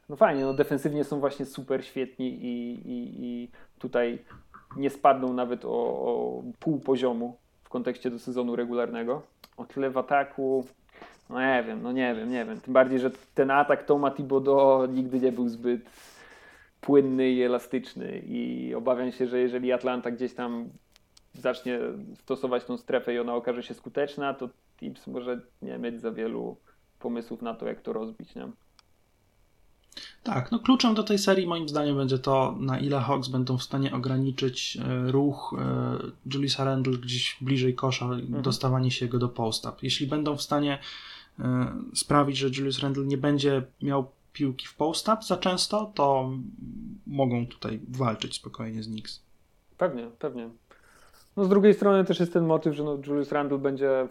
no fajnie, no defensywnie są właśnie super świetni i, i, i tutaj nie spadną nawet o, o pół poziomu w kontekście do sezonu regularnego. O tyle w ataku, no nie wiem, no nie wiem, nie wiem. Tym bardziej, że ten atak Toma Thibodeau nigdy nie był zbyt płynny i elastyczny i obawiam się, że jeżeli Atlanta gdzieś tam zacznie stosować tą strefę i ona okaże się skuteczna, to Tips może nie mieć za wielu pomysłów na to, jak to rozbić. Nie? Tak, no kluczem do tej serii moim zdaniem będzie to, na ile Hawks będą w stanie ograniczyć e, ruch e, Juliusa Randle gdzieś bliżej kosza, mhm. dostawanie się go do post-up. Jeśli będą w stanie e, sprawić, że Julius Randle nie będzie miał piłki w post-up za często, to mogą tutaj walczyć spokojnie z Knicks. Pewnie, pewnie. No z drugiej strony też jest ten motyw, że no Julius Randle będzie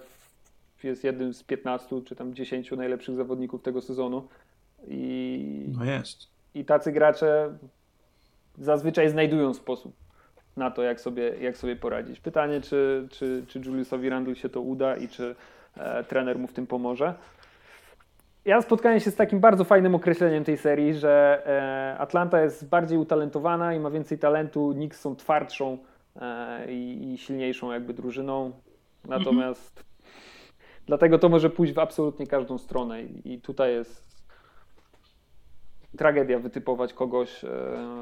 jest jednym z 15 czy tam 10 najlepszych zawodników tego sezonu i, no jest. I tacy gracze zazwyczaj znajdują sposób na to, jak sobie, jak sobie poradzić. Pytanie, czy, czy, czy Juliusowi Randle się to uda i czy e, trener mu w tym pomoże. Ja spotkałem się z takim bardzo fajnym określeniem tej serii, że e, Atlanta jest bardziej utalentowana i ma więcej talentu, Knicks są twardszą e, i, i, silniejszą jakby drużyną. Natomiast mhm. dlatego to może pójść w absolutnie każdą stronę i, tutaj jest tragedia wytypować kogoś. E,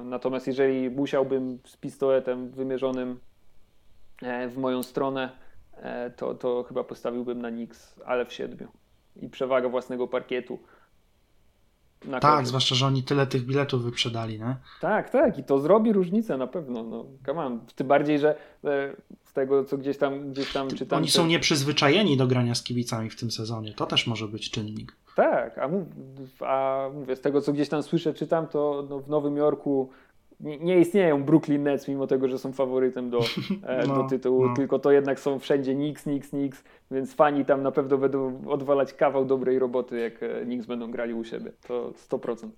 natomiast jeżeli musiałbym z pistoletem wymierzonym w moją stronę, to, to chyba postawiłbym na Nix, ale w siedmiu. I przewaga własnego parkietu. tak, zwłaszcza, że oni tyle tych biletów wyprzedali, nie? Tak, tak, i to zrobi różnicę na pewno. No, come on. Tym bardziej, że z tego, co gdzieś tam, gdzieś tam czytam. Oni są nieprzyzwyczajeni do grania z kibicami w tym sezonie. To też może być czynnik. Tak, a, mów, a mówię, z tego co gdzieś tam słyszę, czytam, to no, w Nowym Jorku nie, nie, istnieją Brooklyn Nets, mimo tego, że są faworytem do, e, no, do tytułu, no. tylko to jednak są wszędzie Knicks, Knicks, Knicks, więc fani tam na pewno będą odwalać kawał dobrej roboty, jak e, Knicks będą grali u siebie. To 100%.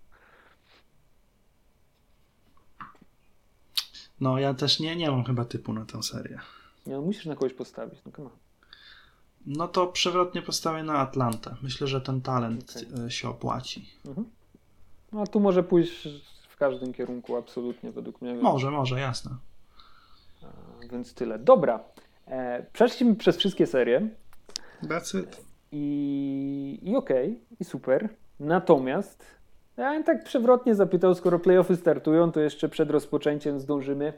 No, ja też nie, nie mam chyba typu na tę serię. No, musisz na kogoś postawić, no come on. No to przewrotnie postawię na Atlantę. Myślę, że ten talent okay. E, się opłaci. Mhm. No a tu może pójść w każdym kierunku, absolutnie, według mnie. Może, może, jasne. Więc tyle. Dobra. E, przeszliśmy przez wszystkie serie. That's it. I, i okej, okay, i super. Natomiast ja bym tak przewrotnie zapytał, skoro playoffy startują, to jeszcze przed rozpoczęciem zdążymy.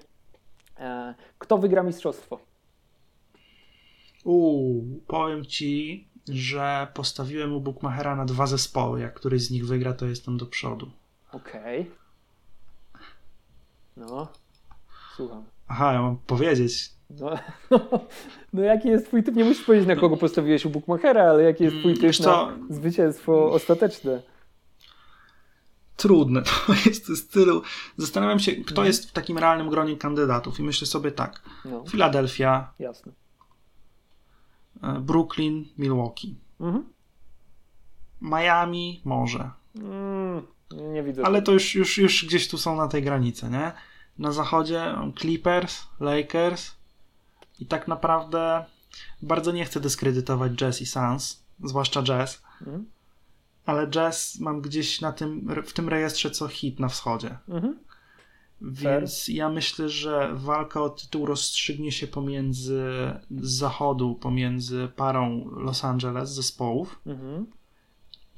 E, kto wygra mistrzostwo? Uuu, powiem ci, że postawiłem u Bookmachera na dwa zespoły. Jak któryś z nich wygra, to jestem do przodu. Okej. Okay. No, słucham. Aha, ja mam powiedzieć. No, no, no, jaki jest twój typ? Nie musisz powiedzieć, na kogo postawiłeś u Bookmachera, ale jaki jest twój typ na zwycięstwo ostateczne? Trudne to jest w stylu. Zastanawiam się, kto mhm. jest w takim realnym gronie kandydatów i myślę sobie tak. No. Filadelfia. Jasne. E, Brooklyn, Milwaukee. Mhm. Miami może. Mm, nie widzę. Ale to już, już, już gdzieś tu są na tej granicy, nie? Na zachodzie Clippers, Lakers i tak naprawdę bardzo nie chcę dyskredytować Jazz i Suns, zwłaszcza Jazz. Mhm. Ale Jazz mam gdzieś na tym, w tym rejestrze co hit na wschodzie. Mhm. Więc Fair. ja myślę, że walka o tytuł rozstrzygnie się pomiędzy z zachodu, pomiędzy parą Los Angeles zespołów. Mhm.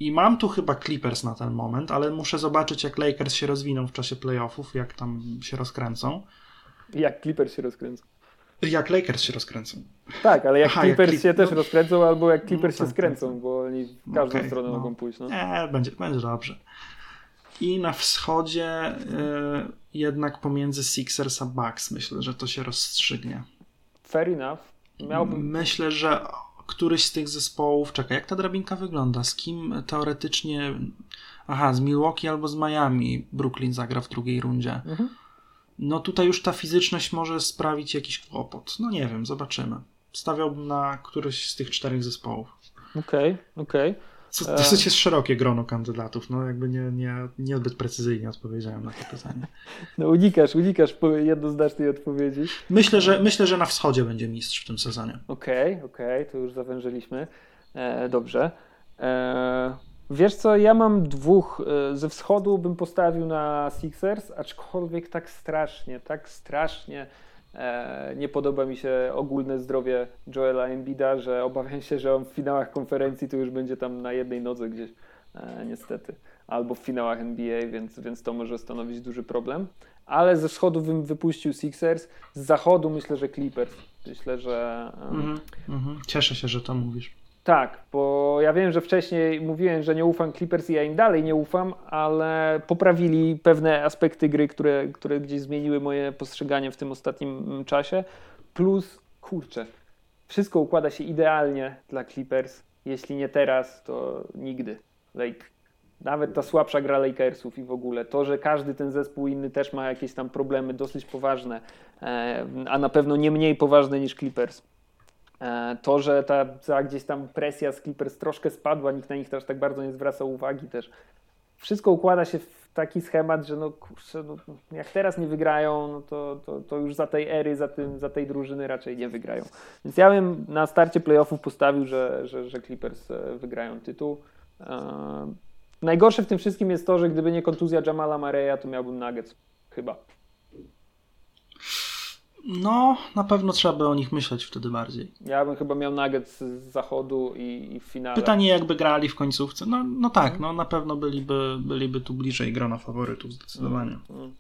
I mam tu chyba Clippers na ten moment, ale muszę zobaczyć, jak Lakers się rozwiną w czasie playoffów, jak tam się rozkręcą. Jak Clippers się rozkręcą. Jak Lakers się rozkręcą. Tak, ale jak Aha, jak Clippers Clip- się też no. rozkręcą, albo jak Clippers No się tak, skręcą, tak, bo oni w każdą Okej, stronę no. mogą pójść. No. Nie, będzie, będzie dobrze. I na wschodzie y, jednak pomiędzy Sixers a Bucks myślę, że to się rozstrzygnie. Fair enough. Miałbym... Myślę, że któryś z tych zespołów. Czekaj, jak ta drabinka wygląda? Z kim teoretycznie. Aha, z Milwaukee albo z Miami Brooklyn zagra w drugiej rundzie. Mhm. No tutaj już ta fizyczność może sprawić jakiś kłopot. No nie wiem, zobaczymy. Stawiałbym na któryś z tych czterech zespołów. Okej, okej. Co E. dosyć jest szerokie grono kandydatów. No jakby nie, nie, niezbyt precyzyjnie odpowiedziałem na to pytanie. No unikasz, unikasz jednoznacznej odpowiedzi. Myślę, że myślę, że na wschodzie będzie mistrz w tym sezonie. Okej, okej, to już zawężyliśmy. E, dobrze. E, wiesz co, ja mam dwóch. E, ze wschodu bym postawił na Sixers, aczkolwiek tak strasznie, tak strasznie nie podoba mi się ogólne zdrowie Joela Embida, że obawiam się, że on w finałach konferencji to już będzie tam na jednej nodze gdzieś, e, niestety. Albo w finałach NBA, więc, więc to może stanowić duży problem. Ale ze wschodu bym wypuścił Sixers, z zachodu myślę, że Clippers. Myślę, że. Mhm, mhm. Cieszę się, że to mówisz. Tak, bo ja wiem, że wcześniej mówiłem, że nie ufam Clippers i ja im dalej nie ufam, ale poprawili pewne aspekty gry, które, które gdzieś zmieniły moje postrzeganie w tym ostatnim mm, czasie. Plus, kurczę, wszystko układa się idealnie dla Clippers. Jeśli nie teraz, to nigdy. Like, nawet ta słabsza gra Lakersów i w ogóle to, że każdy ten zespół inny też ma jakieś tam problemy dosyć poważne, e, a na pewno nie mniej poważne niż Clippers. E, To, że ta, gdzieś tam presja z Clippers troszkę spadła, nikt na nich też tak bardzo nie zwraca uwagi też. Wszystko układa się w taki schemat, że no kurczę, no, jak teraz nie wygrają, no to, to, to już za tej ery, za, tym, za tej drużyny raczej nie wygrają. Więc ja bym na starcie playoffów postawił, że, że, że Clippers e, wygrają tytuł. E, Najgorsze w tym wszystkim jest to, że gdyby nie kontuzja Jamala Mareya, to miałbym Nuggets. Chyba. No, na pewno trzeba by o nich myśleć wtedy bardziej. Ja bym chyba miał Nuggets z zachodu i, i w finale. Pytanie, jakby grali w końcówce. No, no tak, no na pewno byliby, byliby tu bliżej grona faworytów zdecydowanie. Mm.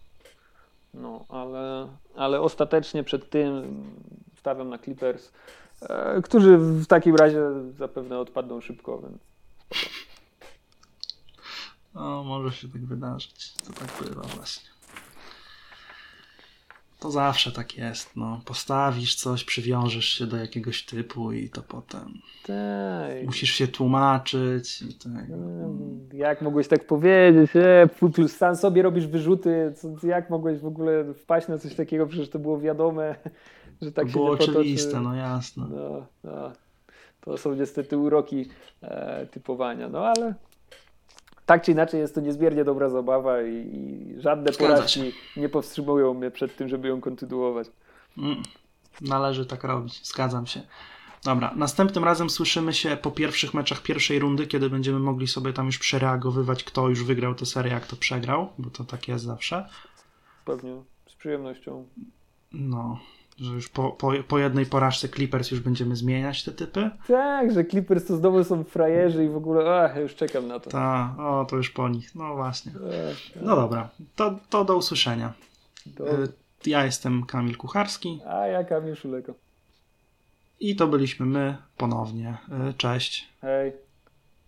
No, ale, ale ostatecznie przed tym stawiam na Clippers, e, którzy w takim razie zapewne odpadną szybko, więc No, może się tak wydarzyć. To tak bywa właśnie. To zawsze tak jest, no. Postawisz coś, przywiążesz się do jakiegoś typu i to potem tak. musisz się tłumaczyć i tak. Jak mogłeś tak powiedzieć? E, plus sam sobie robisz wyrzuty. Co, jak mogłeś w ogóle wpaść na coś takiego? Przecież to było wiadome, że tak to się było oczywiste, no jasne. No, no. To są niestety uroki e, typowania, no ale tak czy inaczej jest to niezmiernie dobra zabawa i, i żadne Zgadza porażki nie powstrzymują mnie przed tym, żeby ją kontynuować. Mm, należy tak robić, zgadzam się. Dobra, następnym razem słyszymy się po pierwszych meczach pierwszej rundy, kiedy będziemy mogli sobie tam już przereagowywać, kto już wygrał tę serię, jak to przegrał, bo to tak jest zawsze. Pewnie, z przyjemnością. No, że już po, po, po jednej porażce Clippers już będziemy zmieniać te typy. Tak, że Clippers to znowu są frajerzy i w ogóle, ach, już czekam na to. Ta, o, to już po nich. No właśnie. No dobra, to, to do usłyszenia. to... Y, Ja jestem Kamil Kucharski A ja Kamil Szuleko. i to byliśmy my ponownie. Y, Cześć. Hej.